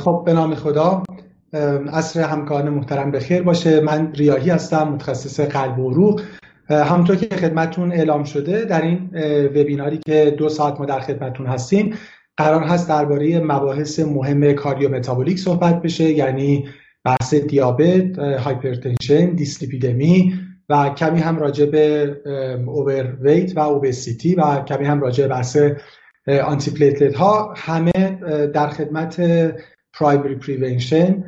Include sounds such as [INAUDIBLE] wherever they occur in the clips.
خب به نام خدا عصر همکاران محترم بخیر باشه. من ریاهی هستم متخصص قلب و عروق همونطور که خدمتون اعلام شده در این وبیناری که دو ساعت ما در خدمتون هستیم قرار هست درباره مباحث مهم cardiometabolic صحبت بشه یعنی بحث دیابت، hypertension، dyslipidemia و کمی هم راجع به overweight و obesity و کمی هم راجع به بحث آنتی ها. همه در خدمت primary prevention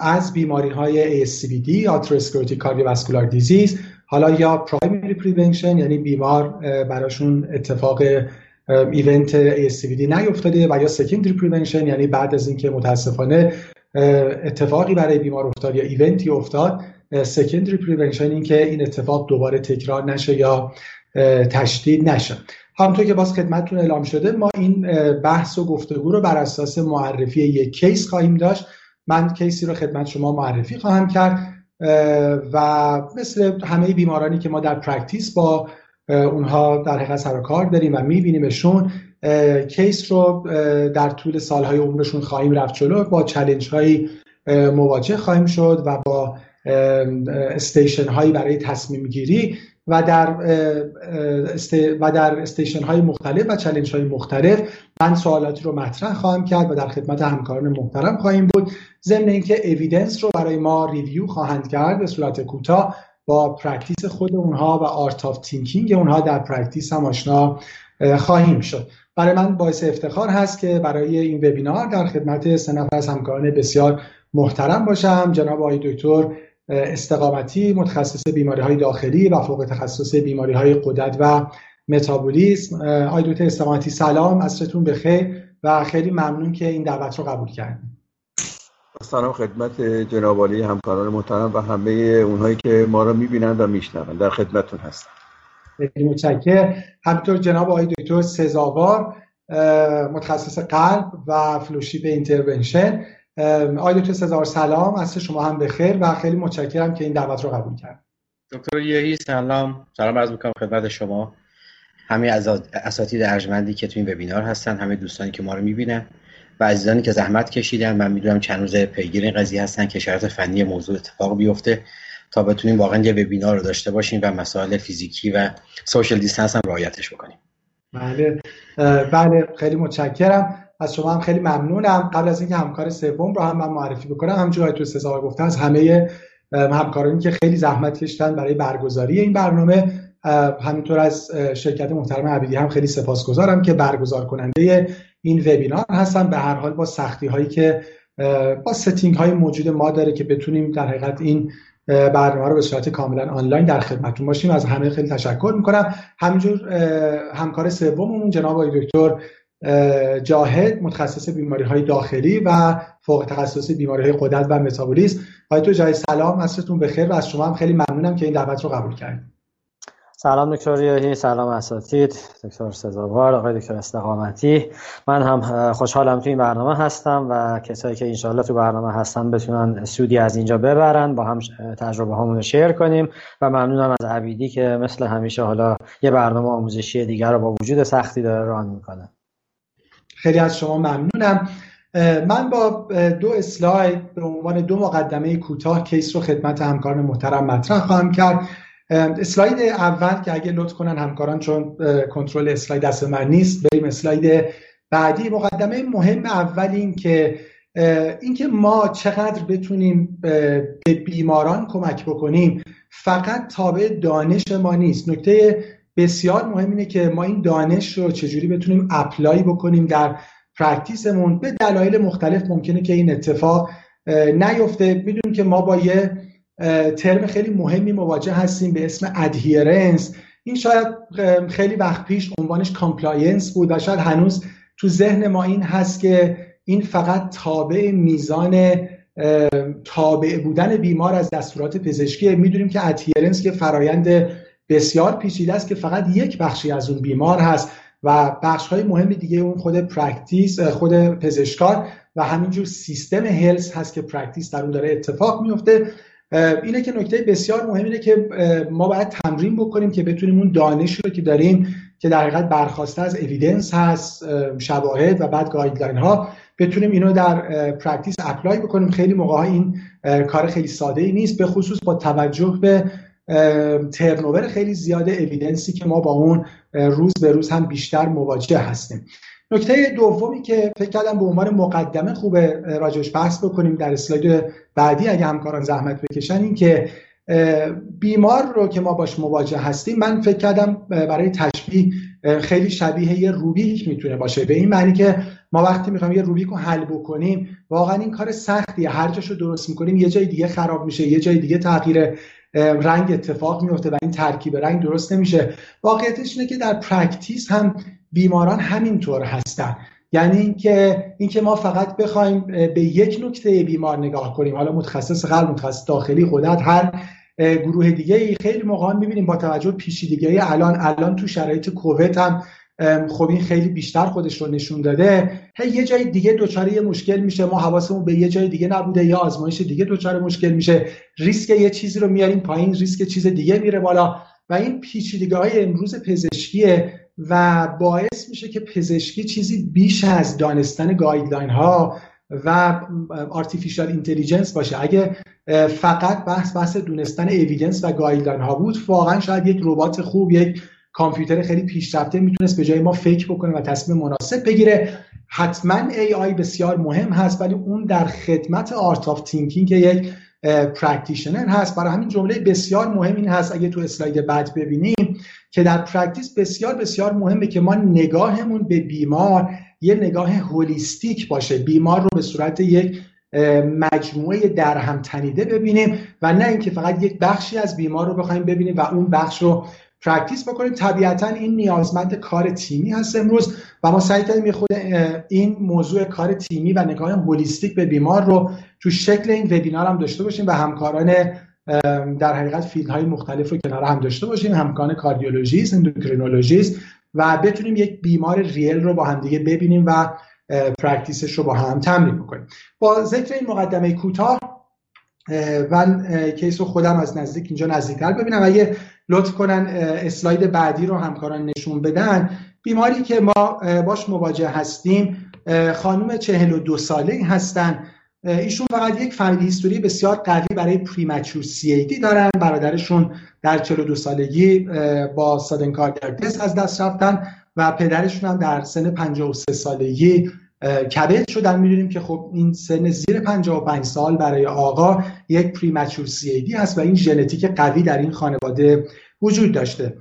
از بیماری های ASCVD یا atherosclerotic cardiovascular disease حالا یا primary prevention یعنی بیمار براشون اتفاق event ASCVD نیفتاده و یا secondary prevention یعنی بعد از اینکه متاسفانه اتفاقی برای بیمار افتاد یا event ی افتاد secondary prevention این که این اتفاق دوباره تکرار نشه یا تشدید نشه. همونطور که باز خدمتتون اعلام شده ما این بحث و گفتگو رو بر اساس معرفی یک case خواهیم داشت. من case ی رو خدمت شما معرفی خواهم کرد و مثل همه بیمارانی که ما در practice با اونها در حقیقت سر کار داریم و میبینیمشون case رو در طول سالهای عمرشون خواهیم رفت جلو. با challenge هایی مواجه خواهیم شد و با station هایی برای تصمیم گیری و در و در station های مختلف و challenge های مختلف من سوالاتی رو مطرح خواهم کرد و در خدمت همکاران محترم خواهیم بود. ضمن اینکه evidence رو برای ما review خواهند کرد به صورت کوتاه با practice خود اونها و art of thinking اونها در practice هم آشنا خواهیم شد. برای من باعث افتخار هست که برای این وبینار در خدمت سه نفر از همکاران بسیار محترم باشم. جناب آقای دکتر استقامتی متخصص بیماری های داخلی و فوق تخصص بیماری های قدرت و متابولیسم. آقای دکتر استقامتی سلام عصرتون بخیر و خیلی ممنون که این دعوت رو قبول کردیم سلام خدمت جناب علی همکاران محترم و همه اونهایی که ما رو می‌بینند و میشنوند در خدمتتون هستم. خیلی متشکرم. همینطور جناب آقای دکتر سزاوار متخصص قلب و fellowship intervention. آقای دکتر سزار سلام از شما هم بخیر و خیلی متشکرم که این دعوت رو قبول کرد دکتر یهی سلام سلام عرض می‌کنم خدمت شما. همه اساتید ارجمندی که تو این وبینار هستن همه دوستانی که ما رو می‌بینن و عزیزانی که زحمت کشیدن. من می‌دونم چند روز پیگیر این قضیه هستن که شرط فنی موضوع اتفاق بیفته تا بتونیم واقعا یه وبینار رو داشته باشیم و مسائل فیزیکی و social distance هم رعایتش بکنیم. بله بله خیلی متشکرم. از شما هم خیلی ممنونم. قبل از اینکه همکار سوم رو هم من معرفی بکنم همونجوری تو سزار گفته از همه همکارانی که خیلی زحمت کشیدن برای برگزاری این برنامه همینطور از شرکت محترم عبیدی هم خیلی سپاسگزارم که برگزار کننده این وبینار هستن. به هر حال با سختی هایی که با setting های موجود ما داره که بتونیم در حقیقت این برنامه رو به صورت کاملا آنلاین در خدمتتون باشیم. از همه خیلی تشکر می‌کنم. همینجور همکار سوممون جناب آقای دکتر جاهد متخصص بیماری های داخلی و فوق تخصص بیماری های قدرت و متابولیسم. آقای تو جای سلام عصرتون بخیر و از شما هم خیلی ممنونم که این دعوت رو قبول کردید سلام دکتر ریاهی سلام اساتید دکتر سزاوار آقای دکتر استقامتی. من هم خوشحالم تو این برنامه هستم و کسایی که انشاءالله تو برنامه هستن بتونن سودی از اینجا ببرن با هم تجربه همون رو شیر کنیم و ممنونم از عبیدی که مثل همیشه حالا یه برنامه آموزشی دیگر رو با وجود سختی داره ران می‌کنه. خیلی از شما ممنونم. من با دو اسلاید به عنوان دو مقدمه کوتاه کیس رو خدمت همکاران محترم مطرح خواهم کرد. اسلاید اول که اگه لطف کنن همکاران چون کنترل اسلاید دست من نیست بریم اسلاید بعدی. مقدمه مهم اول این که اینکه ما چقدر بتونیم به بیماران کمک بکنیم فقط تابع دانش ما نیست. نکته بسیار مهم اینه که ما این دانش رو چجوری بتونیم apply بکنیم در practice مون. به دلایل مختلف ممکنه که این اتفاق نیفته. می‌دونیم که ما با یه ترم خیلی مهمی مواجه هستیم به اسم adherence این شاید خیلی وقت پیش عنوانش compliance بود و شاید هنوز تو ذهن ما این هست که این فقط تابع میزان تابع بودن بیمار از دستورات پزشکی. می‌دونیم که adherence که فرایند بسیار پیچیده است که فقط یک بخشی از اون بیمار هست و بخش های مهم دیگه اون خود practice خود پزشکار و همینجور سیستم health هست که practice در اون داره اتفاق میفته اینه که نکته بسیار مهم اینه که ما باید تمرین بکنیم که بتونیم اون دانش رو که داریم که در حقیقت برخواسته از evidence هست شواهد و بعد guideline ها بتونیم اینو در practice apply بکنیم. خیلی موقع این کار خیلی ساده ای نیست به خصوص با توجه به turnover خیلی زیاده evidence ی که ما با اون روز به روز هم بیشتر مواجه هستیم. نکته دومی که فکر کردم به عنوان مقدمه خوبه راجش بحث بکنیم در اسلاید بعدی اگه همکاران زحمت بکشن این که بیمار رو که ما باش مواجه هستیم من فکر کردم برای تشبیه خیلی شبیه یه روبیک می‌تونه باشه. به این معنی که ما وقتی می‌خوایم یه روبیک رو حل بکنیم واقعا این کار سختیه. هر جاشو درست می‌کنیم یه جای دیگه خراب میشه یه جای دیگه تغییر رنگ اتفاق میفته و این ترکیب رنگ درست نمیشه. واقعیتش اینه که در practice هم بیماران همینطور هستن. یعنی اینکه اینکه ما فقط بخوایم به یک نکته بیمار نگاه کنیم حالا متخصص قلب متخصص داخلی خودت هر گروه دیگه ای خیلی موقع می‌بینیم با توجه پیچیدگی الان الان تو شرایط کووید هم خب این خیلی بیشتر خودش رو نشون داده. هی یه جای دیگه دچار یه مشکل میشه. ما حواسمون به یه جای دیگه نبوده. یا آزمایش دیگه دچار مشکل میشه. ریسک یه چیزی رو میاریم پایین. ریسک چیز دیگه میره بالا. و این پیچیدگی های امروز پزشکیه و باعث میشه که پزشکی چیزی بیش از دانستن guideline ها و artificial intelligence باشه. اگه فقط بحث بحث دونستن evidence و guideline ها بود واقعا شاید یک ربات خوب یک کامپیوتر خیلی پیشرفته می‌تونست به جای ما فکر بکنه و تصمیم مناسب بگیره. حتما AI بسیار مهم هست ولی اون در خدمت art of thinking یک practitioner هست. برای همین جمله بسیار مهم این هست اگه تو اسلاید بعد ببینیم که در practice بسیار بسیار مهمه که ما نگاهمون به بیمار یه نگاه holistic باشه. بیمار رو به صورت یک مجموعه در هم تنیده ببینیم و نه اینکه فقط یک بخشی از بیمار رو بخوایم ببینیم و اون بخش رو practice بکنیم. طبیعتا این نیازمند کار تیمی هست امروز و ما سعی کردیم خود این موضوع کار تیمی و نگاه holistic به بیمار رو تو شکل این وبینار هم داشته باشیم و همکاران در حقیقت field های مختلف رو کنار هم داشته باشیم. همکاران cardiologist endocrinologist و بتونیم یک بیمار real رو با همدیگه ببینیم و practice ش رو با هم تمرین بکنیم. با ذکر این مقدمه کوتاه من case خودم از نزدیک اینجا نزدیکتر ببینم. اگه لطف کنن اسلاید بعدی رو همکاران نشون بدن. بیماری که ما باش مواجه هستیم خانم 42 ساله هستن. ایشون فقط یک family history بسیار قوی برای premature CAD دارن. برادرشون در 42 سالگی با sudden cardiac death از دست رفتن و پدرشون هم در سن 53 سالگی فوت شدن می‌دونیم که خب این سن زیر 55 سال برای آقا یک premature CAD هست و این ژنتیک قوی در این خانواده وجود داشته.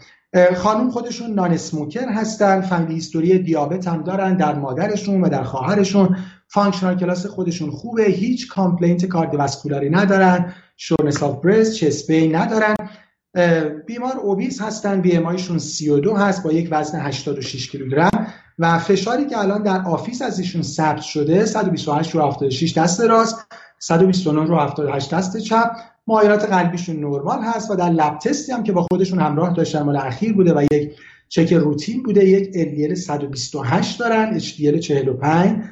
خانم خودشون non-smoker هستن family history دیابت هم دارن در مادرشون و در خواهرشون. functional class خودشون خوبه هیچ complaint cardiovascularی ندارن shortness of breath chest painی ندارن. بیمار obese هستن BMI 32 هست با یک وزن 86 کیلوگرم. و فشاری که الان در office از ایشون ثبت شده 128 رو 76 دست راست 129 رو 78 دست چپ. معاینات قلبیشون نرمال هست و در lab testی هم که با خودشون همراه داشتن مال اخیر بوده و یک چک روتین بوده. یک LDL 128 دارن HDL 45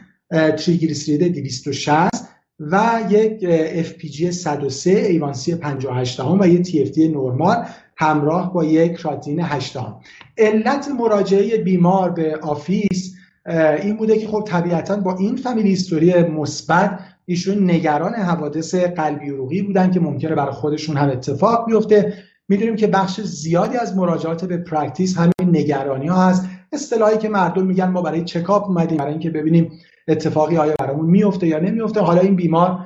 تریگلیسیرید 260 و یک FPG 103 A1C 58 هم و یک TFT نرمال. همراه با یک کراتین 8 هم. علت مراجعه بیمار به office این بوده که خب طبیعتا با این family history مثبت ایشون نگران حوادث قلبی عروقی بودن که ممکنه برای خودشون هم اتفاق بیفته. می‌دونیم که بخش زیادی از مراجعات به practice همین نگرانی ها هست. اصطلاحی که مردم میگن ما برای چکاپ اومدیم برای اینکه ببینیم اتفاقی آیا برامون میفته یا نمیفته حالا این بیمار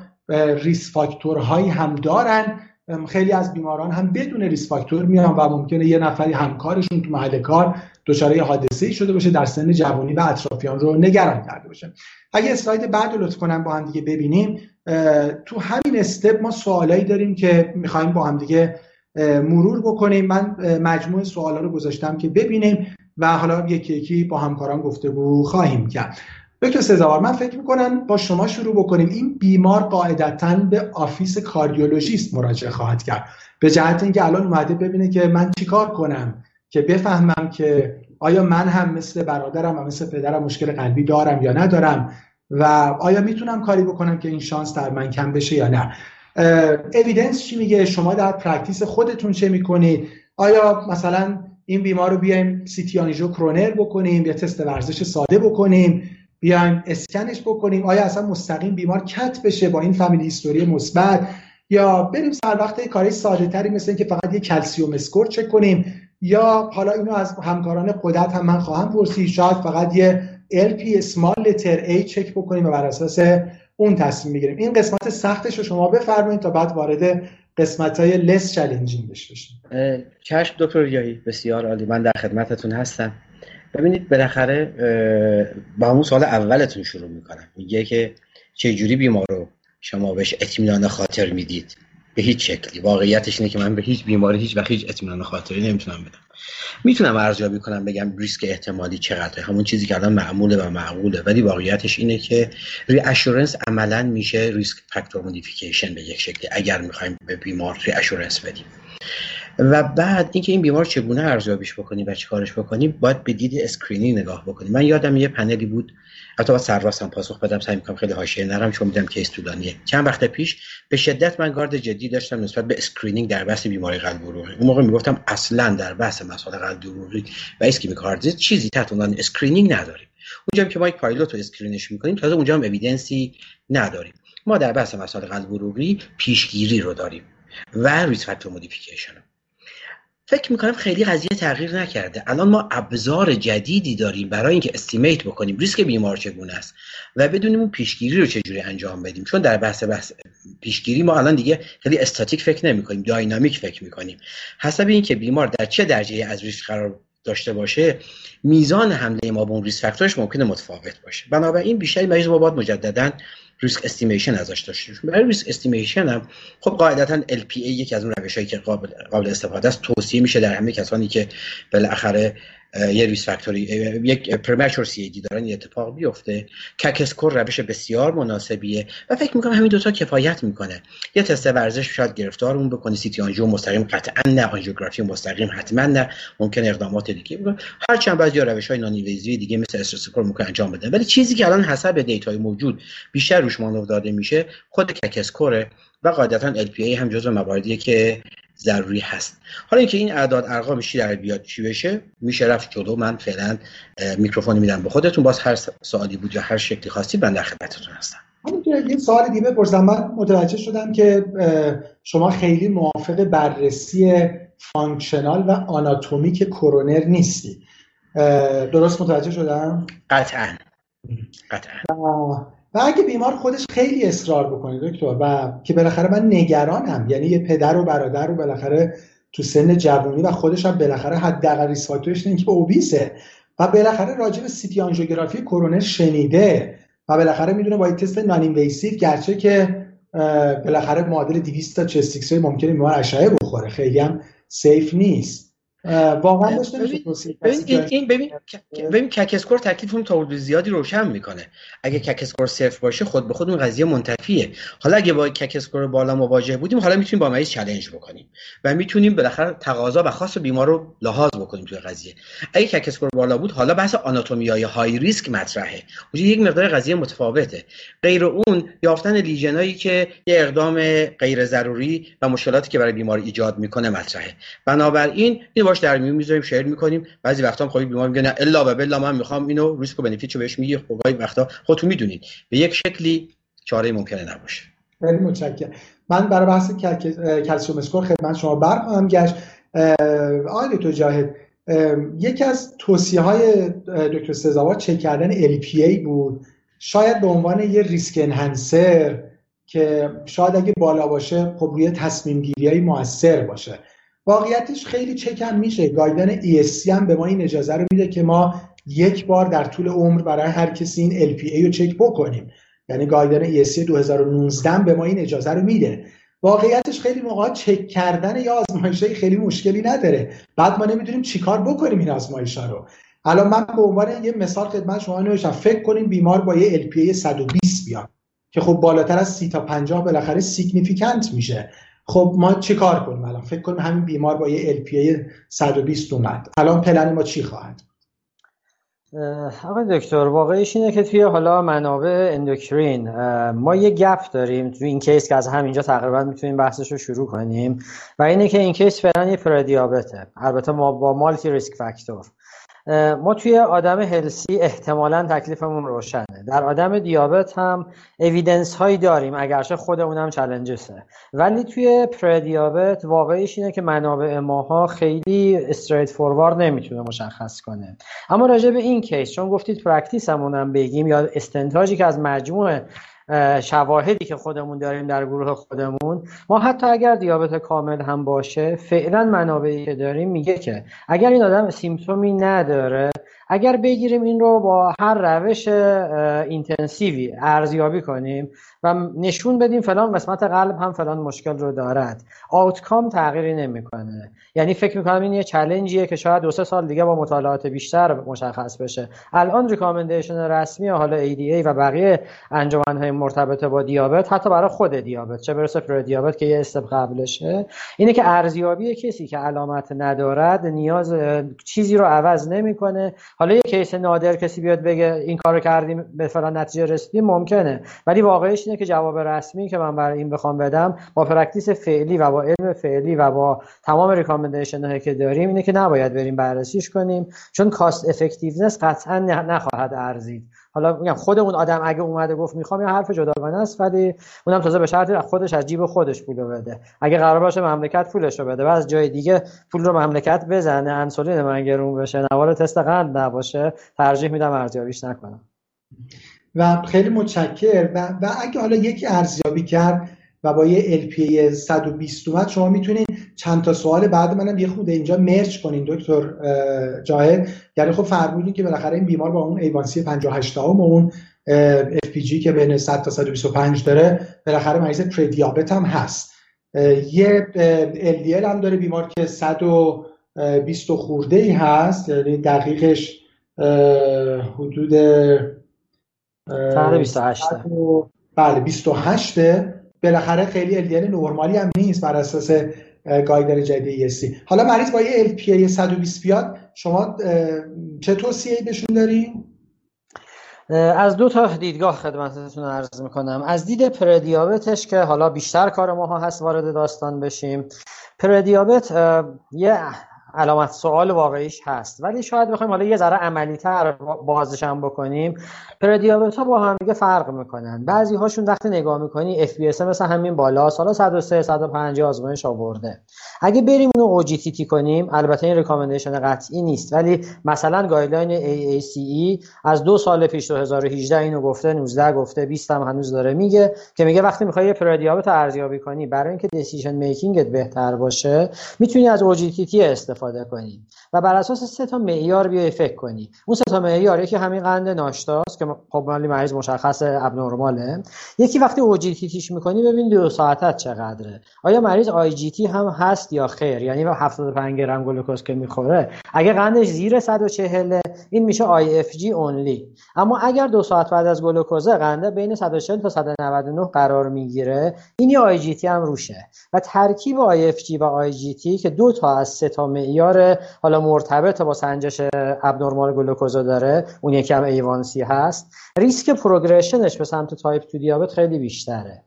risk factorهایی هم دارن. خیلی از بیماران هم بدون risk factor میان و ممکنه یه نفری همکارشون تو محل کار دچار حادثه ای شده باشه در سن جوانی و اطرافیان رو نگران کرده باشه. اگه slide بعد رو لطف کنم با هم دیگه ببینیم تو همین step ما سوالایی داریم که می‌خوایم با هم دیگه مرور بکنیم. من مجموع سوالا رو گذاشتم که ببینیم و حالا یکی یکی با همکاران گفتگو خواهیم کرد. دکتر سزاوار من فکر می‌کنم با شما شروع بکنیم. این بیمار قاعدتا به office cardiologist مراجعه خواهد کرد. به جهت اینکه الان اومده ببینه که من چیکار کنم که بفهمم که آیا من هم مثل برادرم و مثل پدرم مشکل قلبی دارم یا ندارم و آیا می‌تونم کاری بکنم که این شانس در من کم بشه یا نه. evidence چی میگه؟ شما در practice خودتون چه می‌کنید؟ آیا مثلا این بیمار رو بیایم CT angio کرونر بکنیم یا تست ورزش ساده بکنیم؟ بیایم scanش بکنیم آیا اصلا مستقیم بیمار cath بشه با این family history مثبت؟ یا بریم سر وقت کاری ساده تری مثل اینکه فقط یه calcium score check کنیم؟ یا حالا اینو از همکاران قدرت هم من خواهم پرسید شاید فقط یه LP small letter A check بکنیم و بر اساس اون تصمیم می‌گیریم این قسمت سختش رو شما بفرمایید تا بعد وارد قسمت های لس چالنجینگ بشیم چشم دکتر یایی بسیار عالی. من در خدمتتون هستم. ببینید بالاخره با همون سال اولتون شروع می‌کنم. میگه که چه جوری بیمار رو شما بهش اطمینان خاطر می‌دید؟ به هیچ شکلی. واقعیتش اینه که من به هیچ بیماری هیچ و هیچ اطمینان خاطری نمی‌تونم بدم. می‌تونم ارزیابی کنم بگم ریسک احتمالی چقدره. همون چیزی که الان معموله و معقوله. ولی واقعیتش اینه که reassurance عملا میشه risk factor modification به یک شکلی اگر می‌خوایم به بیمار reassurance بدیم. و بعد اینکه این بیمار چگونه ارزیابیش بکنیم و چیکارش بکنیم باید به دید screening نگاه بکنیم. من یادم یه panelی بود. البته باید سرراستم پاسخ بدم سعی می‌کنم خیلی حاشیه نرم چون میدم case طولانیه. چند وقت پیش به شدت من گارد جدی داشتم نسبت به screening در بحث بیماری قلب عروقی. اون موقع می‌گفتم اصلا در بحث مسائل قلب عروقی و ischemic heart چیزی تحت عنوان screening نداریم. اونجا که ما یک پایلوت رو screenش می‌کنیم تازه اونجا هم evidenceی نداریم. ما در بحث مسائل قلب عروقی پیشگیری رو داریم و risk factor modification فکر می‌کنم خیلی قضیه تغییر نکرده. الان ما ابزار جدیدی داریم برای اینکه estimate بکنیم ریسک بیمار چگونه است و بدونیم اون پیشگیری رو چجوری انجام بدیم. چون در بحث بحث پیشگیری ما الان دیگه خیلی استاتیک فکر نمی کنیم dynamic فکر می‌کنیم. حسب اینکه بیمار در چه درجه از ریسک قرار داشته باشه میزان حمله ما به اون risk factorش ممکنه متفاوت باشه. بنابراین بیشتر مریض ما باید مجددا risk estimation ازش داشته برای risk estimation هم خب قاعدتا LPA یکی از اون روشهایی که قابل قابل استفاده است. توصیه میشه در همه کسانی که بالاخره یه risk factorی یک premature CAD دارن یه اتفاق بیفته. CAC score روش بسیار مناسبیه و فکر می‌کنم همین دوتا کفایت می‌کنه. یه تست ورزش شاید گرفتار اون بکنی CT angio مستقیم قطعا نه. آنژیوگرافی مستقیم حتما نه. ممکن اقدامات دیگه هر چند بعضی روش های non دیگه مثل stress echo ممکن انجام بده. ولی چیزی که الان حسب dataی موجود بیشتر روش مانور داده میشه خود CAC scoreه و قاعدتا LPA هم جزو مواردیه که ضروری هست. حالا اینکه این اعداد ارقامش در بیاد چی بشه؟ میشه رفت جلو. من فعلا میکروفون میدم به خودتون. باز هر سوالی بود یا هر شکلی خواستید من در خدمتتون هستم. یه سوال دیگه بپرسم. من متوجه شدم که شما خیلی موافق بررسی functional و آناتومیک کرونر نیستی. درست متوجه شدم؟ قطعا. قطعا. و اگه بیمار خودش خیلی اصرار بکنه دکتر و که بالاخره من نگرانم یعنی یه پدر و برادر رو بالاخره تو سن جوانی و خودش هم بالاخره حداقل risk factorش اینه که obeseه. و بالاخره راجع به CT آنژیوگرافی کرونر شنیده و بالاخره می‌دونه با تست non-invasive گرچه که بالاخره معادل 200 تا chest X ممکنه بیمار اشعه بخوره. خیلی هم safe نیست. واقعا ببین این ببین ببین CAC score تکلیف اون تا زیادی روشن می‌کنه. اگه CAC score صفر باشه خود به خود اون قضیه منتفیه حالا اگه با CAC score بالا مواجه بودیم حالا می‌تونیم با مریض چالش بکنیم و می‌تونیم بالاخره تقاضا و خواست بیمار رو لحاظ بکنیم توی قضیه. اگه CAC score بالا بود حالا بحث آناتومیای high risk مطرحه. اونجا یک مقدار قضیه متفاوته. غیر اون یافتن lesionایی که یه اقدام غیر ضروری و مشکلاتی که برای بیمار ایجاد می‌کنه مطرحه. بنابراین این باش در میون می‌ذاریم share می‌کنیم. بعضی وقتا هم خب بیمار میگه نه الا و بلا من می‌خوام اینو ریسک و benefit بهش میگی. خب وقتا خودتون می‌دونید به یک شکلی چاره ممکنه نباشه. خیلی متشکرم. من برای بحث calcium score خدمت شما برخواهم گشت. آقای دکتر جاهد یکی از توصیه های دکتر سزاوار چک کردن LPA بود. شاید به عنوان یه ریسک انهانسر که شاید اگه بالا باشه خب روی تصمیم گیری های موثر باشه. واقعیتش خیلی چکم میشه. گایدن ESC هم به ما این اجازه رو میده که ما یک بار در طول عمر برای هر کسی این LPA رو چک بکنیم. یعنی گایدن ESC 2019 به ما این اجازه رو میده. واقعیتش خیلی موقع چک کردن یا آزمایش خیلی مشکلی نداره. بعد ما نمی‌دونیم چیکار بکنیم این آزمایش رو. الان من به عنوان یه مثال خدمت شما نوشتم. فکر کنیم بیمار با یه LPA 120 بیاد که خب بالاتر از 30 تا 50 بالاخره significant میشه. خب ما چی کار کنیم الان؟ فکر کنیم همین بیمار با یه LPA 120 اومد. الان پلن ما چی خواهد؟ آقای دکتر واقعیش اینه که توی حالا منابع endocrine ما یه gap داریم توی این case که از همینجا تقریبا می‌تونیم بحثش رو شروع کنیم و اینه که این case فعلا یه پردیابته البته ما با multi risk factor. ما توی آدم healthy احتمالا تکلیفمون روشنه. در آدم دیابت هم evidence هایی داریم اگرچه خود اونم challenge ه ولی توی پردیابت واقعیش اینه که منابع ماها خیلی straightforward نمی‌تونه مشخص کنه. اما راجع به این case چون گفتید practice همونم بگیم یا استنتاجی که از مجموعه شواهدی که خودمون داریم در گروه خودمون ما حتی اگر دیابت کامل هم باشه فعلا منابعی که داریم میگه که اگر این آدم symptom ی نداره اگر بگیریم این رو با هر روش intensive ی ارزیابی کنیم و نشون بدیم فلان قسمت قلب هم فلان مشکل رو دارد. outcome تغییری نمی‌کنه. یعنی فکر می‌کنم این یه challenge یه که شاید دو سه سال دیگه با مطالعات بیشتر مشخص بشه. الان recommendation رسمی حالا ADA و بقیه انجمنهای مرتبط با دیابت حتی برای خود دیابت چه برسه پر دیابت که یه step قبلشه. اینه که ارزیابی کسی که علامت ندارد نیاز چیزی رو عوض نمی‌کنه. حالا یه case نادر کسی بیاد بگه این کارو کردیم به فلان نتیجه رسیدیم ممکنه. ولی واقعش اینه که جواب رسمی که من برای این بخوام بدم با practice فعلی و با علم فعلی و با تمام recommendation هایی که داریم اینه که نباید بریم بررسیش کنیم چون cost effectiveness قطعا نخواهد ارزید. حالا میگم خود اون آدم اگه اومده گفت می‌خوام یه حرف جداگانه است ولی اونم تازه به شرطی خودش از جیب خودش پولو بده. اگه قرار باشه مملکت پولش رو بده. و از جای دیگه پول رو مملکت بزنه انسولین من گرون بشه نوار تست قند نباشه ترجیح میدم ارزیابیش نکنم. و خیلی متشکر و, و اگه حالا یکی ارزیابی کرد و با یه LPA 120 اومد شما می‌تونید چند تا سوال بعد منم یه خود اینجا مرج کنین دکتر جاهد یعنی خب فرمودین که بالاخره این بیمار با اون ایوانسی 58 تا و اون FPG که بین 100 تا 125 داره بالاخره مریض پردیابت هم هست. یه LDL هم داره بیمار که 120 خورده ای هست یعنی دقیقش حدود 28 بله 28 بالاخره خیلی LDL نرمالی هم نیست بر اساس گایدر جدید ESC حالا مریض با یه LPA 120 بیاد شما چه توصیه بهشون دارین؟ از دو تا دیدگاه خدمتتون عرض می‌کنم. از دید پردیابتش که حالا بیشتر کار ماها هست وارد داستان بشیم. پردیابت یه علامت سوال واقعیش هست. ولی شاید بخوایم حالا یه ذره عملی تر بازش هم بکنیم. پردیابت ها با هم دیگه فرق می‌کنن. بعضی هاشون وقتی نگاه می‌کنی اف بی مثل همین بالا سالا 103 150 آزمایش آورده. اگه بریم اونو OGTT کنیم البته این recommendation قطعی نیست. ولی مثلا guideline ای از دو سال پیش 2018 اینو گفته 19 گفته 20 هم هنوز داره میگه که میگه وقتی می‌خوای یه پردیابت ارزیابی کنی برای اینکه decision making ت بهتر باشه می‌تونی از OGTT استفاده کنی و بر اساس سه تا معیار بیای فکر کنی. اون سه تا معیار یکی همین قند ناشتاست که خب مال این مریض مشخص abnormal ه یکی وقتی OGTT ش می‌کنی ببین دو ساعتت چقدره. آیا مریض IGT هم هست یا خیر؟ یعنی 75 گرم گلوکوز که می‌خوره اگه قندش زیر 140 این میشه IFG only اما اگر دو ساعت بعد از گلوکوزه قنده بین 140 تا 199 قرار می‌گیره. این یه IGT هم روشه. و ترکیب IFG و IGT که دو تا از سه تا معیار حالا مرتبط با سنجش abnormal گلوکوز داره اون یکی هم A1C هست. ریسک progression ش به سمت تایپ 2 دیابت خیلی بیشتره.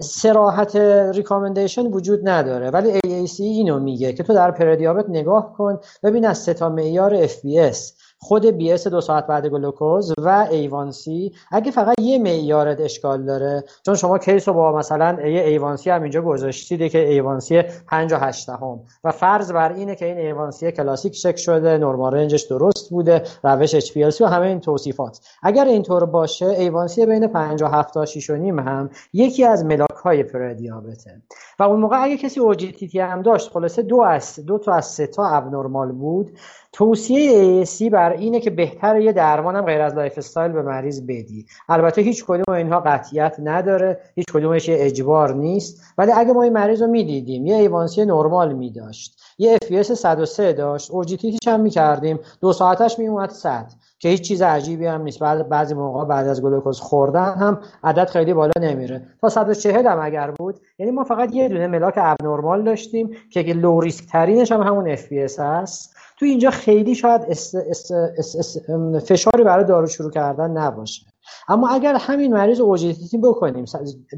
صراحت recommendation وجود نداره ولی AACE اینو میگه که تو در پردیابت نگاه کن ببین از سه تا معیار FBS خود BS دو ساعت بعد گلوکوز و A1C اگه فقط یه معیارت اشکال داره چون شما case رو با مثلا یه A1C هم اینجا گذاشتید که A1C 5 و 8 دهم و فرض بر اینه که این A1C کلاسیک چک شده normal range ش درست بوده روش H و همه این توصیفات. اگر اینطور باشه A1C بین 5 و 7 تا 6 و نیم هم یکی از ملاک های پردیابته. و اون موقع اگه کسی OGTT هم داشت خلاصه دو از دو تا از سه تا abnormal بود. توصیه AACE بر اینه که بهتر یه درمان هم غیر از lifestyle به مریض بدی. البته هیچ کدوم اینها قطعیت نداره هیچ کدومش یه اجبار نیست. ولی اگه ما این مریض رو می‌دیدیم یه A1C نرمال میداشت یه F 103 داشت OGTT ش هم می‌کردیم دو ساعتش میومد 100 که هیچ چیز عجیبی هم نیست. بعد بعضی موقع بعد از گلوکوز خوردن هم عدد خیلی بالا نمیره. تا 140 هم اگر بود یعنی ما فقط یه دونه ملاک abnormal داشتیم که low risk ترینش هم همون F هست تو اینجا خیلی شاید است، است، است، فشاری برای دارو شروع کردن نباشه. اما اگر همین مریض OGTT بکنیم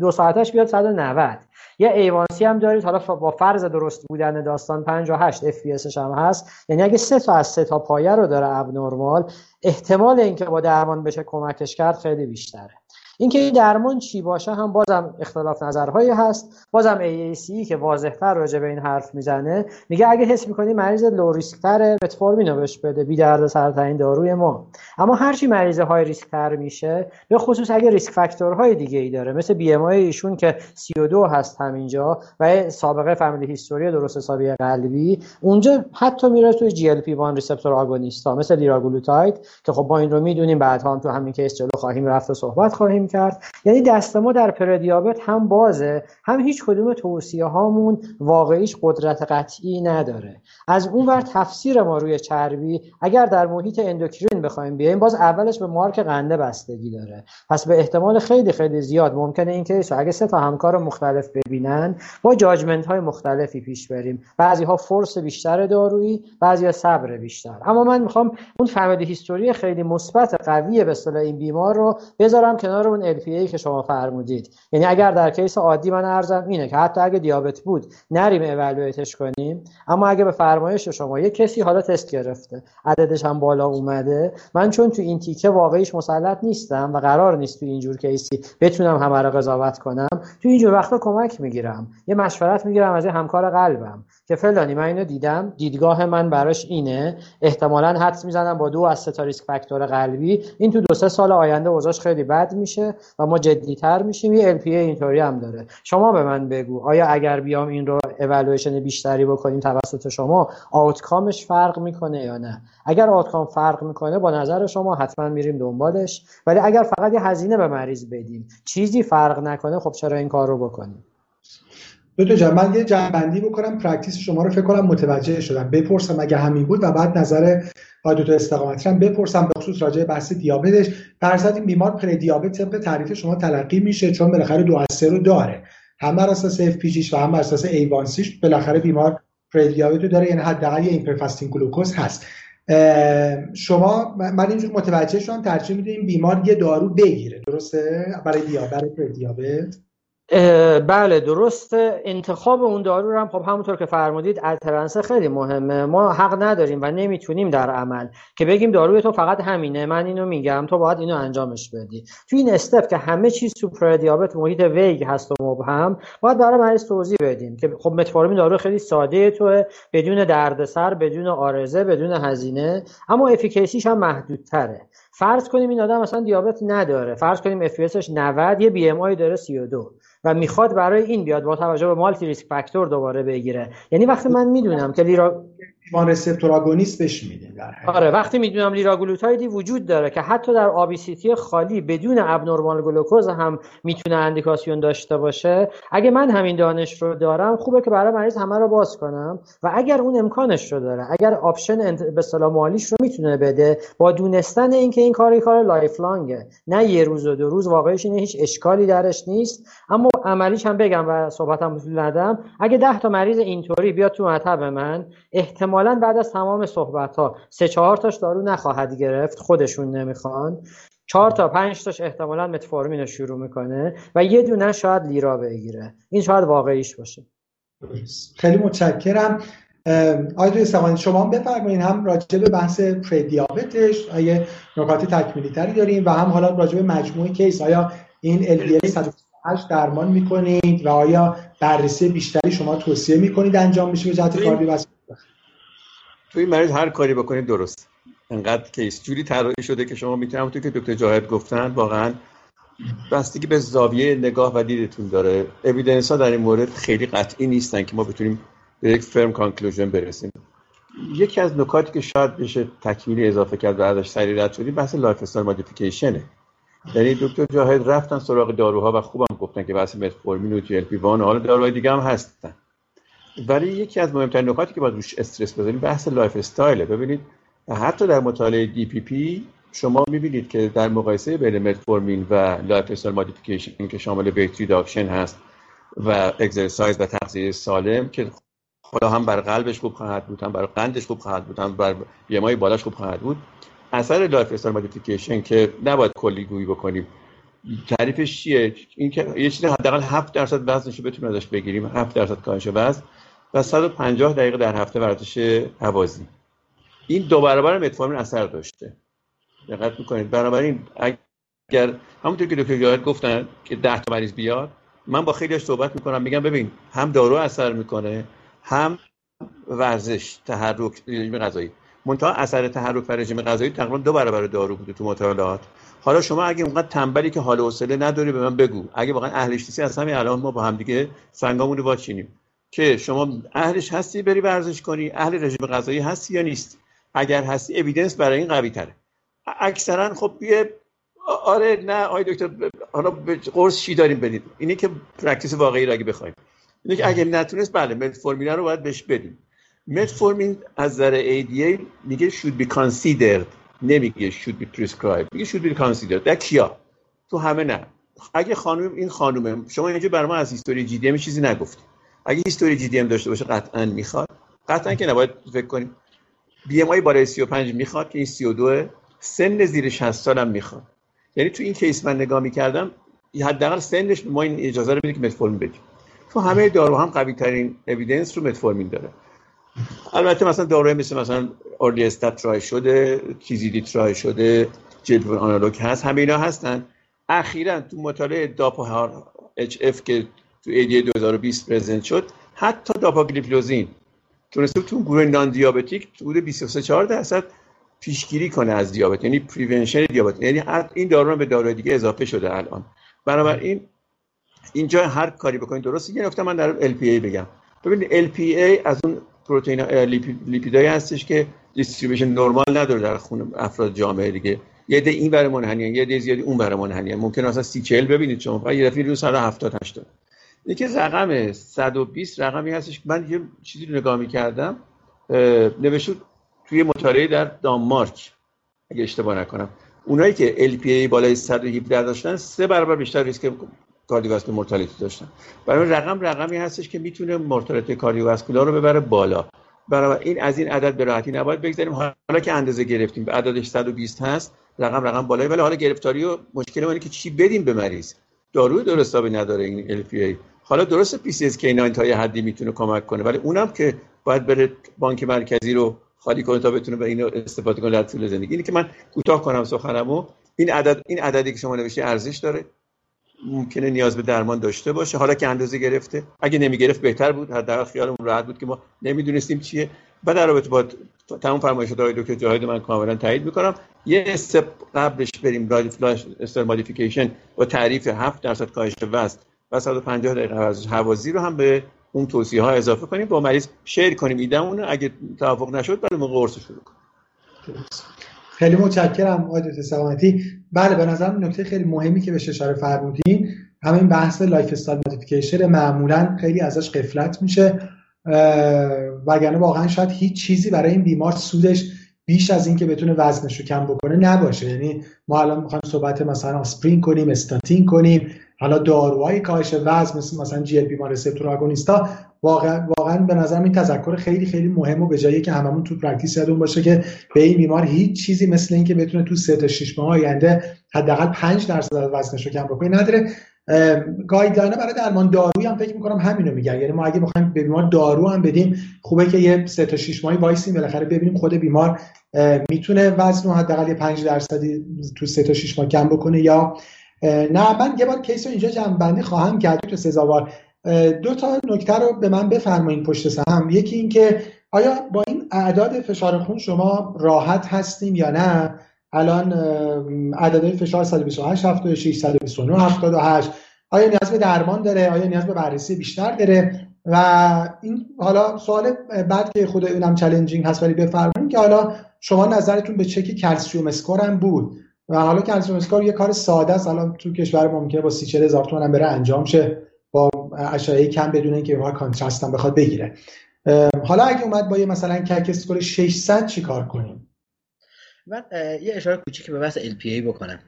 دو ساعتش بیاد 190 یه A1C هم دارید حالا با فرض درست بودن داستان 58 FP هم هست. یعنی اگه سه تا از سه تا پایه رو داره abnormal احتمال اینکه با درمان بشه کمکش کرد خیلی بیشتره. اینکه این درمان چی باشه هم بازم اختلاف نظرهایی هست. بازم AACE که واضحتر راجع به این حرف می‌زنه میگه اگه حس می‌کنی مریض low risk تره متفورمین رو بهش بده بی درد سرترین داروی ما. اما هرچی مریض high risk تر میشه به خصوص اگه risk factor های دیگه ای داره مثل BMI شون که 32 هست همینجا و سابقه family history درست حسابی قلبی اونجا حتی میره توی GLP 1 receptor agonist ا مثل لیراگلوتاید که خب با این رو می‌دونیم بعدها هم تو همین case جلو خواهیم رفت و صحبت خواهیم کرد. یعنی دست ما در پردیابت هم بازه هم هیچ کدوم توصیه هامون واقعیش قدرت قطعی نداره. از اون ور تفسیر ما روی چربی اگر در محیط endocrine بخوایم بیایم باز اولش به مارک قنده بستگی داره. پس به احتمال خیلی خیلی زیاد ممکنه این case اگه سه تا همکار مختلف ببینن با judgment های مختلفی پیش بریم. بعضی ها force بیشتر دارویی بعضی ها صبر بیشتر. اما من می‌خوام اون family history خیلی مثبت قوی به این بیمار رو بذارم کنار اون ای که شما فرمودید. یعنی اگر در case عادی من عرضم اینه که حتی اگه دیابت بود نریم اولویتش کنیم. اما اگه به فرمایش شما یه کسی حالا تست گرفته عددش هم بالا اومده من چون تو این تیکه واقعیش مسلط نیستم و قرار نیست تو اینجور case ی بتونم همه رو قضاوت کنم تو اینجور وقتا کمک می‌گیرم. یه مشورت می‌گیرم از یه همکار قلبم. که فلانی من اینو دیدم دیدگاه من براش اینه. احتمالا حدس می‌زنم با دو از سه تا ریسک فاکتور قلبی. این تو دو سه سال آینده اوضاعش خیلی بد میشه و ما جدیتر میشیم. یه ال اینطوری هم داره. شما به من بگو آیا اگر بیام این رو اولویشن بیشتری بکنیم توسط شما آوتکامش فرق می‌کنه یا نه؟ اگر آوتکام فرق می‌کنه با نظر شما حتما میریم دنبالش. ولی اگر فقط یه هزینه به مریض بدیم چیزی فرق نکنه خب چرا این کار رو بکنیم؟ دکتر جان من یه جمع‌بندی بکنم practice شما رو فکر کنم متوجه شدم. بپرسم اگه همین بود و بعد نظر آقای دکتر استقامتی هم بپرسم به خصوص راجع بحث دیابتش. برصد این بیمار پره دیابت طبق تعریف شما تلقی میشه چون بالاخره دو از رو داره. هم بر اساس FPG و هم بر اساس A1C ش بالاخره بیمار پره دیابت رو داره یعنی حداقل یه impaired fasting glucose هست. شما من اینجور متوجه شدم ترجیح میدیم بیمار یه دارو بگیره. درسته؟ برای دیابت برای دیابت بله درست انتخاب اون دارو رو هم خب همونطور که فرمودید alternatives خیلی مهمه. ما حق نداریم و نمی‌تونیم در عمل که بگیم داروی تو فقط همینه. من اینو میگم تو باید اینو انجامش بدی. تو این step که همه چیز تو پره دیابت محیط vague هست و مبهم باید برای مریض توضیح بدیم که خب متفورمین دارو خیلی ساده تو بدون دردسر بدون عارضه بدون هزینه. اما efficacy ش هم محدودتره. فرض کنیم این آدم مثلا دیابت نداره. فرض کنیم اف 90 یه BMI داره 32 و می‌خواد برای این بیاد با توجه به multi risk factor دوباره بگیره. یعنی وقتی من می‌دونم که GLP-1 receptor agonist بهش میده آره وقتی می‌دونم لیراگلوتایدی وجود داره که حتی در obesity خالی بدون abnormal glucose هم می‌تونه اندیکاسیون داشته باشه اگه من همین دانش رو دارم خوبه که برای مریض همه رو باز کنم و اگر اون امکانش رو داره اگر option به اصطلاح مالیش رو می‌تونه بده با دونستن اینکه این کار کار life long ه. نه یه روز و دو روز واقعیش اینه هیچ اشکالی درش نیست. اما عملیش هم بگم و صحبتم ندم. اگه 10 تا مریض اینطوری بیاد تو مطب من احتمال احتمالا بعد از تمام صحبت ها سه چهار تاش دارو نخواهد گرفت خودشون نمی‌خوان. چهار تا پنج تاش احتمالا متفورمین رو شروع می‌کنه و یه دونه شاید لیرا بگیره. این شاید واقعیش باشه. خیلی متشکرم. آقای استقانی شما هم بفرمایید هم راجع به بحث پردیابتش آیا نکات تکمیلی تری داریم و هم حالا راجع به مجموعه کیس آیا این LDL 128 درمان می‌کنید و آیا بررسی بیشتری شما توصیه می‌کنید انجام میشه به جهت کاردیوواسکولار؟ توی این مریض هر کاری بکنید درست. انقدر case جوری طراحی شده که شما می‌تونید تو که دکتر جاهد گفتن واقعا بستگی به زاویه نگاه و دیدتون داره. evidence ها در این مورد خیلی قطعی نیستن که ما بتونیم به یک firm conclusion برسیم. یکی از نکاتی که شاید بشه تکمیلی اضافه کرد و ازش سریع رد شدیم بحث lifestyle modification ه یعنی دکتر جاهد رفتن سراغ داروها و خوبم گفتن که بحث متفورمین و GLP-1 حالا داروهای دیگه هم هستن. ولی یکی از مهمترین نکاتی که باید روش استرس بذاریم بحث lifestyle ه. ببینید حتی در مطالعه DPP شما می‌بینید که در مقایسه بین متفورمین و lifestyle modification که شامل weight reduction هست و exercise و تغذیه سالم که خب هم بر قلبش خوب خواهد بود هم بر قندش خوب خواهد بود هم بر BMI بالاش خوب خواهد بود. اثر lifestyle modification که نباید کلی گویی بکنیم تعریفش چیه؟ این که یه چیز حداقل 7 درصد وزنش رو بتونیم ازش بگیریم 7 درصد کاهش وزن. و 150 دقیقه در هفته ورزش هوازی. این دو برابر متفورمین اثر داشته. دقت می‌کنید. بنابراین اگر همونطور که دکتر یاد گفتن که 10 تا مریض بیاد من با خیلیش صحبت می‌کنم. میگم ببین هم دارو اثر می‌کنه هم ورزش تحرک رژیم غذایی. منتها اثر تحرک و رژیم غذایی تقریبا دو برابر دارو بوده تو مطالعات حالا شما اگه اونقدر تنبلی که حال حوصله نداری به من بگو. اگه واقعا اهلش نیستی از همین الان ما با هم دیگه سنگامون واچینیم. که شما اهلش هستی بری ورزش کنی اهل رژیم غذایی هستی یا نیستی؟ اگر هستی evidence برای این قوی تره. اکثرا خب یه آره نه آی دکتر حالا قرص چی داریم بدید؟ اینه که practice واقعی رو اگه بخوایم. اینه که اگه نتونست بله متفورمین رو باید بهش بدیم. متفورمین از نظر ADA میگه should be considered نمیگه should be prescribed میگه should be considered. در کیا؟ تو همه نه. اگه خانم این خانومه شما اینجا برای ما از history GDM چیزی نگفتی. اگه history GDM داشته باشه قطعا می‌خواد. قطعا که نباید فکر کنیم. BMI بالای 35 می‌خواد که این 32 سن زیر 60 سالم می‌خواد. یعنی تو این case من نگاه می‌کردم حداقل سنش ما این اجازه رو میده که متفورمین بدیم. تو همه دارو هم قوی ترین evidence رو متفورمین داره. البته مثلا داروی مثل مثلا استات try شده TZD try شده GLP analog هست همه اینا هستن. اخیرا تو مطالعه DAPA-HF که تو ADA 2020 present شد. حتی داپاگلیفلوزین تونسته تو گروه non diabetic حدود 23 4 درصد پیشگیری کنه از دیابت. یعنی prevention دیابت. یعنی این دارو به داروی دیگه اضافه شده الان. بنابراین اینجا هر کاری بکنید درست یه نکته من در LPA بگم. ببینید LPA از اون پروتئین لیپیدایی هستش که distribution نرمال نداره در خون افراد جامعه دیگه. یه عده این ور منحنی یه عده زیادی اون ور منحنی ممکن اصلا سی چهل ببینید شما. یه دفعه روز 170 80 یکی رقم 120 رقمی هستش. من یه چیزی رو نگاه می‌کردم نوشته توی مطالعه در دانمارک اگه اشتباه نکنم. اونایی که LPA بالای 117 داشتن سه برابر بیشتر ریسک cardiovascular mortality داشتن. برای رقم رقمی هستش که می‌تونه مورتالیتی کاردیوواسکولار رو ببره بالا. برای این از این عدد به راحتی نباید بگذاریم. حالا که اندازه گرفتیم به عددش 120 هست رقم رقم بالایی ولی حالا گرفتاری و مشکل اینه که چی بدیم به مریض؟ داروی درست نداره این LPA حالا درست PCSK9 تا یه حدی می‌تونه کمک کنه ولی اونم که باید بره بانک مرکزی رو خالی کنه تا بتونه به اینو استفاده کنه در طول زندگی. اینی که من کوتاه کنم سخنمو. این عدد این عددی که شما نوشته ارزش داره؟ ممکنه نیاز به درمان داشته باشه. حالا که اندازه گرفته. اگه نمی گرفت بهتر بود. حداقل خیالمون راحت بود که ما نمی‌دونستیم چیه. و در رابطه با تمام فرمایشات آقای دکتر جاهد من کاملا تایید می‌کنم. یه استپ قبلش بریم. استر مودیفیکیشن با تعریف 7 درصد کاهش وزن. و 150 دقیقه حوازی رو هم به اون توصیه ها اضافه کنیم با مریض شیر کنیم. ایدمون اگه توافق نشد بعد موقع قرص شروع کنیم خیلی متشکرم آقای دکتر استقامتی. بله به نظر نکته خیلی مهمی که بهش اشاره فرمودین همین بحث lifestyle modification معمولا خیلی ازش غفلت میشه. وگرنه واقعا شاید هیچ چیزی برای این بیمار سودش بیش از اینکه بتونه وزنش رو کم بکنه نباشه. یعنی ما الان می‌خوایم صحبت مثلا آسپرین کنیم استاتین کنیم حالا داروهای کاهش وزن مثل مثلا GLP-1 receptor agonist ا واقعا واقعا به نظر این تذکر خیلی خیلی مهم و به جایی که هممون تو practice یادمون باشه که به این بیمار هیچ چیزی مثل اینکه بتونه تو سه تا 6 ماه آینده حداقل 5 درصد وزنش رو کم بکنه نداره. guideline برای درمان دارویی هم فکر می‌کنم همینو میگن. یعنی ما اگه بخوایم به بیمار دارو هم بدیم خوبه که یه سه تا 6 ماهی وایسیم بالاخره ببینیم خود بیمار می‌تونه وزن رو حداقل 5 درصدی تو سه تا 6 ماه کم بکنه یا نه من یه بار case رو اینجا جمع خواهم کرد دکتر سزاوار. دو تا نکته رو به من بفرمایید پشت سهم یکی اینکه آیا با این اعداد فشار خون شما راحت هستیم یا نه؟ الان عددهای فشار 128 76 129 78 آیا نیاز به درمان داره؟ آیا نیاز به بررسی بیشتر داره؟ و این حالا سوال بعد که خود اونم challenging هست ولی بفرمایید که حالا شما نظرتون به چک calcium score هم بود؟ و حالا calcium score یه کار ساده است. الان تو کشور ممکنه با 30 هزار تومان هم بره انجام شه با اشعه کم بدون اینکه اونها contrast هم بخواد بگیره. حالا اگه اومد با یه مثلا CAC score 600 چی کار کنیم؟ من یه اشاره کوچیکی به بحث LPA بکنم.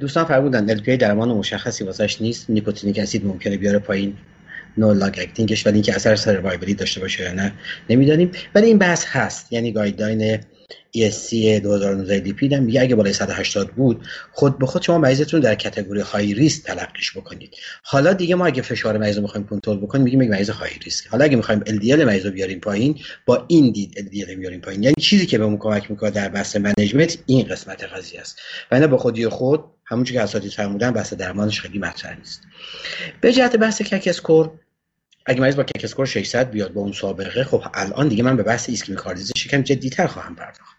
دوستان فرمودن LPA درمان مشخصی واسش نیست. nicotinic acid ممکنه بیاره پایین. نوع long acting ش ولی اینکه اثر survival ی داشته باشه یا نه نمی‌دانیم. ولی این بحث هست. یعنی guideline ESC 2019 lipid هم میگه اگه بالای 180 بود خود به خود شما مریضتون در category high risk تلقیش بکنید. حالا دیگه ما اگه فشار مریض رو می‌خوایم کنترل بکنیم میگیم مریض high risk. حالا اگه می‌خوایم LDL مریض رو بیاریم پایین با این دید LDL بیاریم پایین. یعنی چیزی که بهمون کمک می‌کنه در بحث management این قسمت قضیه است. و با خودی خود همون که اساتید فرمودن بحث درمانش خیلی مطرح نیست. به جهت بحث CAC score اگه مریض با CAC score 600 بیاد با اون سابقه خب الان دیگه من به بحث ischemic heart disease ش یکم جدیتر خواهم پرداخت.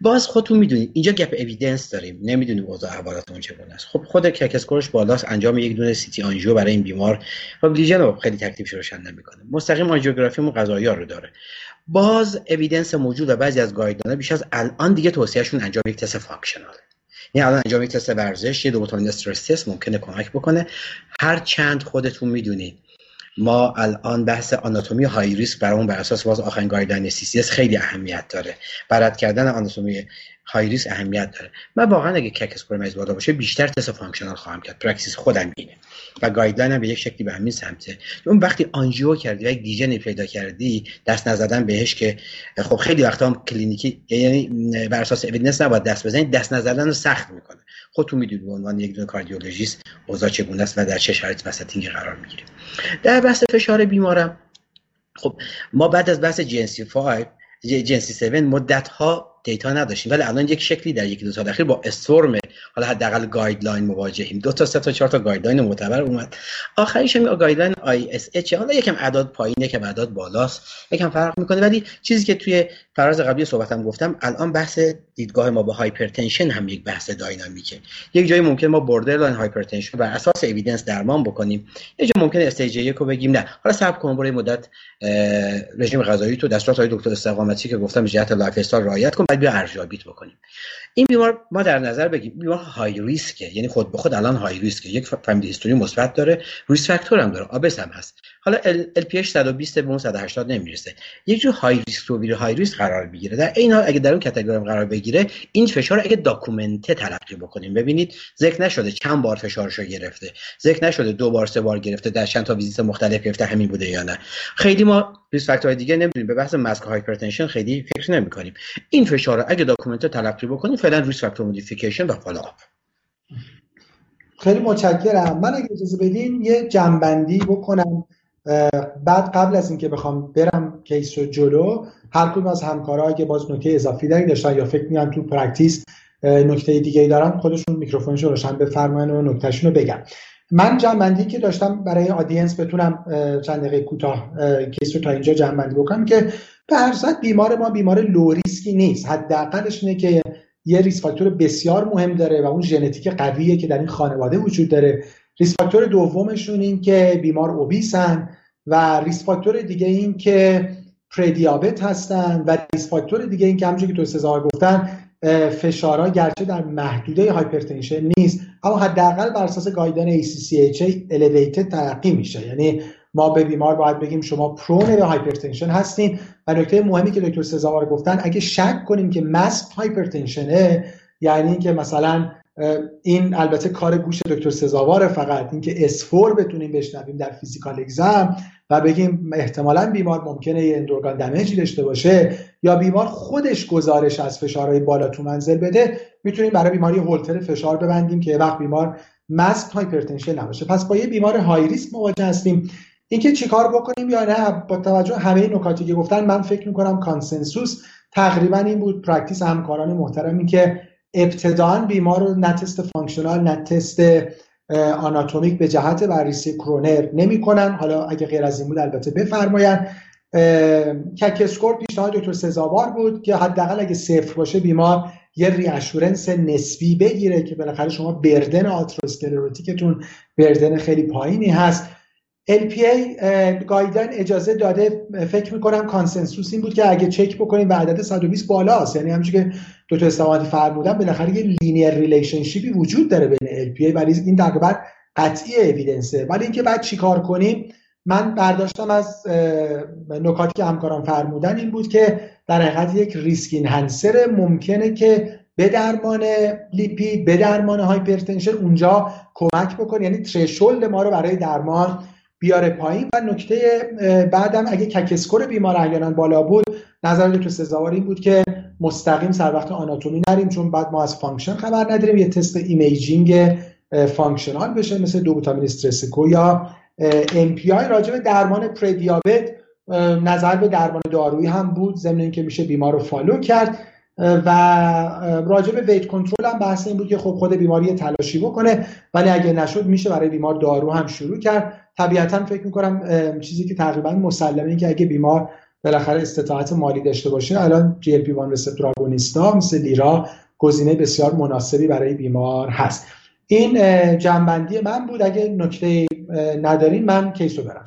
باز خودتون می‌دونید اینجا gap evidence داریم نمی‌دونیم اوضاع احوالاتمون چگونه است. خب خود CAC score ش بالاست انجام یک دونه CT angio برای این بیمار. خب lesion رو خیلی تکلیفش روشن نمی‌کنه. مستقیم آنژیوگرافی قضایی رو داره. باز evidence موجود و بعضی از guideline ها بیش از الان دیگه توصیهشون انجام یک تست functional یعنی الان انجام یک تست ورزش یه dobutamine stress test ممکنه کمک بکنه. هر چند خودتون می‌دونید ما الان بحث anatomy high risk برامون بر اساس باز آخرین guideline ESC خیلی اهمیت داره. رد کردن anatomy high risk اهمیت داره. من واقعا اگه CAC score مریض بالا باشه بیشتر تست functional خواهم کرد. practice خودم اینه. و guideline هم به یک شکلی به همین سمته اون وقتی angio کردی و یک lesion پیدا کردی دست نزدن بهش که خب خیلی وقتا هم کلینیکی یعنی بر اساس evidence نباید دست بزنید دست نزدن رو سخت می‌کنه. خودتون می‌دونید به عنوان یک دونه cardiologist اوضاع چگونه است و در چه شرایط وسط قرار می‌گیریم در بحث فشار بیمارم خب ما بعد از بحث JNC 5 JNC 7 مدت ها data نداشتیم. ولی الان یک شکلی در یک دو سال اخیر با storm حالا حداقل guideline مواجهیم. دو تا سه تا چهار تا guideline معتبر اومد. آخریش هم guideline ESH حالا یکم اعداد پایین یکم اعداد بالاست. یکم فرق می‌کنه. ولی چیزی که توی فراز قبلی صحبتم گفتم الان بحث دیدگاه ما با hypertension هم یک بحث dynamic ه یک جایی ممکن ما borderline hypertension بر اساس evidence درمان بکنیم. یه جا ممکن استیج یک رو بگیم نه. حالا صبر کن برای مدت رژیم غذایی تو دستورات های دکتر استقامتی که گفتم جهت لایف استایل رعایت کن بعد بیا ارزیابیت بکنیم. این بیمار ما در نظر بگیم بیمار های ریسکه یعنی خود به خود الان های ریسکه یک فامیلی هیستوری مثبت داره. ریسک فاکتور هم داره. آبس هم هست. حالا ال پی اچ 120 به اون 180 نمی‌رسه. یک جور های ریسک بیره های ریسک قرار بگیره در این حال اگه در اون کاتگوری قرار بگیره این فشار اگه داکومنته تلقی بکنیم. ببینید ذکر نشده چند بار فشارشو گرفته. ذکر نشده دو بار سه بار گرفته در چند تا ویزیت مختلف گرفته همین بوده یا نه. خیلی ما risk factor های دیگه نمی‌دونیم. به بحث masked hypertension خیلی فکر نمی کنیم این فشار اگه documented تلقی بکنیم فعلا risk factor modification و follow خیلی متشکرم. من اگه اجازه بدین یه جمع‌بندی بکنم. بعد قبل از اینکه بخوام برم case رو جلو هر کدوم از همکارا اگه باز نکته اضافی داری داشتن یا فکر میان تو practice نکته دیگه ای دارن خودشون میکروفونشون روشن بفرماین و نکتهشون رو بگم. من جمع‌بندی که داشتم برای audience بتونم چند دقیقه کوتاه case رو تا اینجا جمع‌بندی بکنم که به هر بیمار ما بیمار low risk ی نیست. حداقلش اینه که یه risk factor بسیار مهم داره و اون ژنتیک قویه که در این خانواده وجود داره. risk factor دومشون این که بیمار obese ن و risk factor دیگه این که prediabetes هستن و risk factor دیگه این که همونجوری که دکتر سزاوار گفتن فشارها گرچه در محدوده hypertension نیست اما حداقل بر اساس guideline ACC/AHA elevated تلقی میشه. یعنی ما به بیمار باید بگیم شما prone به hypertension هستین و نکته مهمی که دکتر سزاوار گفتن اگه شک کنیم که masked hypertension ه یعنی که مثلا این البته کار گوش دکتر سزاوار فقط. اینکه S4 بتونیم بشنویم در physical exam و بگیم احتمالا بیمار ممکنه یه end organ damage ی داشته باشه یا بیمار خودش گزارش از فشارهای بالا تو منزل بده می‌تونیم برای بیماری هولتر فشار ببندیم یه وقت بیمار masked hypertension نباشه. پس با یه بیمار high risk مواجه هستیم. اینکه چیکار بکنیم یا نه با توجه همه نکاتی که گفتن من فکر می‌کنم consensus تقریبا این بود. practice همکاران محترمی که ابتدائاً بیمار رو نه تست functional نه تست آناتومیک به جهت بررسی کرونر نمی‌کنن. حالا اگه غیر از این بود البته بفرمایند. CAC score پیشنهاد دکتر سزاوار بود که حداقل اگه صفر باشه بیمار یه reassurance نسبی بگیره که بالاخره شما burden atherosclerotic تون burden خیلی پایینی هست. LPA guideline اجازه داده. فکر می‌کنم consensus این بود که اگه چک بکنیم به عدد 120 بالاست. یعنی همچون که دو تا استفاده فرمودن بالاخره یه linear relationship ی وجود داره بین LPA ولی این تقریبا قطعی evidence ه ولی اینکه بعد چیکار کنیم؟ من برداشتم از نکاتی که همکاران فرمودن این بود که در حقیقت یک risk enhancer ممکنه که به درمان لیپید به درمان hypertension اونجا کمک بکنه. یعنی threshold ما رو برای درمان بیاره پایین. و نکته بعدم اگه CAC score بیمار احیانا بالا بود نظر دکتر سزاوار این بود که مستقیم سر وقت آناتومی نریم چون بعد ما از function خبر نداریم. یه تست imaging functional بشه مثل dobutamine stress echo یا MPI راجع درمان پردیابت نظر به درمان دارویی هم بود ضمن اینکه میشه بیمار رو follow کرد. و راجع به weight control هم بحث این بود که خب خود بیماری تلاشی بکنه ولی اگه نشد میشه برای بیمار دارو هم شروع کرد. طبیعتا فکر می‌کنم چیزی که تقریبا مسلمه این که اگه بیمار بالاخره استطاعت مالی داشته باشه الان GLP 1 receptor agonist ا مثل لیرا گزینه بسیار مناسبی برای بیمار هست. این جنبندی من بود. اگه نکته ندارین من کیسو برم.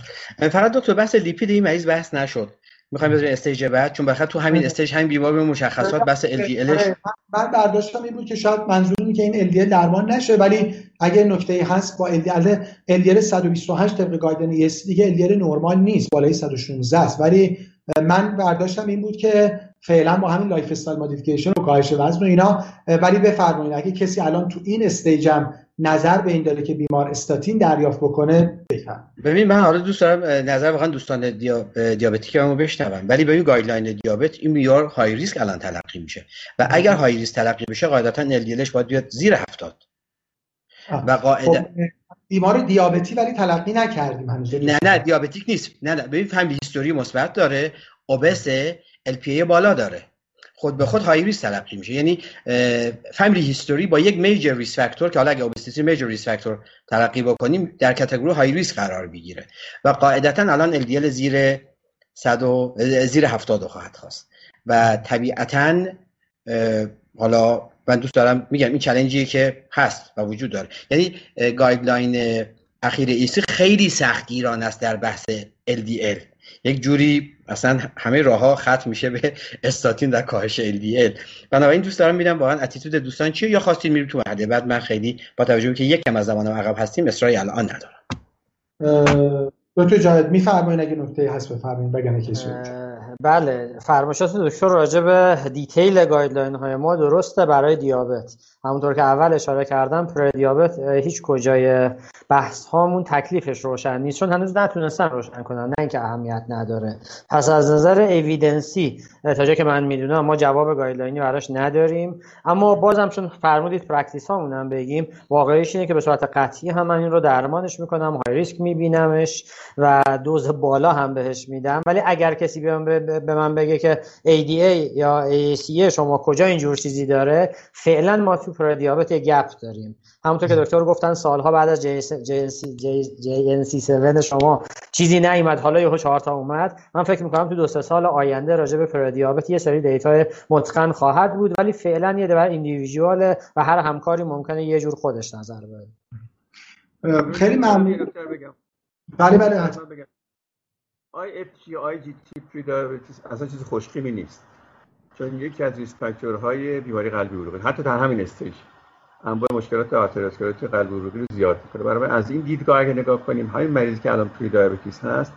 فقط دکتر بحث لیپید این مریض بحث نشد. می‌خوایم بذاریم استیج بعد چون بخاطر تو همین آره. استیج همین بیمار به مشخصات بس ال دی الش من برداشتم این بود که شاید منظور اینه که این ال دی درمان نشه ولی اگه نکته هست با ال دی ال دی 128 طبق گایدن یس دیگه ال نرمال نیست بالای 116 است. ولی من برداشتم این بود که فعلا با همین lifestyle modification و کاهش وزن و اینا ولی بفرمایید اگه کسی الان تو این stage م نظر به این داره که بیمار استاتین دریافت بکنه بفهم ببین من حالا دوست دارم نظر واقعا دوستان dia... diabetic رو بشنوم. ولی ببین guideline دیابت این بیمار high risk الان تلقی میشه. و اگر high risk تلقی بشه قاعدتا LDL باید بیاد زیر 70 و قاعده خب بیمار دیابتی ولی تلقی نکردیم هنوز. نه نه diabetic نیست. نه نه. ببین family history مثبت داره. obese LDL بالا داره. خود به خود high risk تلقی میشه. یعنی family history با یک major risk factor که حالا اگه obesity major risk factor تلقی بکنیم در category high risk قرار بگیره و قاعدتا الان LDL زیر 100 زیر 70 خواهد خواست. و طبیعتا حالا من دوست دارم میگم این challenge یه که هست و وجود داره. یعنی guideline اخیر ESC خیلی سختگیرانه است در بحث LDL یک جوری اصلا همه راه ها ختم میشه به استاتین در کاهش LDL بنابراین دوست دارم بدونم واقعا attitude دوستان چیه یا خواستین میریم تو مرحله بعد؟ من خیلی با توجه که یکم از زمان عقب هستیم اصراری الان ندارم. دکتر جاید میفرمایید اگه نکته هست بفرمایید بگم کسی بله فرمایشات دکتر راجع به detail guideline های ما درسته برای دیابت. همونطور که اول اشاره کردم پردیابت هیچ کجای بحث هامون تکلیفش روشن نیست. چون هنوز نتونستن روشن کنن. نه اینکه اهمیت نداره. پس از نظر evidence ی تا جایی که من می‌دونم ما جواب guideline ی براش نداریم. اما بازم چون فرمودید practice هامون هم بگیم واقعیش اینه که به صورت قطعی هم من این رو درمانش می‌کنم high risk میبینمش و دوز بالا هم بهش میدم. ولی اگر کسی به من بگه که ADA یا ACA شما کجا اینجور چیزی داره؟ فعلا ما تو پردیابت یه گپ داریم. همونطور که دکتر گفتن سالها بعد از JNC 7 شما چیزی نیومد. حالا یهو چهار تا اومد. من فکر می‌کنم تو دو سه سال آینده راجع به پردیابت یه سری دیتا متقن خواهد بود ولی فعلا یه دور ایندیویژوال و هر همکاری ممکنه یه جور خودش نظر بده. خیلی ممنون. بله بله. آی اف جی آی جی تی اصلا چیز خوشخیمی نیست. چون یکی از risk factor های بیماری قلبی عروقی حتی در همین stage. انواع مشکلات آتروسکلروز قلبی عروقی رو زیاد می‌کنه. برای از این دیدگاه اگه نگاه کنیم همین مریضی که الان prediabetes هست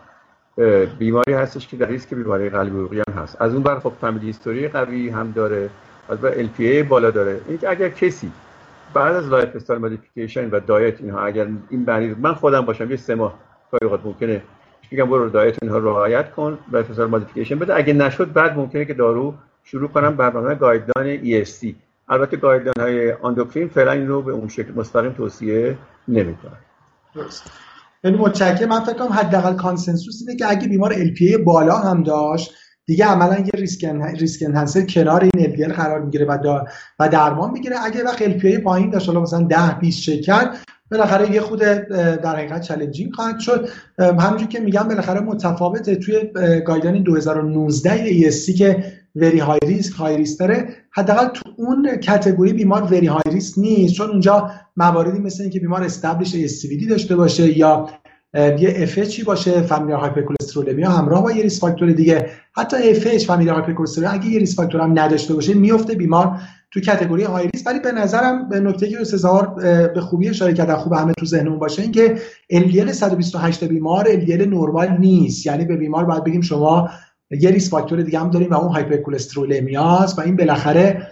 بیماری هستش که در ریسک بیماری قلبی عروقی هم هست. از اون ور خب family history قوی هم داره LDL بالا داره. این که اگر کسی بعد از lifestyle modification و diet اینها اگر این بنی من خودم باشم یه سه ماه گاهی ممکنه میگم برو diet اینها رعایت کن lifestyle modification بده. اگه نشد بعد ممکنه که دارو شروع کنم برنامه guideline ESC البته guideline های endocrine فعلا این رو به اون شکل مستقیم توصیه نمی‌کنه درست. یعنی متشکرم. من فکر کنم حداقل consensus اینه که اگه بیمار LDL بالا هم داشت دیگه عملا یه risk risk enhancer کنار این LDL قرار می‌گیره و و درمان می‌گیره. اگه وقت LDL پایین داشت مثلا 10 20 شکر بالاخره یه خود در حقیقت challenging خواهد شد. همونجور که میگم بالاخره متفاوته. توی guideline 2019 ESC که very high risk high risk داره. حداقل تو اون category بیمار very high risk نیست. چون اونجا مواردی مثل اینکه بیمار established CVD داشته باشه یا یه FH باشه familial hypercholesterolemia همراه با یه risk factor دیگه. حتی FH familial hypercholesterolemia اگه یه risk factor هم نداشته باشه میفته بیمار تو category high risk ولی به نظرم به نکته که سزاوار به خوبی اشاره کرده خوب همه تو ذهنمون باشه اینکه LDL 128 بیمار LDL نرمال نیست. یعنی به بیمار باید بگیم شما یه risk factor دیگه هم داریم و اون hypercholesterolemia و این بالاخره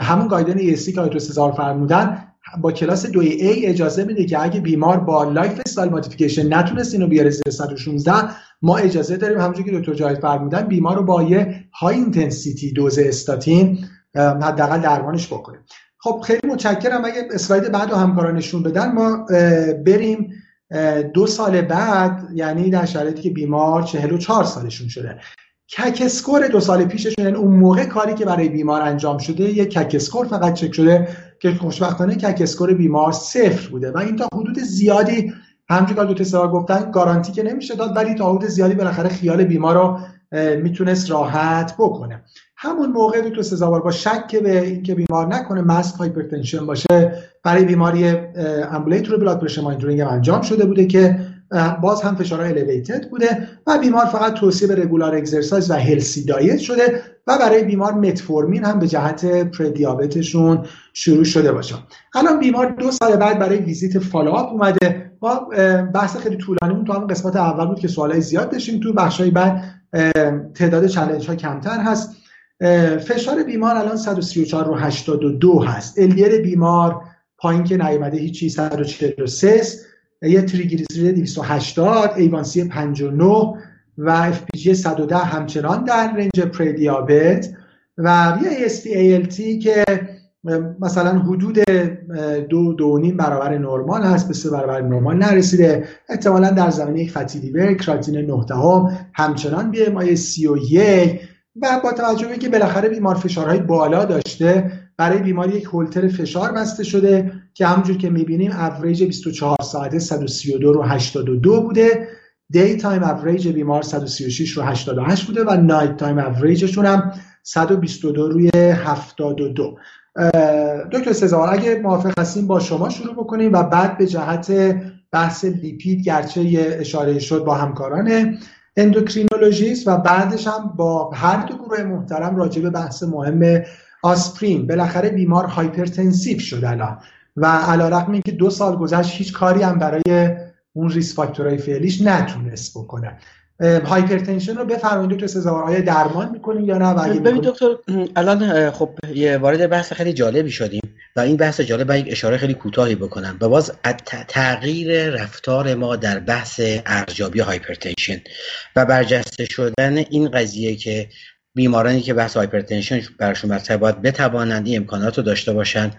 همون guideline ESC که دکتر سزاوار فرمودن با کلاس دوی A اجازه میده که اگه بیمار با lifestyle modification نتونست اینو بیاره زیر 116 ما اجازه داریم همونجوری که دکتر جاید فرمودن بیمار رو با یه high intensity dose statin حداقل درمانش بکنیم خب خیلی متشکرم. اگه اسلاید بعد رو همکاران نشون بدن ما بریم دو سال بعد یعنی در شرایطی که بیمار 44 سالشون شده. CAC score دو سال پیششون یعنی اون موقع کاری که برای بیمار انجام شده یک CAC score فقط چک شده که خوشبختانه CAC score بیمار صفر بوده و این تا حدود زیادی همچون که دو تا گفتن گارانتی که نمیشه داد ولی تا حدود زیادی بالاخره خیال بیمار رو می‌تونست راحت بکنه. همون موقع دکتر سزاوار با شک به اینکه بیمار نکنه masked hypertension باشه برای بیمار یه ambulatory blood pressure monitoring انجام شده بوده که باز هم فشارهای elevated بوده و بیمار فقط توصیه به regular exercise و healthy diet شده و برای بیمار متفورمین هم به جهت پردیابتشون شروع شده باشه. الان بیمار دو سال بعد برای ویزیت follow-up اومده. ما بحث خیلی طولانی تو همون قسمت اول بود که سوالای زیاد داشتیم. تو بخشای بعد تعداد چالش ها کمتر هست. فشار بیمار الان 134 رو 82 هست. LDL بیمار پایین که نیومده هیچی 143 یه تریگلیسیرید 280 A1C 59 و FPG 110 همچنان در range پردیابت و یه SGPT ALT که مثلا حدود دو دو نیم برابر نرمال هست به سه برابر نرمال نرسیده. احتمالا در زمینه یک fatty liver کراتینین 9 هم همچنان BMI 31 و با توجه به که بالاخره بیمار فشارهای بالا داشته برای بیمار یک هولتر فشار بسته شده که همونجور که می‌بینیم اوریج 24 ساعته 132 رو 82 بوده. daytime average بیمار 136 رو 88 بوده و nighttime average شون هم 122 روی 72 دکتر سزاوار اگه موافق هستیم با شما شروع بکنیم و بعد به جهت بحث لیپید گرچه اشاره شد با همکاران endocrinologist و بعدش هم با هر دو گروه محترم راجع به بحث مهم آسپرین بالاخره بیمار hypertensive شد الان. و علی رغم این که دو سال گذشت هیچ کاری هم برای اون risk factor های فعلیش نتونست بکنه. hypertension رو بفرمایید دکتر سزاوار آیا درمان می‌کنیم یا نه؟ ببین دکتر الان خب یه وارد بحث خیلی جالبی شدیم و این بحث جالب یک اشاره خیلی کوتاهی بکنم. و باز تغییر رفتار ما در بحث ارزیابی hypertension و برجسته شدن این قضیه که بیمارانی که بحث hypertension برشون مرتبط باید بتوانند این امکانات رو داشته باشند.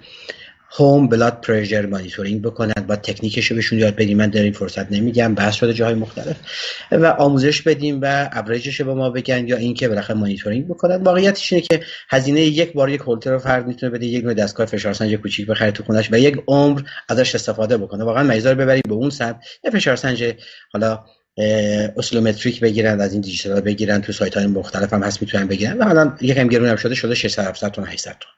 home blood pressure monitoring بکنند با تکنیکش رو بهشون یاد بدیم. من در این فرصت نمیگم بحث شده جاهای مختلف. و آموزش بدیم و average ش به ما بگن یا اینکه بالاخره مانیتورینگ بکنن. واقعیتش اینه که هزینه یک بار یک هولتر رو فرد می‌تونه بده یک نوع دستگاه فشارسنج کوچیک بخره تو خونش و یک عمر ازش استفاده بکنه. واقعا مریضا رو ببریم به اون سمت. یه فشارسنج حالا oscillometric بگیرن از این دیجیتال بگیرن تو سایت های مختلف هم هست می‌تونن بگیرن. و حالا یکم گرون هم شده شده 600 700 تا 800 تومن.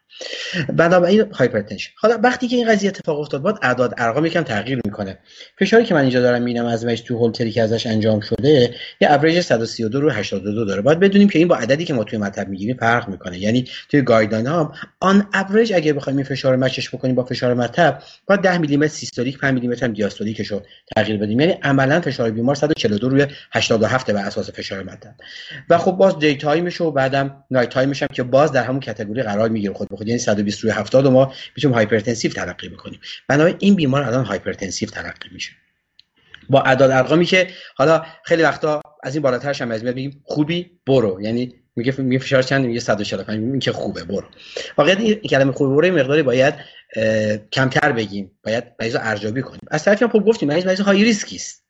بنابراین hypertension. حالا وقتی که این قضیه اتفاق افتاد بعد اعداد ارقام یکم تغییر می‌کنه. فشاری که من اینجا دارم می‌بینم از مش تو هولتری که ازش انجام شده یه اوریج 132 رو 82 داره. باید بدونیم که این با عددی که ما توی مطب می‌گیریم فرق می‌کنه. یعنی توی guideline ها اون average اگه بخوایم این فشار match ش بکنیم با فشار مطب با 10 میلی متر سیستولیک 5 میلی متر هم دیاستولیکش رو تغییر بدیم. یعنی عملا فشار بیمار 142 روی 87 بر اساس فشار مطب و خب باز daytime ش و بعدم nighttime ش هم که باز در همون category قرار می‌گیره خود بخود یعنی 120 روی 70 و ما می‌تونیم hypertensive تلقی بکنیم. بنابراین این بیمار الان hypertensive تلقی میشه. با اعداد ارقامی که حالا خیلی وقتا از این بالاترش هم از میگیم خوبی برو. یعنی میگه میگه فشار چند؟ میگه 145 میگه که خوبه برو. واقعا این کلمه خوبه برو مقداری باید کمتر بگیم. باید مریض ارزیابی کنیم. از طرفی هم خب گفتیم مریض high risk ی است.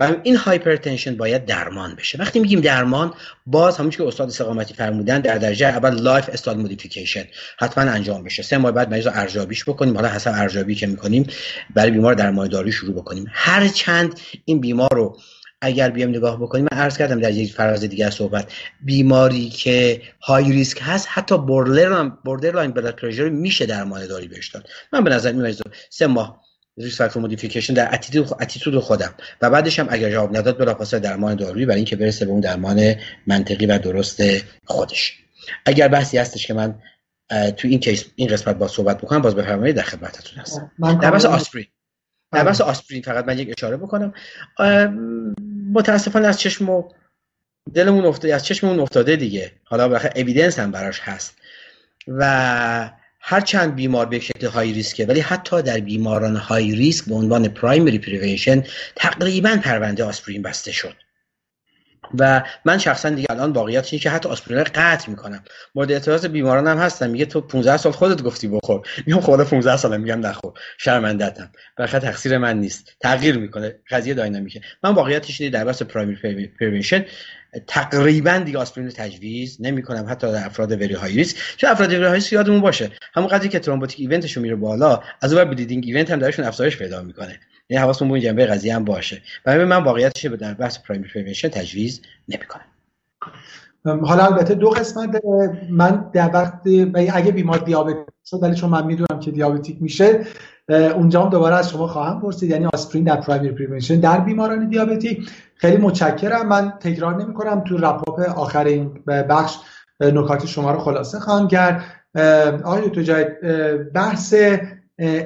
و این hypertension باید درمان بشه. وقتی میگیم درمان باز همون که استاد استقامتی فرمودن در درجه اول lifestyle modification حتما انجام بشه. سه ماه بعد مریض رو ارزیابیش بکنیم. حالا حسب ارزیابی که می‌کنیم برای بیمار درمان دارویی شروع بکنیم. هر چند این بیمار رو اگر بیام نگاه بکنیم من عرض کردم در یک فراز دیگر صحبت بیماری که high risk هست حتی borderline blood pressure میشه درمان دارویی بهش داد. من به نظر میاد سه ماه risk factor modification در attitude خودم. و بعدش هم اگر جواب نداد بلافاصله درمان دارویی برای اینکه برسه به اون درمان منطقی و درست خودش. اگر بحثی هستش که من تو این case این قسمت با صحبت بکنم باز بفرمایید در خدمتتون هستم. در بحث آسپرین. در بحث آسپرین فقط من یک اشاره بکنم. متاسفانه از چشم و دلمون افتاده از چشممون افتاده دیگه. حالا بخاطر evidence هم براش هست. و هرچند بیمار به شکل high risk ه ولی حتی در بیماران high risk به عنوان primary prevention تقریبا پرونده آسپرین بسته شد. و من شخصا دیگه الان واقعیت اینه که حتی آسپرین رو قطع می‌کنم. مورد اعتراض بیماران هم هستن میگه تو 15 سال خودت گفتی بخور. میگم خود 15 سالم میگم نخور. شرمندتم بخاطر تقصیر من نیست. تغییر می‌کنه. قضیه dynamic ه. من واقعیتش اینه در بحث primary prevention تقریبا دیگه آسپرین تجویز نمی‌کنم حتی در افراد very high risk چون افراد very high risk باشه همون قضیه که thrombotic event شون میره بالا از اون bleeding event هم درشون افزایش پیدا می‌کنه. یعنی حواسمون به جنبه قضیه هم باشه. و من واقعیتش به در بحث primary prevention تجویز نمی‌کنم. حالا البته دو قسمت داره من در وقت اگه بیمار دیابت شد ولی چون من می‌دونم که diabetic میشه اونجا هم دوباره از شما خواهم پرسید. یعنی آسپرین در primary prevention در بیماران دیابتی خیلی متشکرم. من تکرار نمی کنم تو wrap-up آخر این بخش نکات شما رو خلاصه خواهم کرد. آقای دکتر بحث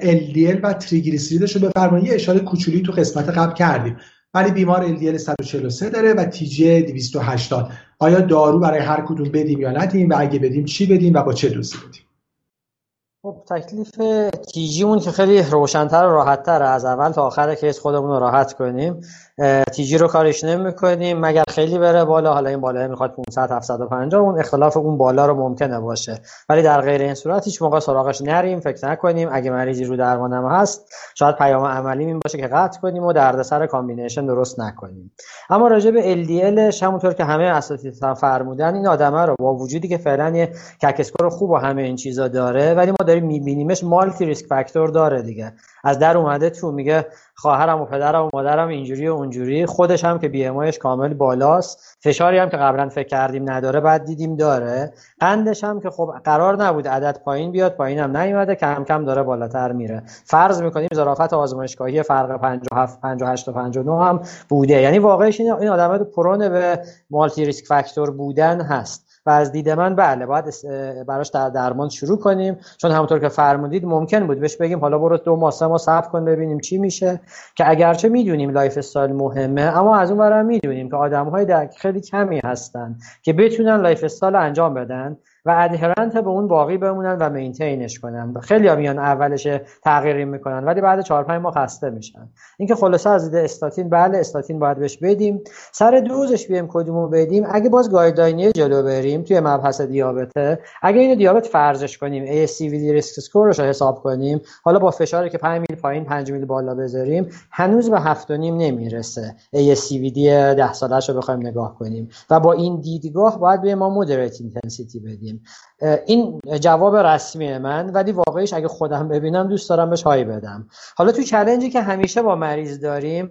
LDL و تریگلیسیریدش رو بفرمایید. یه اشاره کوچولی تو قسمت قبل کردیم. ولی بیمار LDL 143 داره و TG 280 آیا دارو برای هر کدوم بدیم یا ندیم؟ و اگه بدیم چی بدیم و با چه دوزی بدیم؟ خب تکلیف تیجیمون که خیلی روشنتر و راحتتر از اول تا آخر کیس خودمون رو راحت کنیم. تیجی رو کارش نمی‌کنیم. مگر خیلی بره بالا؟ حالا این بالا می‌خواد 500 750 اون اختلاف اون بالا رو ممکنه باشه. ولی در غیر این صورت هیچ موقع سراغش نریم فکر نکنیم. اگه مریضی رو درمانم هست شاید پیام عملی این باشه که قطع کنیم و دردسر combination درست نکنیم. اما راجع به LDL ش همونطور که همه اساتید فرمودن این آدمه رو با وجودی که فعلا یه CAC score خوب و همه این چیزا داره ولی ما داریم میبینیمش multi risk factor داره دیگه. از در اومده تو میگه خواهرم و پدرم و مادرم اینجوری و اونجوری. خودش هم که BMI کامل بالاست. فشاری هم که قبلا فکر کردیم نداره بعد دیدیم داره. قندش هم که خب قرار نبود عدد پایین بیاد پایین هم نیومده کم کم داره بالاتر میره. فرض می‌کنیم ظرافت آزمایشگاهی فرق 57 58 و 59 هم بوده. یعنی واقعش این آدم prone به multi risk factor بودن هست. و از دید من بله باید براش در درمان شروع کنیم. چون همونطور که فرمودید ممکن بود. بهش بگیم حالا برو دو ماه سه ماه صبر کن ببینیم چی میشه. که اگرچه می‌دونیم lifestyle مهمه اما از اون ورم می‌دونیم که آدم های خیلی کمی هستن که بتونن lifestyle انجام بدن. و adherent به اون باقی بمونن و maintain ش کنن. خیلی میان اولش تغییری می‌کنن ولی بعد 4 5 ماه خسته میشن. اینکه خلاصه از دید استاتین بله استاتین باید بهش بدیم. سر دوزش بیایم کدومو بدیم. اگه باز guideline ی جلو بریم توی مبحث دیابته اگه اینو دیابت فرضش کنیم ASCVD risk score ش رو حساب کنیم حالا با فشاری که 5 میل پایین 5 میل بالا بذاریم هنوز به 7 نیم نمی‌رسه. ASCVD 10 سالش رو بخوایم نگاه کنیم. و با این دیدگاه باید به ما moderate intensity بدیم. این جواب رسمی من ولی واقعیش اگه خودم ببینم دوست دارم بهش high ی بدم. حالا تو challenge ی که همیشه با مریض داریم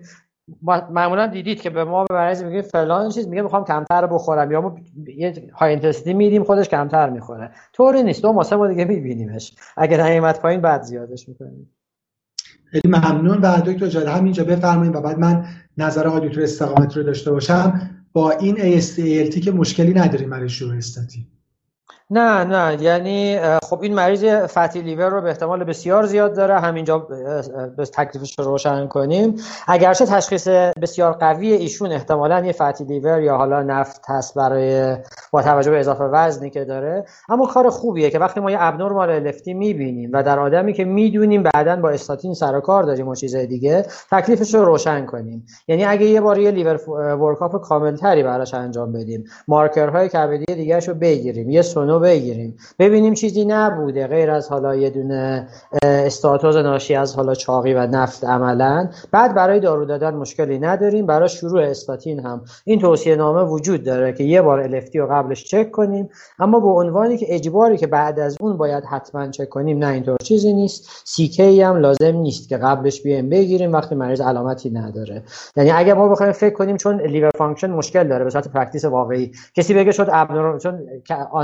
معمولا دیدید که به ما به مریض میگه فلان چیز میگه می‌خوام کمتر بخورم یا ما یه high intensity میدیم خودش کمتر می‌خوره. طوری نیست. دو ماه ما دیگه میبینیمش. اگه نیومد پایین بعد زیادش می‌کنیم. خیلی ممنون. و دکتر جاد همینجا بفرمایید و بعد من نظر آقای دکتر استقامت رو داشته باشم. با این AST که مشکلی نداریم برای شروع استاتین. نه نه یعنی خب این مریض فتی لیور رو به احتمال بسیار زیاد داره. همینجا به تکلیفش رو روشن کنیم. اگرچه تشخیص بسیار قوی ایشون احتمالا یه فتی لیور یا حالا نفت هست برای با توجه به اضافه وزنی که داره. اما کار خوبیه که وقتی ما یه ابنورمال الفتی می‌بینیم و در آدمی که می‌دونیم بعدا با استاتین سر کار داریم و چیزای دیگه تکلیفش رو روشن کنیم. یعنی اگه یه بار یه لیور ورکاپ کاملتری براش انجام بدیم مارکرهای کبدی دیگه رو بگیریم یه سونو بگیریم. ببینیم چیزی نبوده غیر از حالا یه دونه استاتوز ناشی از حالا چاقی و نفت عملا. بعد برای دارو دادن مشکلی نداریم. برای شروع استاتین هم. این توصیه نامه وجود داره که یه بار الفتی رو قبلش چک کنیم. اما به عنوانی که اجباری که بعد از اون باید حتما چک کنیم نه اینطور چیزی نیست. سیکی هم لازم نیست که قبلش بیایم بگیریم. وقتی مریض علامتی نداره. یعنی اگه ما بخوایم فکر کنیم چون liver function مشکل داره به صورت practice واقعی. کسی بگه شد abnormal چون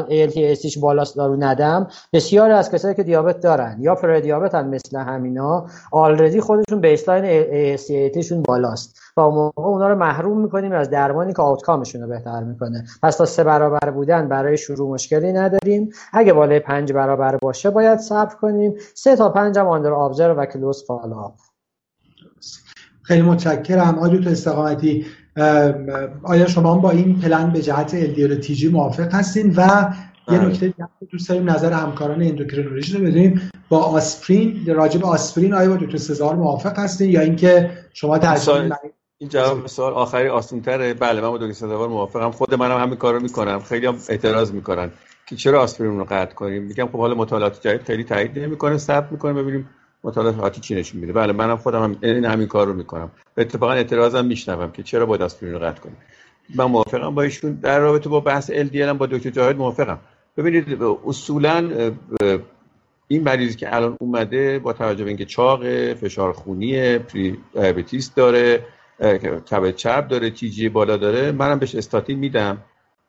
ALT بالاست دارو ندم. بسیار از کسایی که دیابت دارن یا پره دیابت هم مثل همینا already خودشون baseline AST شون بالاست و موقع اونا رو محروم می‌کنیم از درمانی که outcome شون رو بهتر می‌کنه. پس تا سه برابر بودن برای شروع مشکلی نداریم. اگه بالای پنج برابر باشه باید صبر کنیم. سه تا پنج هم under observe و close follow خیلی متشکرم. آقای دکتر استقامتی آیا شما با این پلن به جهت و TG موافق هستین و یه بله. نکته دوست داریم نظر همکاران اندوکرینولوژی رو بدونیم. با آسپرین راجع به آسپرین آیا با دکتر سزاوار موافق هستین یا اینکه شما ترجیح این جواب سوال آخری آسان‌تره بله من با دکتر سزاوار موافقم. خود منم همین کارو می‌کنم. خیلی هم اعتراض می‌کنن که چرا آسپرین رو قطع کنیم. میگم خب حالا مطالعات جدید خیلی تایید نمی‌کنه. ثبت می‌کنه. ببینیم مطالعات چی نشون میده. بله منم خودم هم این همین کار رو می‌کنم. اتفاقا اعتراضم میشنوم که چرا باید آسپرین رو قطع کنیم. من موافقم با ایشون. در رابطه با بحث LDL هم با دکتر جاهد موافقم. ببینید اصولا این مریضی که الان اومده با توجه به اینکه چاق فشار خونی پری دیابتیس داره کبد چپ داره تیجی بالا داره منم بهش استاتین میدم.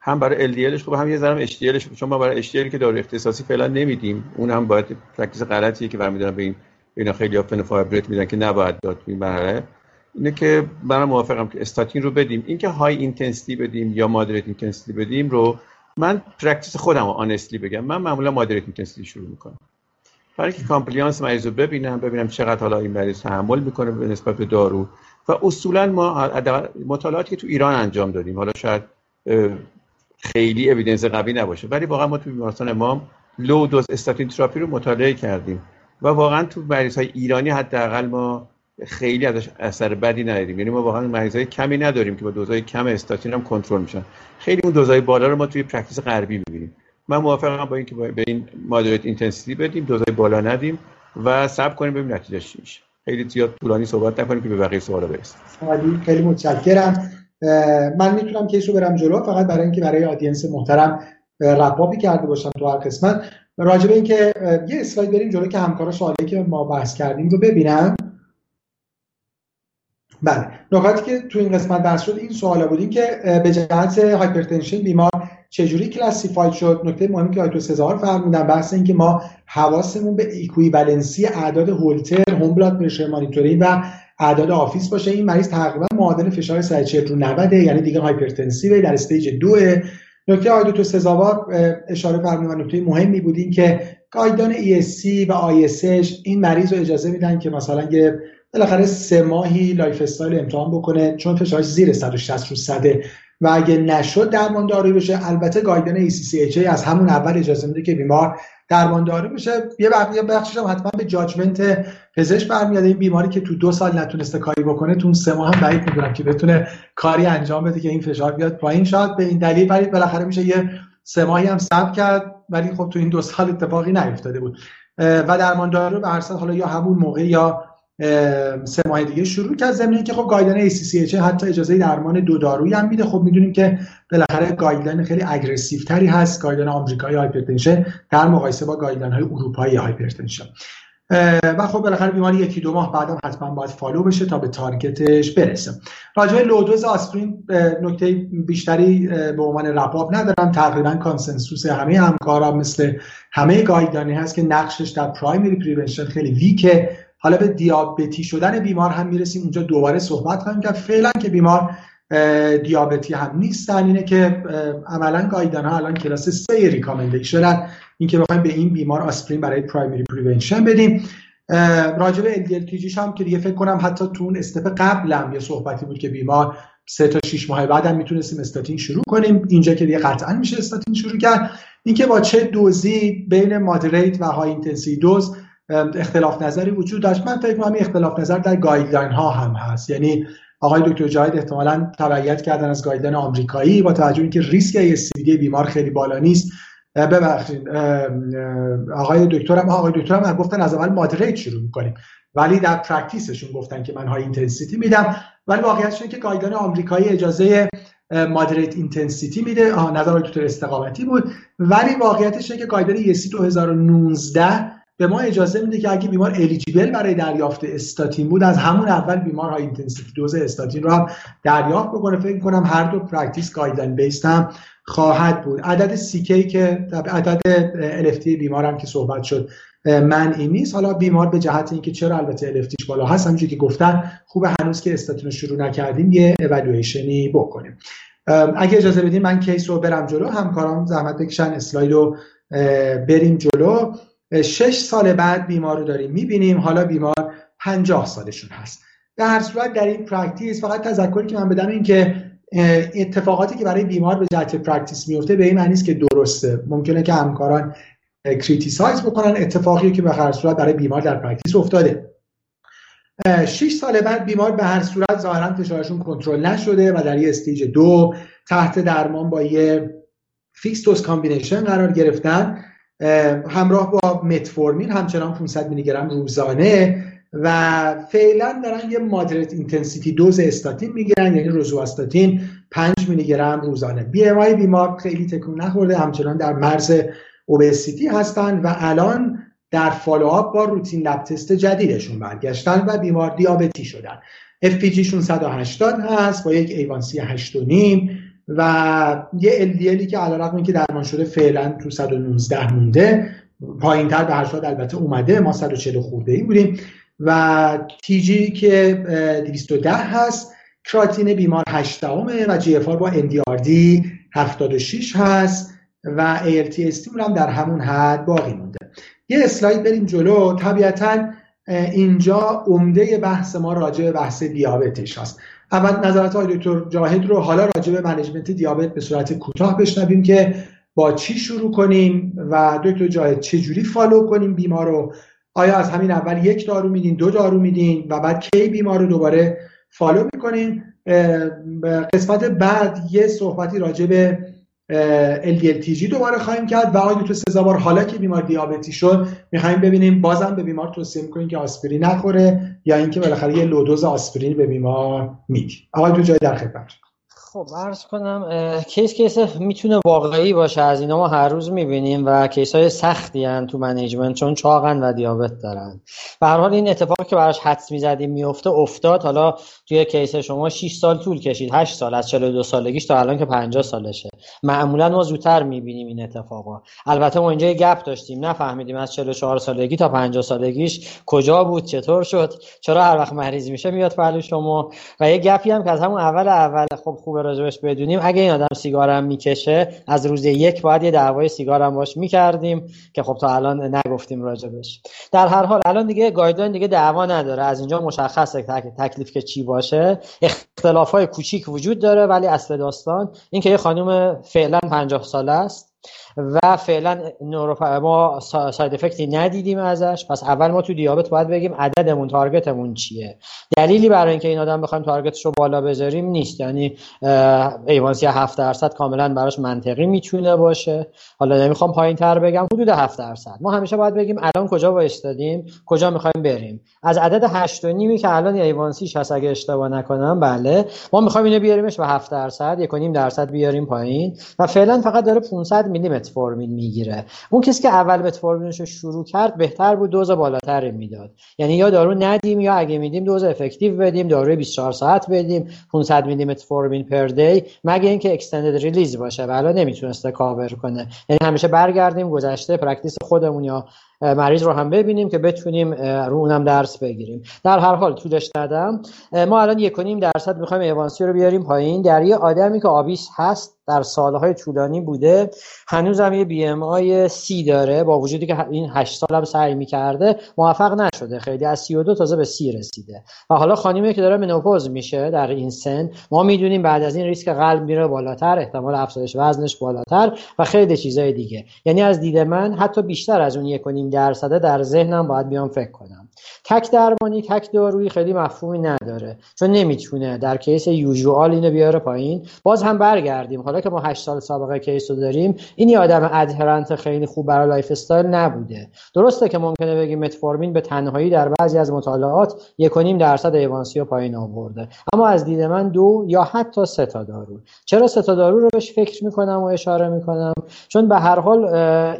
هم برای LDL ش خوب هم یه ذره HDL ش چون ما برای HDL که دارو اختصاصی فعلا نمیدیم. اون هم باید practice غلطیه که برمیدارن به این اینا خیلی fenofibrate میدن که نباید داد این مرحله. اینه که من موافقم که استاتین رو بدیم. اینکه high intensity بدیم یا moderate intensity بدیم رو من practice خودم honestly بگم من معمولا moderate intensity شروع می‌کنم. برای که compliance مریض رو ببینم ببینم چقدر حالا این مریض تحمل می‌کنه به نسبت به دارو. و اصولا ما مطالعاتی که تو ایران انجام دادیم حالا شاید خیلی evidence قوی نباشه ولی واقعا ما تو بیمارستان امام low dose statin therapy رو مطالعه کردیم. و واقعا تو مریض های ایرانی حداقل ما خیلی ازش اثر بدی نداریم. یعنی ما واقعا مریض های کمی نداریم که با دوزهای کم استاتین هم کنترل میشن. خیلی اون دوزهای بالا رو ما توی practice غربی می‌بینیم. من موافقم با اینکه به این moderate intensity بدیم دوزهای بالا ندیم و صبر کنیم ببینیم نتیجه چی میشه. خیلی زیاد طولانی صحبت نکنیم که به بقیه سوالا برسیم. خیلی متشکرم. من می‌تونم case رو برم جلو فقط برای اینکه برای audience محترم wrap-up ی کرده باشم تو هر قسمت. راجع به اینکه یه اسلاید بریم جلو که همکارا سوالی که ما بحث کردیم رو ببینم بله. نکاتی که تو این قسمت بحث شد این سوالا بود. که به جهت hypertension بیمار چجوری classified شد؟ نکته مهمی که آیتو سزار فرمودن بحث این که ما حواسمون به equivalency اعداد Holter home blood pressure monitoring و اعداد office باشه. این مریض تقریبا معادل فشار 140 رو 90 یعنی دیگه hypertensive در stage 2 نکته آقای دکتر سزاوار اشاره فرمودن نکته مهمی بود این که guideline ESC و ISH این مریض رو اجازه میدن که مثلا یه بالاخره سه ماهی lifestyle امتحان بکنه چون فشارش زیر 160 رو صده. و اگه نشد درمان دارویی بشه. البته guideline ACC/AHA از همون اول اجازه میده که بیمار درمان دارو بشه. یه بخشش هم حتما به judgment پزشک برمیاد این بیماری که تو دو سال نتونسته کاری بکنه تو سه ماه هم بعید می‌دونم که بتونه کاری انجام بده که این فشار بیاد پایین. شاید به این دلیل ولی بالاخره میشه یه سه ماهی هم صبر کرد. ولی خب تو این دو سال اتفاقی نیفتاده بود. و درمان دارو به هر حالا یا همون موقع یا سه ماه دیگه شروع کرد. زمینه که خب guideline ACC/AHA حتی اجازه درمان دو دارویی هم میده. خب می‌دونیم که بالاخره guideline خیلی aggressive تری هست. guideline آمریکایی hypertension در مقایسه با guideline های اروپایی hypertension. و خب بالاخره بیماری یکی دو ماه بعدم حتما باید follow بشه تا به target ش برسه. راجع low dose آسپرین نکته بیشتری به عنوان رباب ندارم. تقریبا consensus همه همکارا مثل همه guideline ی هست که نقشش در primary prevention خیلی weak ه. حالا به دیابتی شدن بیمار هم می‌رسیم. اونجا دوباره صحبت خواهیم کرد. فعلا که بیمار دیابتی هم نیستن. اینه که عملا guideline ها الان کلاس سه recommendation ن. این که بخوایم به این بیمار آسپرین برای primary prevention بدیم. راجع به هم که دیگه فکر کنم حتی تو اون step قبلم یه صحبتی بود که بیمار سه تا 6 ماه بعد هم می‌تونستیم استاتین شروع کنیم. اینجا که دیگه قطعا میشه استاتین شروع کرد. اینکه با چه دوزی بین moderate و high intensity dose اختلاف نظری وجود داشت. من فکر کنم اختلاف نظر در guideline ها هم هست. یعنی آقای دکتر جاهد احتمالا تبعیت کردن از guideline آمریکایی با توجه اینکه ریسک ASCVD ی بیمار خیلی بالا نیست. ببخشید آقای دکترم آقای دکترم گفتن از اول moderate شروع می‌کنیم. ولی در practice شون گفتن که من high intensity میدم. ولی واقعیتش اینه که guideline آمریکایی اجازه moderate intensity میده. نظر دکتر استقامتی بود. ولی واقعیتش اینه که guideline ESC 2019 به ما اجازه میده که اگه بیمار eligible برای دریافت استاتین بود از همون اول بیمار high intensity dose statin رو هم دریافت بکنه. فکر کنم هر دو practice guideline based هم خواهد بود. عدد سیکی که عدد الفتی بیمار هم که صحبت شد این نیست. حالا بیمار به جهت اینکه چرا البته الفتیش بالا هست همونجوری که گفتن خوب هنوز که استاتین رو شروع نکردیم یه اولویشنی بکنیم. اگه اجازه بدیم من کیس رو برم جلو همکاران زحمت بکشن اسلاید رو بریم جلو. شش سال بعد بیمار رو داریم می‌بینیم. حالا بیمار پنجاه سالشون هست. در هر صورت در این پرکتیس فقط تذکری که من بدم این که اتفاقاتی که برای بیمار به جهت practice میفته به این معنی که درسته. ممکنه که همکاران criticize بکنن اتفاقی که به هر صورت برای بیمار در practice افتاده. 6 سال بعد بیمار به هر صورت ظاهرا فشارشون کنترل نشده و در یه stage دو تحت درمان با یه fixed combination قرار گرفتن. همراه با متفورمین همچنان 500 میلی گرم روزانه و فعلا دارن یه moderate intensity dose statin می‌گیرن یعنی روزواستاتین 5 میلی گرم روزانه. BMI بیمار خیلی تکون نخورده همچنان در مرز obesity هستن و الان در follow-up با routine lab test جدیدشون برگشتن و بیمار دیابتی شدن FPG شون 180 هست با یک A1C 8 و یه LDL ی که علیرغم اینکه درمان شده فعلا تو 119 مونده پایین تر به هر صورت البته اومده ما 140 خورده ای بودیم. و TG که 210 هست کراتینین بیمار 8 و GFR با MDRD 76 هست و ALT هم در همون حد باقی مونده. یه slide بریم جلو. طبیعتا اینجا عمده بحث ما راجع به بحث دیابتش هست. اول نظرات آقای دکتر جاهد رو حالا راجع به management دیابت به صورت کوتاه بشنویم که با چی شروع کنیم و دکتر جاهد چه جوری follow کنیم بیمار رو. آیا از همین اول یک دارو میدین دو دارو میدین و بعد کی بیمار رو دوباره follow می‌کنیم قسمت بعد یه صحبتی راجع به LDL-TG دوباره خواهیم کرد و آقای دکتر سزاوار حالا که بیمار دیابتی شد می‌خوایم ببینیم بازم به بیمار توصیه می‌کنیم که آسپرین نخوره یا اینکه بالاخره یه low dose آسپرین به بیمار میدیم آقای دکتر جاهد در خدمت. خب عرض کنم case case می‌تونه واقعی باشه از اینا ما هر روز می‌بینیم و case های سختی هن تو management چون چاقن و دیابت دارن. به هر حال این اتفاق که براش حدس می‌زدیم میفته افتاد. حالا توی کیس شما 6 سال طول کشید. 8 سال. از 42 سالگیش تا الان که 50 سالشه. معمولا ما زودتر می‌بینیم این اتفاقا. البته ما اینجا گپ داشتیم. نفهمیدیم از 44 سالگی تا 50 سالگیش کجا بود چطور شد چرا هر وقت مریض میشه میاد پهلو شما؟ و یه گپی هم که از همون اول اول خب خوبه راجبش بدونیم. اگه این آدم سیگارم می‌کشه از روز یک باید یه دعوای سیگارم باش می‌کردیم که خب تا الان نگفتیم راجبش. در هر حال الان دیگه guideline دیگه دعوا نداره. از اینجا مشخصه تکلیف که چی باشه اختلاف های کوچیک وجود داره ولی اصل داستان این که یه خانم فعلا 50 ساله است. و فعلا ما side effect ی ندیدیم ازش. پس اول ما تو دیابت باید بگیم عددمون target مون چیه؟ دلیلی برای اینکه این آدم بخوایم target ش رو بالا بذاریم نیست. یعنی A1C 7 درصد کاملا براش منطقی می‌تونه باشه. حالا نمی‌خوام پایین تر بگم حدود 7 درصد. ما همیشه باید بگیم الان کجا وایستادیم کجا می‌خوایم بریم. از عدد 8 نیمی که الان A1C ش هست اگه اشتباه نکنم بله. ما می‌خوایم اینو بیاریمش به 7 درصد 1.5 درصد بیاریم پایین. و فعلا فقط داره 500 میلی متفورمین می‌گیره. اون کسی که اول متفورمینش رو شروع کرد بهتر بود dose بالاتری می‌داد. یعنی یا دارو ندیم یا اگه میدیم dose effective بدیم داروی 24 ساعت بدیم 500 میلی متفورمین per day مگه اینکه extended release باشه. ولی نمی‌تونسته کاور کنه. یعنی همیشه برگردیم گذشته practice خودمون یا مریض رو هم ببینیم که بتونیم رو اونم درس بگیریم. در هر حال طولش ندم ما الان یک درصد می‌خوایم A1C رو بیاریم پایین. در یه آدمی که obese هست در سالهای طولانی بوده هنوز هم یه BMI سی داره با وجودی که این 8 سال هم سعی می‌کرده موفق نشده. خیلی از 32 تازه به سی رسیده. و حالا خانمی که داره menopause میشه در این سن. ما می‌دونیم بعد از این ریسک قلب میره بالاتر احتمال افزایش وزنش بالاتر و خیلی چیزای دیگه. یعنی از دید من حتی بیشتر از اون یک درصده در ذهنم باید بیام فکر کنم. تک درمانی تک دارویی خیلی مفهومی نداره. چون نمی‌تونه در case usual اینو بیاره پایین. باز هم برگردیم. حالا که ما 8 سال سابقه case رو داریم این آدم adherent خیلی خوب برای lifestyle نبوده. درسته که ممکنه بگیم متفورمین به تنهایی در بعضی از مطالعات 1.5 درصد A1C رو پایین آورده. اما از دید من دو یا حتی سه تا دارو. چرا سه تا دارو رو بهش فکر می‌کنم و اشاره می‌کنم؟ چون به هر حال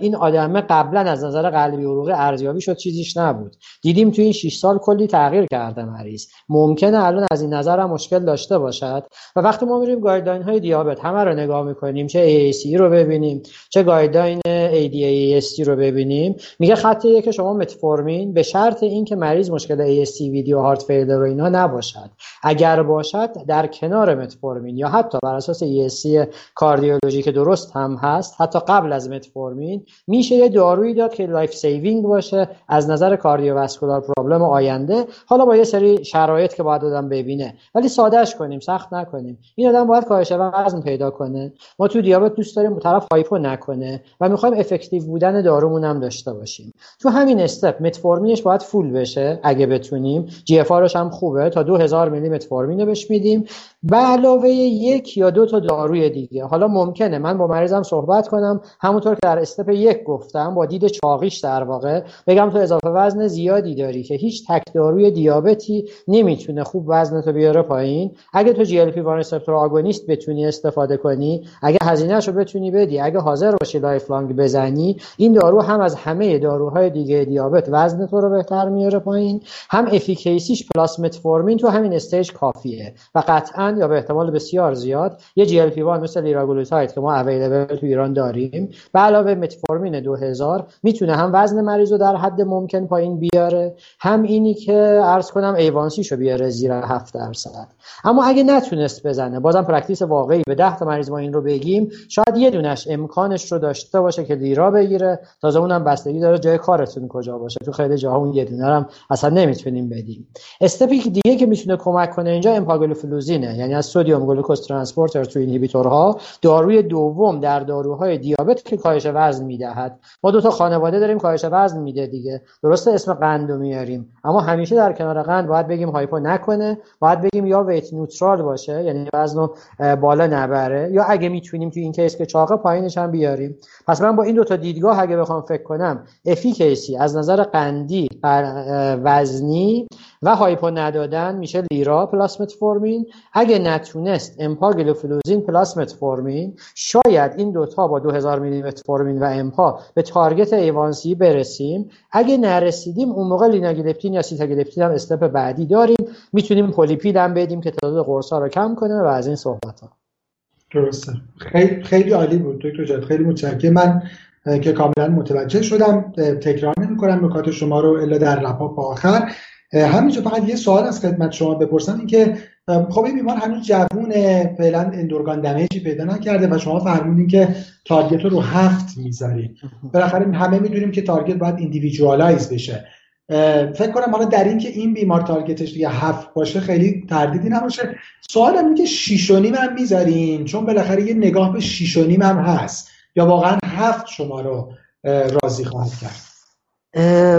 این آدمه قبلا از نظر قلبی عروقی ارزیابی شد چیزیش نبود. دیدیم تو این 6 سال کلی تغییر کرده مریض. ممکنه الان از این نظر هم مشکل داشته باشد. و وقتی ما میریم guideline های دیابت همه رو نگاه می‌کنیم چه AACE رو ببینیم چه guideline ADA EASD رو ببینیم میگه خط که شما متفورمین به شرط اینکه مریض مشکل ASCVD یا heart failure و اینا نباشد. اگر باشد در کنار متفورمین یا حتی بر اساس ESC کاردیولوژی که درست هم هست حتی قبل از متفورمین میشه یه دارویی داد که life saving باشه از نظر cardiovascular problem آینده. حالا با یه سری شرایط که باید آدم ببینه. ولی سادهش کنیم سخت نکنیم. این آدم باید کاهش وزن پیدا کنه. ما تو دیابت دوست داریم طرف hypo نکنه و می‌خوایم effective بودن دارومون هم داشته باشیم. تو همین step متفورمینش باید full بشه اگه بتونیم. GFR هم خوبه. تا 2000 میلی متفورمین بهش میدیم. به علاوه یک یا دو تا داروی دیگه. حالا ممکنه. من با مریضم صحبت کنم. همونطور که در step یک گفتم با دید چاقیش در واقع بگم تو اضافه وزن زیادی داری که هیچ تک داروی دیابتی نمی‌تونه خوب وزنتو بیاره پایین. اگه تو GLP-1 receptor agonist بتونی استفاده کنی اگه هزینهشو بتونی بدی اگه حاضر باشی lifelong بزنی این دارو هم از همه داروهای دیگه دیابت وزن تو رو بهتر میاره پایین. هم efficacy ش plus متفورمین تو همین stage کافیه و قطعا یا به احتمال بسیار زیاد یه GLP-1 مثل لیراگلوتاید که ما available تو ایران داریم. به علاوه متفورمین 2000 می‌تونه هم وزن مریض رو در حد ممکن پایین بیاره. هم اینی که عرض کنم A1C شو بیاره زیر 7 درصد. اما اگه نتونست بزنه بازم practice واقعی به 10 تا مریض ما این رو بگیم شاید یه دونش امکانش رو داشته باشه که لیرا بگیره. تازه اونم بستگی داره جای کارتون کجا باشه. تو خیلی جاها اون یه دونه هم اصلا نمی‌تونیم بدیم. step ی دیگه که می‌تونه کمک کنه اینجا امپاگلوفلوزینه یعنی از sodium glucose transporter two inhibitor ها داروی دوم در داروهای دیابت که کاهش وزن می‌دهد. ما دو تا خانواده داریم کاهش وزن میده دیگه. درسته؟ اسم قند میاریم. اما همیشه در کنار قند باید بگیم hypo نکنه باید بگیم یا weight neutral باشه یعنی وزن بالا نبره یا اگه می‌تونیم تو این case که چاقه پایینش هم بیاریم. پس من با این دو تا دیدگاه اگه بخوام فکر کنم efficacy از نظر قندی وزنی و hypo ندادن میشه لیرا plus متفورمین اگه نتونست امپاگلوفلوزین plus متفورمین شاید این دوتا با 2000 میلی متفورمین و امپا به target A1C برسیم. اگه نرسیدیم اون موقع لیناگلیپتین یا سیتاگلیپتین هم step بعدی داریم. می‌تونیم polypill هم بدیم که تعداد قرص ها رو کم کنه و از این صحبت ها. درسته. خیلی خیلی عالی بود دکتر جاد خیلی متشکرم. من که کاملا متوجه شدم تکرار نمی کنم نکات شما رو الا در wrap up آخر. همینجا فقط یه سوال از خدمت شما بپرسم این که خب این بیمار هنوز جوونه فعلا end organ damage ی پیدا نکرده و شما فرمودین که target رو رو هفت می‌ذارید بالاخره همه می‌دونیم که target باید individualize بشه. فکر کنم حالا در این که این بیمار target ش دیگه هفت باشه خیلی تردیدی نباشه. سوالم اینه که شیش و نیم هم می‌ذارین چون بالاخره یه نگاه به شیش و نیم هم هست. یا واقعا هفت شما رو راضی خواهد کرد؟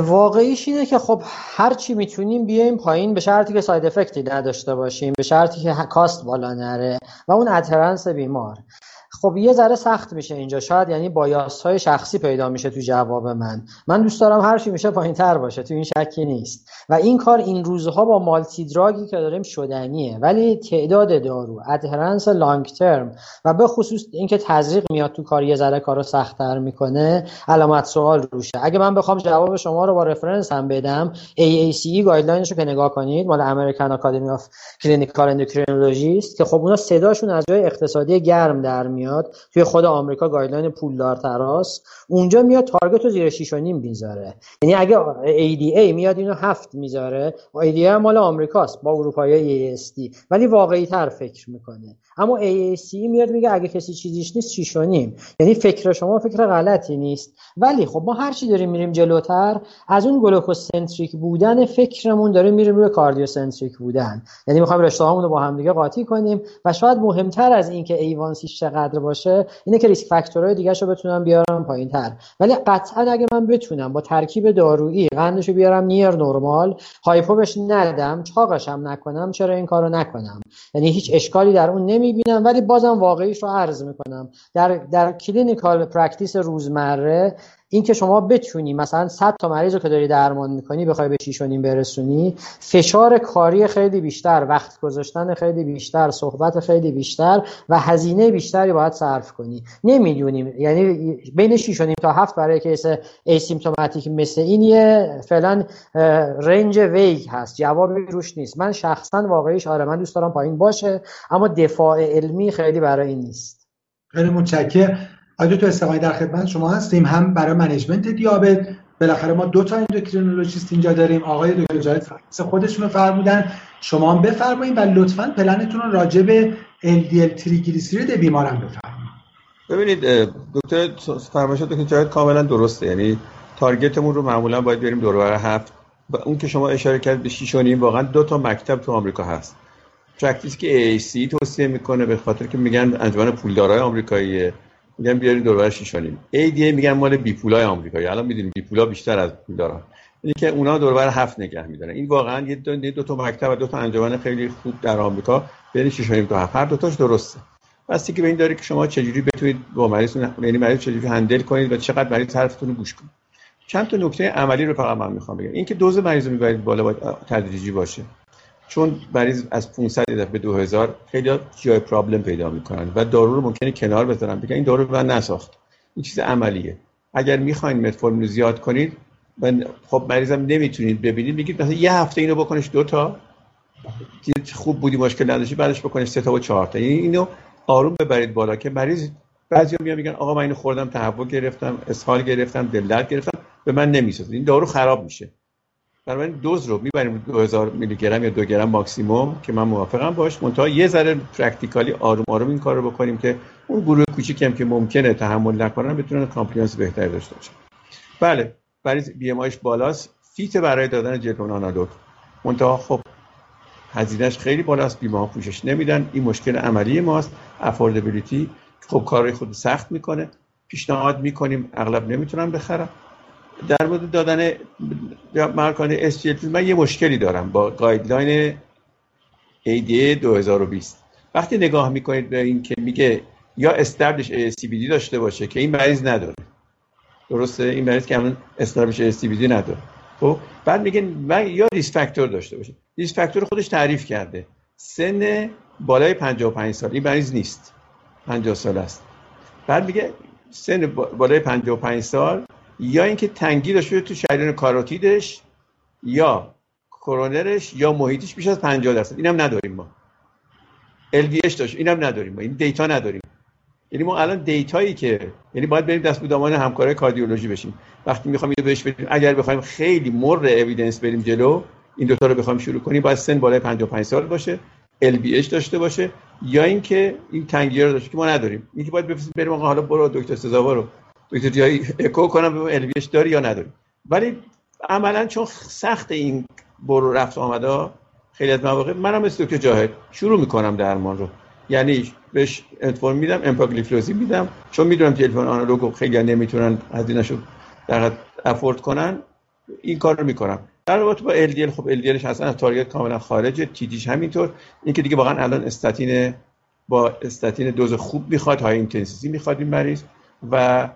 واقعیش اینه که خب هر چی می‌تونیم بیایم پایین به شرطی که side effect ی نداشته باشیم به شرطی که cost بالا نره و اون adherence بیمار. خب یه ذره سخت میشه اینجا. شاید یعنی bias های شخصی پیدا میشه تو جواب من. من دوست دارم هر چی میشه پایین تر باشه تو این شکی نیست. و این کار این روزها با multi drug ی که داریم شدنیه. ولی تعداد دارو adherence long term و به خصوص اینکه تزریق میاد تو کار یه ذره کارو سختتر می‌کنه علامت سوال روشه. اگه من بخوام جواب شما رو با reference هم بدم AACE guideline ش رو که نگاه کنید مال American Academy of Clinical Endocrinology که خب اونا صداشون از جای اقتصادی گرم در میاد. میاد توی خود آمریکا guideline پولدارتر است اونجا میاد target رو زیر 6 و نیم می‌ذاره. یعنی اگه ADA میاد اینو هفت می‌ذاره و ADA مال آمریکاست با اروپایی EASD ولی واقعی تر فکر می‌کنه. اما AACE میاد میگه اگه کسی چیزیش نیست 6 و نیم. یعنی فکر شما فکر غلطی نیست. ولی خب ما هر چی داریم میریم جلوتر از اون glucocentric بودن فکرمون داره میریم روی cardiocentric بودن. یعنی می‌خوایم رشته رو با هم دیگه قاطی کنیم و شاید مهمتر از اینکه A1C ش چقدر باشه اینه که risk factor های دیگه رو بتونم بیارم پایین تر ولی قطعا اگه من بتونم با ترکیب دارویی قندشو بیارم near normal hypo بهش ندم چاقش هم نکنم چرا این کارو نکنم؟ یعنی هیچ اشکالی در اون نمی‌بینم ولی بازم واقعیش رو عرض می‌کنم. در در clinical practice روزمره این که شما بتونی مثلا 100 تا مریض رو که داری درمان می‌کنی بخوای به 6 برسونی فشار کاری خیلی بیشتر وقت گذاشتن خیلی بیشتر صحبت خیلی بیشتر و هزینه بیشتری باید صرف کنی. نمی‌دونیم. یعنی بین 6 تا 7 برای case asymptomatic مثل این یه فعلا range vague هست. جوابی روش نیست. من شخصا واقعیش آره من دوست دارم پایین باشه اما دفاع علمی خیلی برای این نیست. خیلی متشکرم. آقای دکتر استقامتی در خدمت شما هستیم؟ هم برای management دیابت بالاخره ما دو تا اندوکرینولوژیست اینجا داریم. آقای دکتر جاهد خودشون فرمودن. شما هم بفرمایید و لطفا پلنتون رو راجع به LDL تریگلیسیرید بیمارم بفرمایید. ببینید دکتر فرمایشات دکتر جاهد کاملا درسته. یعنی target مون رو معمولا باید بریم دور هفت. و اون که شما اشاره کرد به 6 واقعا دو تا مکتب تو آمریکا هست. practice که AACE توصیه می‌کنه به خاطر که میگن انجمن پولدارای آمریکاییه. میگن بیارین دور شیش و ADA میگن مال بی پولای آمریکایی. الان می‌دونیم بی پولا بیشتر از پولدارا اینی که اونا دور هفت نگه میدارن. این واقعا یه دو, دو تا مکتب و دو تا انجمن خیلی خوب در آمریکا بین 6 تا 7 هر دو تاش درسته. بستگی به این داره که شما چجوری بتونید با مریض یعنی مریض چجوری handle کنید و چقدر مریض حرفتون رو گوش کنید. چند تا نکته عملی رو فقط من می‌خوام بگم. اینکه دوز مریض رو می‌برید بالا باید تدریجی باشه. چون مریض از 500 به 2000 خیلی جای پرابلم پیدا می‌کنن و دارو رو ممکنه کنار بذارن. بگن این دارو من نساخت. این چیز عملیه. اگر می‌خواین متفورمین رو زیاد کنید و خب مریضم نمی‌تونید ببینید. میگید مثلا یه هفته اینو بکنش دو تا. خوب بودی مشکل نداشتی بعدش بکنش سه تا و چهار تا. یعنی اینو آروم ببرید بالا که مریض بعضیا میان میگن آقا من اینو خوردم تهوع گرفتم اسهال گرفتم دل درد گرفتم به من نمی‌سازه این دارو خراب میشه. بنابراین دوز رو می‌بریم 2000 میلی گرم یا دو گرم ماکسیموم که من موافقم باش. منتها یه ذره practically آروم آروم این کار رو بکنیم که اون گروه کوچیکی هم که ممکنه تحمل نکنن بتونن compliance بهتری داشته باشن. بله برای BMI بالاست. فیت برای دادن GLP-1 analog. منتها خب هزینهش خیلی بالاست بیمه ها پوشش نمیدن. این مشکل عملی ماست. affordability خب کار رو خود سخت می‌کنه. پیشنهاد می‌کنیم اغلب نمی‌تونن بخرن در مورد دادن مرکان SGLT من یه مشکلی دارم با guideline ADA 2020 وقتی نگاه می‌کنید به این که میگه یا established ASCVD داشته باشه که این مریض نداره. درسته؟ این مریض که همون established ASCVD نداره. خب بعد میگه من یا risk factor داشته باشه. risk factor خودش تعریف کرده. سن بالای 55 سال. این مریض نیست. 50 سال است. بعد میگه سن بالای 55 سال یا اینکه تنگی داشته تو شریان کاروتیدش یا کرونرش یا محیطش بیش از 50 درصد. اینم نداریم ما. LVH داشت. اینم نداریم ما. این دیتا نداریم. یعنی ما الان دیتایی که یعنی باید بریم دست بودمان همکارای کاردیولوژی بشیم. وقتی می‌خوام اینو بهش بریم اگر بخوایم خیلی مر اویدنس بریم جلو این دوتا رو بخوایم شروع کنیم باید سن بالای 55 سال باشه LVH داشته باشه یا اینکه این تنگی رو داشته که ما نداریم. اینکه باید بفرستیم بریم آقا حالا برو دکتر سزاوار رو. دکتر جایی اکو کنم به الویش داری یا نداری. ولی عملا چون سخت این برو رفت آمده خیلی از مواقع منم مثل دکتر جاهد شروع می‌کنم درمان رو. یعنی بهش انفورم میدم امپاگلیفلوزی میدم. چون می‌دونم تلفن آنالوگ خیلی نمی‌تونن هزینه‌شو در afford کنن این کار رو می‌کنم. در رابطه با LDL خب LDLش اصلا از target کاملا خارجه TG ش همینطور. این که دیگه واقعا الان استاتین با استاتین دوز خوب می‌خواد high intensity می‌خواد این مریض و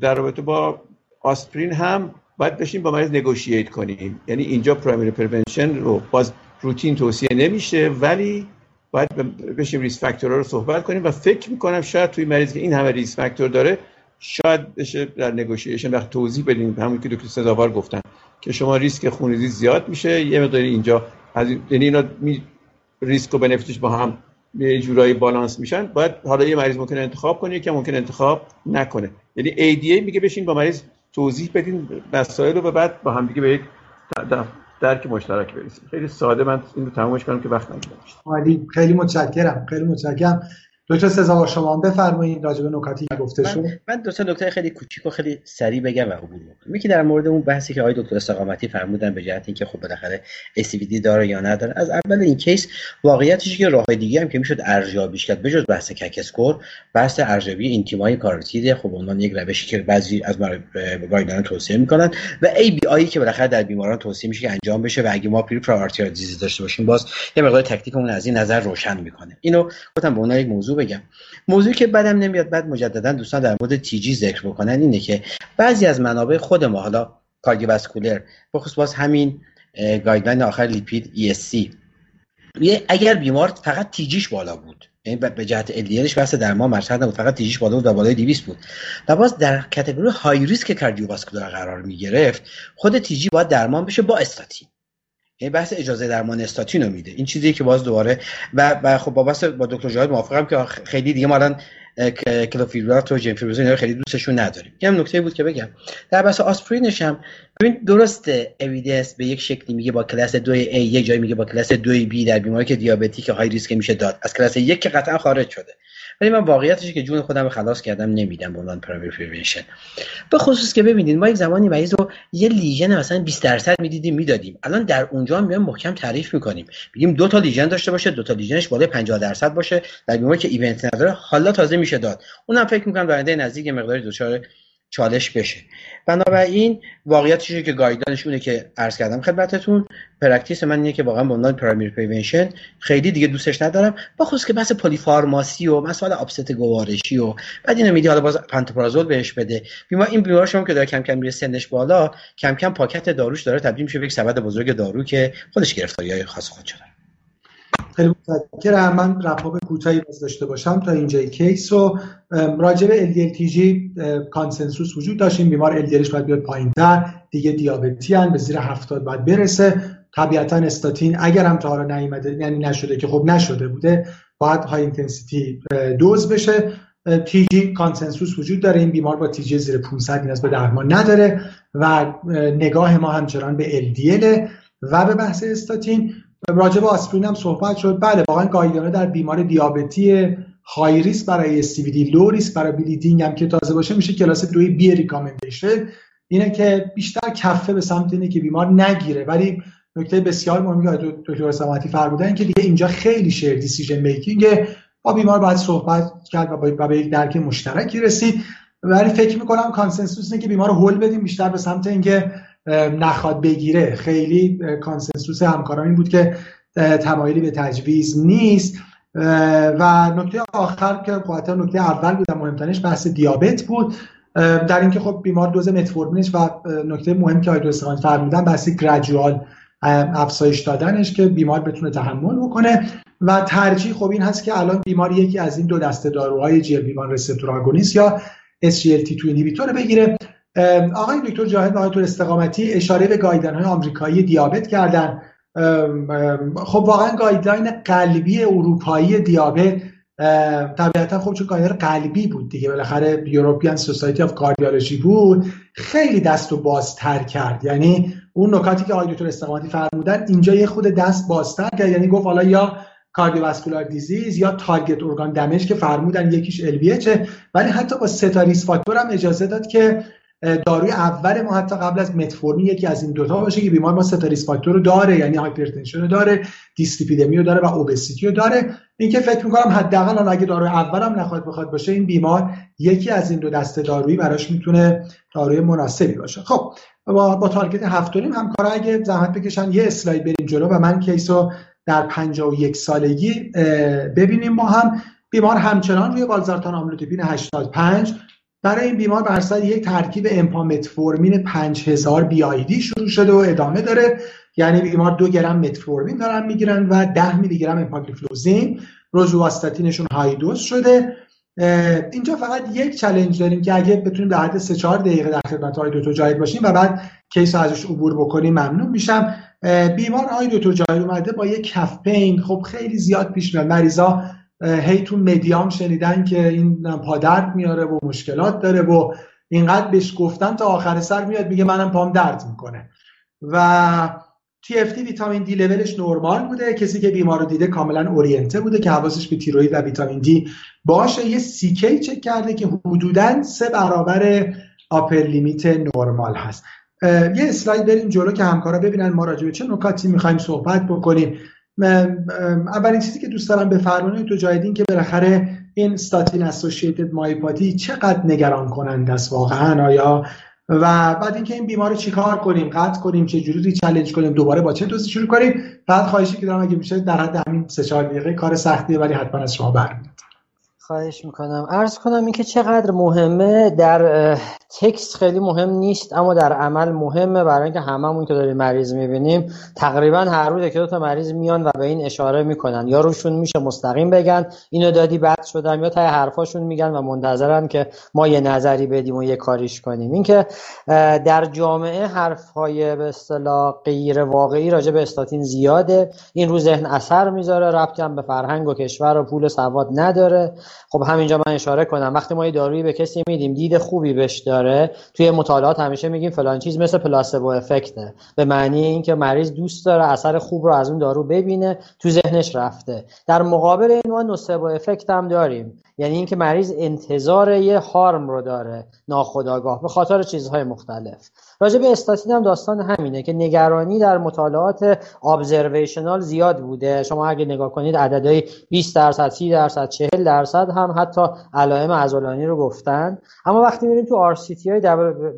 در رابطه با آسپرین هم باید بشینیم با مریض negotiate کنیم. یعنی اینجا primary prevention رو باز روتین توصیه نمیشه ولی باید بشینیم risk factor ها رو صحبت کنیم و فکر می‌کنم شاید توی مریض که این همه risk factor داره شاید بشه در نگوشیشن وقت توضیح بدیم. همون که دکتر سزاوار گفتن که شما ریسک خونریزی زیاد میشه یه مقداری اینجا از یعنی اینا ریسک و بنفیتش با هم یه جورایی بالانس میشن باید حالا یه مریض ممکن انتخاب کنه که ممکن انتخاب نکنه. یعنی ADA میگه بشین با مریض توضیح بدین مسائل رو و بعد با هم دیگه به یک درک مشترک برسیم. خیلی ساده من این رو تمومش کنم که وقت نگیرم خیلی متشکرم. خیلی متشکرم. دکتر سزاوار شما بفرمایید راجع به نکاتی که گفته شد من, دو تا نکته خیلی کوچیک و خیلی سریع بگم و عبور بکنم. یکی در مورد اون بحثی که آقای دکتر استقامتی فرمودن به جهت اینکه خب بالاخره CVD داره یا نداره. از اول این case واقعیتش که راه دیگه هم که می‌شد ارزیابیش کرد بجز بحث CAC score بحث ارزیابی intima ی carotid خب عنوان یک روشی که بعضی از guideline توصیه می‌کنن و ABI که بالاخره در بیماران توصیه میشه که انجام بشه و اگه ما peri disease داشته باشیم باز یه مقدار تکتیکمون از این نظر روشن می‌کنه. اینو گفتم به عنوان یک موضوع بگم. موضوعی که بدم نمیاد بعد مجددا دوستان در مورد TG ذکر بکنن اینه که بعضی از منابع خود ما حالا cardiovascular بخصوص باز همین guideline آخر lipid ESC اگر بیمار فقط TG ش بالا بود یعنی به جهت LDL ش بحث درمان مطرح نبود فقط TG ش بالا بود و بالای 200 بود. و باز در category های risk cardiovascular قرار می گرفت خود TG باید درمان بشه با استاتین. یعنی بحث اجازه درمان استاتین رو میده. این چیزی که باز دوباره و, و خب با بحث با دکتر جاهد موافقم که خیلی دیگه ما الان کلوفیبرات و جنفیبروزین خیلی دوستشون نداریم. این هم نکته بود که بگم. در بحث آسپرینش هم ببین درسته evidence به یک شکلی میگه با کلاس 2 A یک جایی میگه با کلاس 2 B در بیماری که diabetic high risk میشه داد. از کلاس یک که قطعا خارج شده. ولی من واقعیتش که جون خودم خلاص کردم نمیدم به عنوان primary prevention به خصوص که ببینید ما یک زمانی مریض رو یه lesion مثلا 20 درصد می‌دیدیم می‌دادیم. الان در اونجا میایم محکم تعریف می‌کنیم. میگیم دو تا lesion داشته باشه دو تا lesion ش بالای 50 درصد باشه. در بیماری که event نداره حالا تازه میشه داد. اونم فکر می‌کنم در نزدیک مقداری دچار چالش بشه. بنابراین واقعیتش که guideline ش اونه که عرض کردم خدمتتون. practice من اینه که واقعا به عنوان primary prevention خیلی دیگه دوستش ندارم. به خصوص که بحث polypharmacy و مسائل آبست گوارشی و بعد اینو میدی حالا باز پانتوپرازول بهش بده. بیمار این بیمار شما که داره کم کم میره سنش بالا کم کم پاکت داروش داره تبدیل میشه به یک سبد بزرگ دارو که خودش گرفتاری های خاص خودش داره خیلی متشکرم. من wrap up کوتاهی باز داشته باشم تا اینجای case و راجع به LDL-TG consensus وجود داشت. این بیمار LDLش باید بیاد پایینتر دیگه دیابتی هن به زیر 70 باید برسه. طبیعتا استاتین اگر هم تا حالا نیومده یعنی نشده که خب نشده بوده باید high intensity dose بشه. TG consensus وجود داره. این بیمار با TG زیر 500 نیاز به درمان نداره و نگاه ما همچنان به LDL و به بحث استاتین. راجع به آسپرین هم صحبت شد. بله واقعا guideline در بیمار دیابتی high risk برای CVD low risk برای bleeding هم که تازه باشه میشه class 2B recommendation. اینه که بیشتر کفه به سمت اینه که بیمار نگیره. ولی نکته بسیار مهمی که دکتر سماتی فرمودن که دیگه اینجا خیلی shared decision making با بیمار باید صحبت کرد و به یک درک مشترکی رسید. ولی فکر می‌کنم consensus اینه که بیمار هول بدیم بیشتر به سمت اینکه نخواد بگیره. خیلی consensus همکاران این بود که تمایلی به تجویز نیست. و نکته آخر که قاطع نکته اول بود مهمترینش بحث دیابت بود. در اینکه خب بیمار دوز متفورمینش و نکته مهم که آیدو استفان فرمودن بحث gradual افزایش دادنش که بیمار بتونه تحمل بکنه. و ترجیح خب این هست که الان بیمار یکی از این دو دسته داروهای GLP-1 receptor agonist یا SGLT2 inhibitor بگیره. آقای دکتر جاهد و آقای استقامتی اشاره به guideline های آمریکایی دیابت کردن. خب واقعا guideline قلبی اروپایی دیابت طبیعتا خب چون guideline قلبی بود دیگه بالاخره European Society of Cardiology بود خیلی دستو بازتر کرد. یعنی اون نکاتی که آقای دکتر استقامتی فرمودن اینجا یه خود دست بازتر کرد. یعنی گفت حالا یا cardiovascular disease یا target organ damage که فرمودن یکیش الویچه ولی حتی با سه تا risk factor هم اجازه داد که داروی اول ما حتی قبل از متفورمین یکی از این دوتا باشه که بیمار ما سه تا risk factor رو داره یعنی hypertension رو داره دیسلیپیدمی رو داره و obesity رو داره. این که فکر می‌کنم حداقل اگه داروی اول هم نخواد بخواد باشه این بیمار یکی از این دو دسته دارویی براش می‌تونه داروی مناسبی باشه. خب با, با target هفت و نیم همکارا اگه زحمت بکشن یه اسلاید بریم جلو و من case و در 51 سالگی ببینیم ما هم. بیمار همچنان روی والزارتان آملودیپین 85 برای این بیمار بر اساس یک ترکیب امپا متفورمین 5000 BID شروع شده و ادامه داره. یعنی بیمار دو گرم متفورمین دارن می‌گیرن و 10 میلی گرم امپاگلیفلوزین روزواستاتینشون های دوز شده. اینجا فقط یک چلنج داریم که اگه بتونیم در حد 3 4 دقیقه در خدمت های دکتر جاهد باشیم و بعد کیس ازش عبور بکنیم ممنون میشم. بیمار های دکتر جاهد اومده با یک کف پین خب خیلی زیاد پیش میاد. مریضا هی تو مدیام شنیدن که این پادرد میاره و مشکلات داره و اینقدر بهش گفتن تا آخر سر میاد میگه منم پام درد می‌کنه. و TFT ویتامین دی لولش نرمال بوده. کسی که بیمار رو دیده کاملا اورینته بوده که حواسش به تیروید و ویتامین دی باشه. یه سیکی چک کرده که حدودا سه برابر آپر لیمیت نرمال هست. یه اسلاید بریم جلو که همکارا ببینن ما راجع به چه نکاتی می‌خوایم صحبت بکنیم. اولین چیزی که دوست دارم بفرمایید تو جایدین که بالاخره این ستاتین اسوسییتد مایپاتی چقدر نگران کننده است واقعا آیا؟ و بعد اینکه این بیمار چیکار کنیم؟ قطع کنیم؟ چه جوری چالش کنیم؟ دوباره با چه دوستی شروع کنیم؟ بعد خواهشی که دارم اگه میشه در حد همین سه چهار دقیقه کار سختیه ولی حتما از شما برمیاد خواهش می‌کنم. عرض کنم اینکه چقدر مهمه در تکست خیلی مهم نیست اما در عمل مهمه. برای اینکه هممون که داریم مریض می‌بینیم تقریبا هر روز که دو تا مریض میان و به این اشاره می‌کنن. یا روشون میشه مستقیم بگن اینو دادی بد شدم یا تای حرفاشون میگن و منتظرن که ما یه نظری بدیم و یه کاریش کنیم. اینکه در جامعه حرفهای به اصطلاح غیر واقعی راجع به استاتین زیاده. این رو ذهن اثر می‌ذاره ربطی به فرهنگ و کشور و پول سواد نداره. خب همینجا من اشاره کنم. وقتی ما یه دارویی به کسی میدیم دید خوبی بهش داره توی مطالعات همیشه میگیم فلان چیز مثل پلاسبو افکته. به معنی اینکه مریض دوست داره اثر خوب رو از اون دارو ببینه تو ذهنش رفته. در مقابل این ما نوسبو افکت هم داریم. یعنی اینکه مریض انتظار یه هارم رو داره ناخودآگاه به خاطر چیزهای مختلف. راجع به استاتین هم داستان همینه که نگرانی در مطالعات observational زیاد بوده. شما اگه نگاه کنید عددهای 20 درصد 30 درصد 40 درصد هم حتی علائم عضلانی رو گفتن. اما وقتی میریم تو RCT های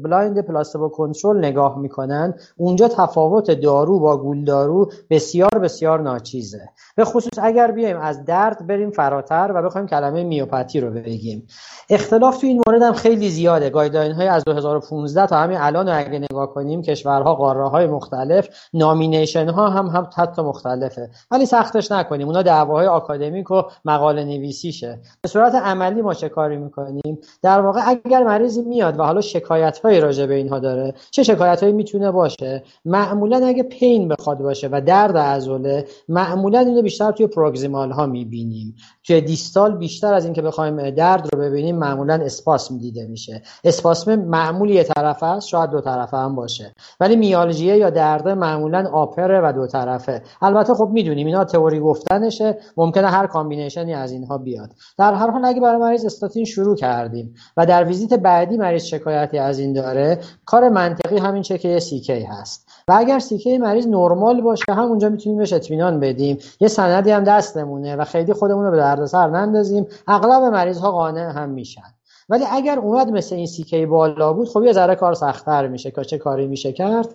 blind placebo control نگاه می‌کنن اونجا تفاوت دارو با گول دارو بسیار بسیار ناچیزه. به خصوص اگر بیایم از درد بریم فراتر و بخوایم کلمه میوپاتی رو بگیم. اختلاف تو این مورد هم خیلی زیاده. guideline های از 2015 تا همین الان اگه نگاه کنیم کشورها قاره های مختلف nomination ها هم هم حتی مختلفه. ولی سختش نکنیم. اونا دعواهای آکادمیک و مقاله نویسیشه. به صورت عملی ما چه کاری می‌کنیم؟ در واقع اگر مریضی میاد و حالا شکایت های راجع به اینها داره چه شکایت هایی می‌تونه باشه؟ معمولا اگه pain بخواد باشه و درد عضله معمولا اینو بیشتر توی proximal ها می‌بینیم. توی distal بیشتر از اینکه بخوایم درد رو ببینیم معمولا اسپاسم دیده میشه. اسپاسم معمولی یه طرفه است شاید دو طرفه هم باشه. ولی میالژیه یا درد معمولا upper ه و دو طرفه. البته خب می‌دونیم اینا تئوری گفتنشه ممکنه هر combination ی از اینها بیاد. در هر حال اگه برای مریض استاتین شروع کردیم و در ویزیت بعدی مریض شکایتی از این داره کار منطقی همین چک CK هست. و اگر CK مریض نرمال باشه همونجا می‌تونیم بهش اطمینان بدیم. یه سندی هم دستمونه و خیلی خودمون رو به دردسر نندازیم. اغلب مریض ها قانع هم میشن. ولی اگر اومد مثل این سیکه بالا بود خب یه ذره کار سختتر میشه که چه کاری میشه کرد.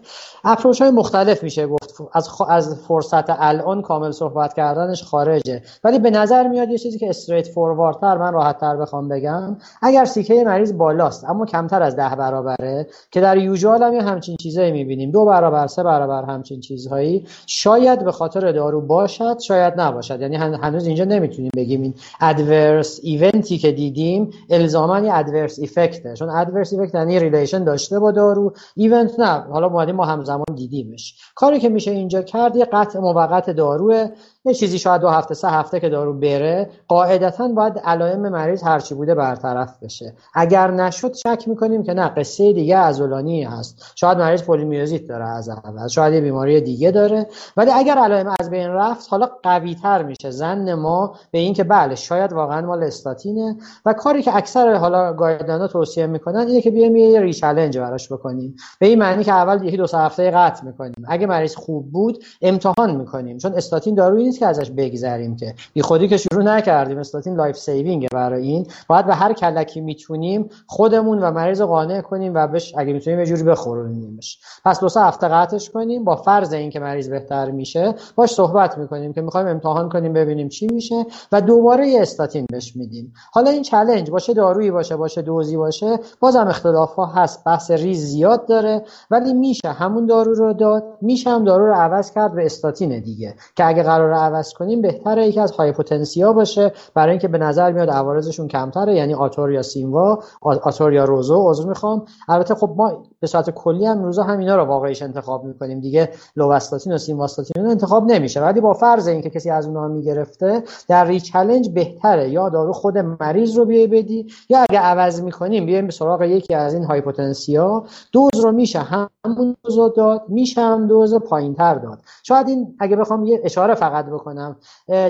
اپروچ های مختلف میشه گفت. از, از فرصت الان کامل صحبت کردنش خارجه. ولی به نظر میاد یه چیزی که استریت فورواردتر من راحت تر بخوام بگم اگر سیکه مریض بالاست اما کمتر از ده برابره که در یوجوال هم همچین چیزایی می‌بینیم. دو برابر سه برابر همچین چیزهایی شاید به خاطر دارو باشد شاید نباشد. یعنی هنوز اینجا نمی‌تونیم بگیم این adverse event ی که دیدیم الزاما یه adverse effect ه چون adverse effect یعنی relation داشته با دارو event نه. حالا ما همزمان دیدیمش. کاری که میشه اینجا کرد یه قطع موقت داروه. یه چیزی شاید دو هفته سه هفته که دارو بره قاعدتا باید علائم مریض هرچی بوده برطرف بشه. اگر نشد شک می‌کنیم که نه قصه دیگه عضلانی هست. شاید مریض پلیمیوزیت داره از اول شاید یه بیماری دیگه داره. ولی اگر علائم از بین رفت حالا قوی تر میشه. ظن ما به اینکه بله شاید واقعا مال استاتینه. و کاری که اکثر حالا guideline ا توصیه می‌کنن اینه که بیایم یه rechallenge براش بکنیم. به این معنی که اول یکی دو هفته قطع می‌کنیم. اگه مریض خوب بود امتحان می‌کنیم. چون استاتین دارویی نیست که ازش بگذریم که. بی خودی که شروع نکردیم. استاتین life saving برای این. باید به هر کلکی می‌تونیم خودمون و مریض قانع کنیم و بهش اگه می‌تونیم یه جوری بخورونیمش پس دو سه هفته قطعش کنیم. با فرض اینکه مریض بهتر میشه باش صحبت می‌کنیم که می‌خوایم امتحان کنیم ببینیم چی میشه و دوباره یه استاتین بهش میدیم. حالا این challenge با چه دارویی باشه با چه دوزی باشه بازم اختلاف ها هست. بحث ریز زیاد داره ولی میشه همون دارو رو داد میشه هم دارو رو عوض کرد به استاتین دیگه. که اگه قرار عوض کنیم بهتره یکی از high potency ها باشه. برای اینکه به نظر میاد عوارضشون کمتره یعنی آتور یا سیموا آتور یا روزو عذر می‌خوام. البته خب ما به صورت کلی هم روزا همینا رو واقعیش انتخاب می‌کنیم. دیگه لوواستاتین و سیمواستاتین رو انتخاب نمیشه. ولی با فرض اینکه کسی از اونها می‌گرفته در rechallenge بهتره. یا دارو خود مریض رو بیای بدی یا اگه عوض می‌کنیم بیایم به سراغ یکی از این high potency ها. دوز رو میشه همون دوز داد میشه هم دوز پایینتر داد. شاید این اگه بخوام یه اشاره فقط بکنم.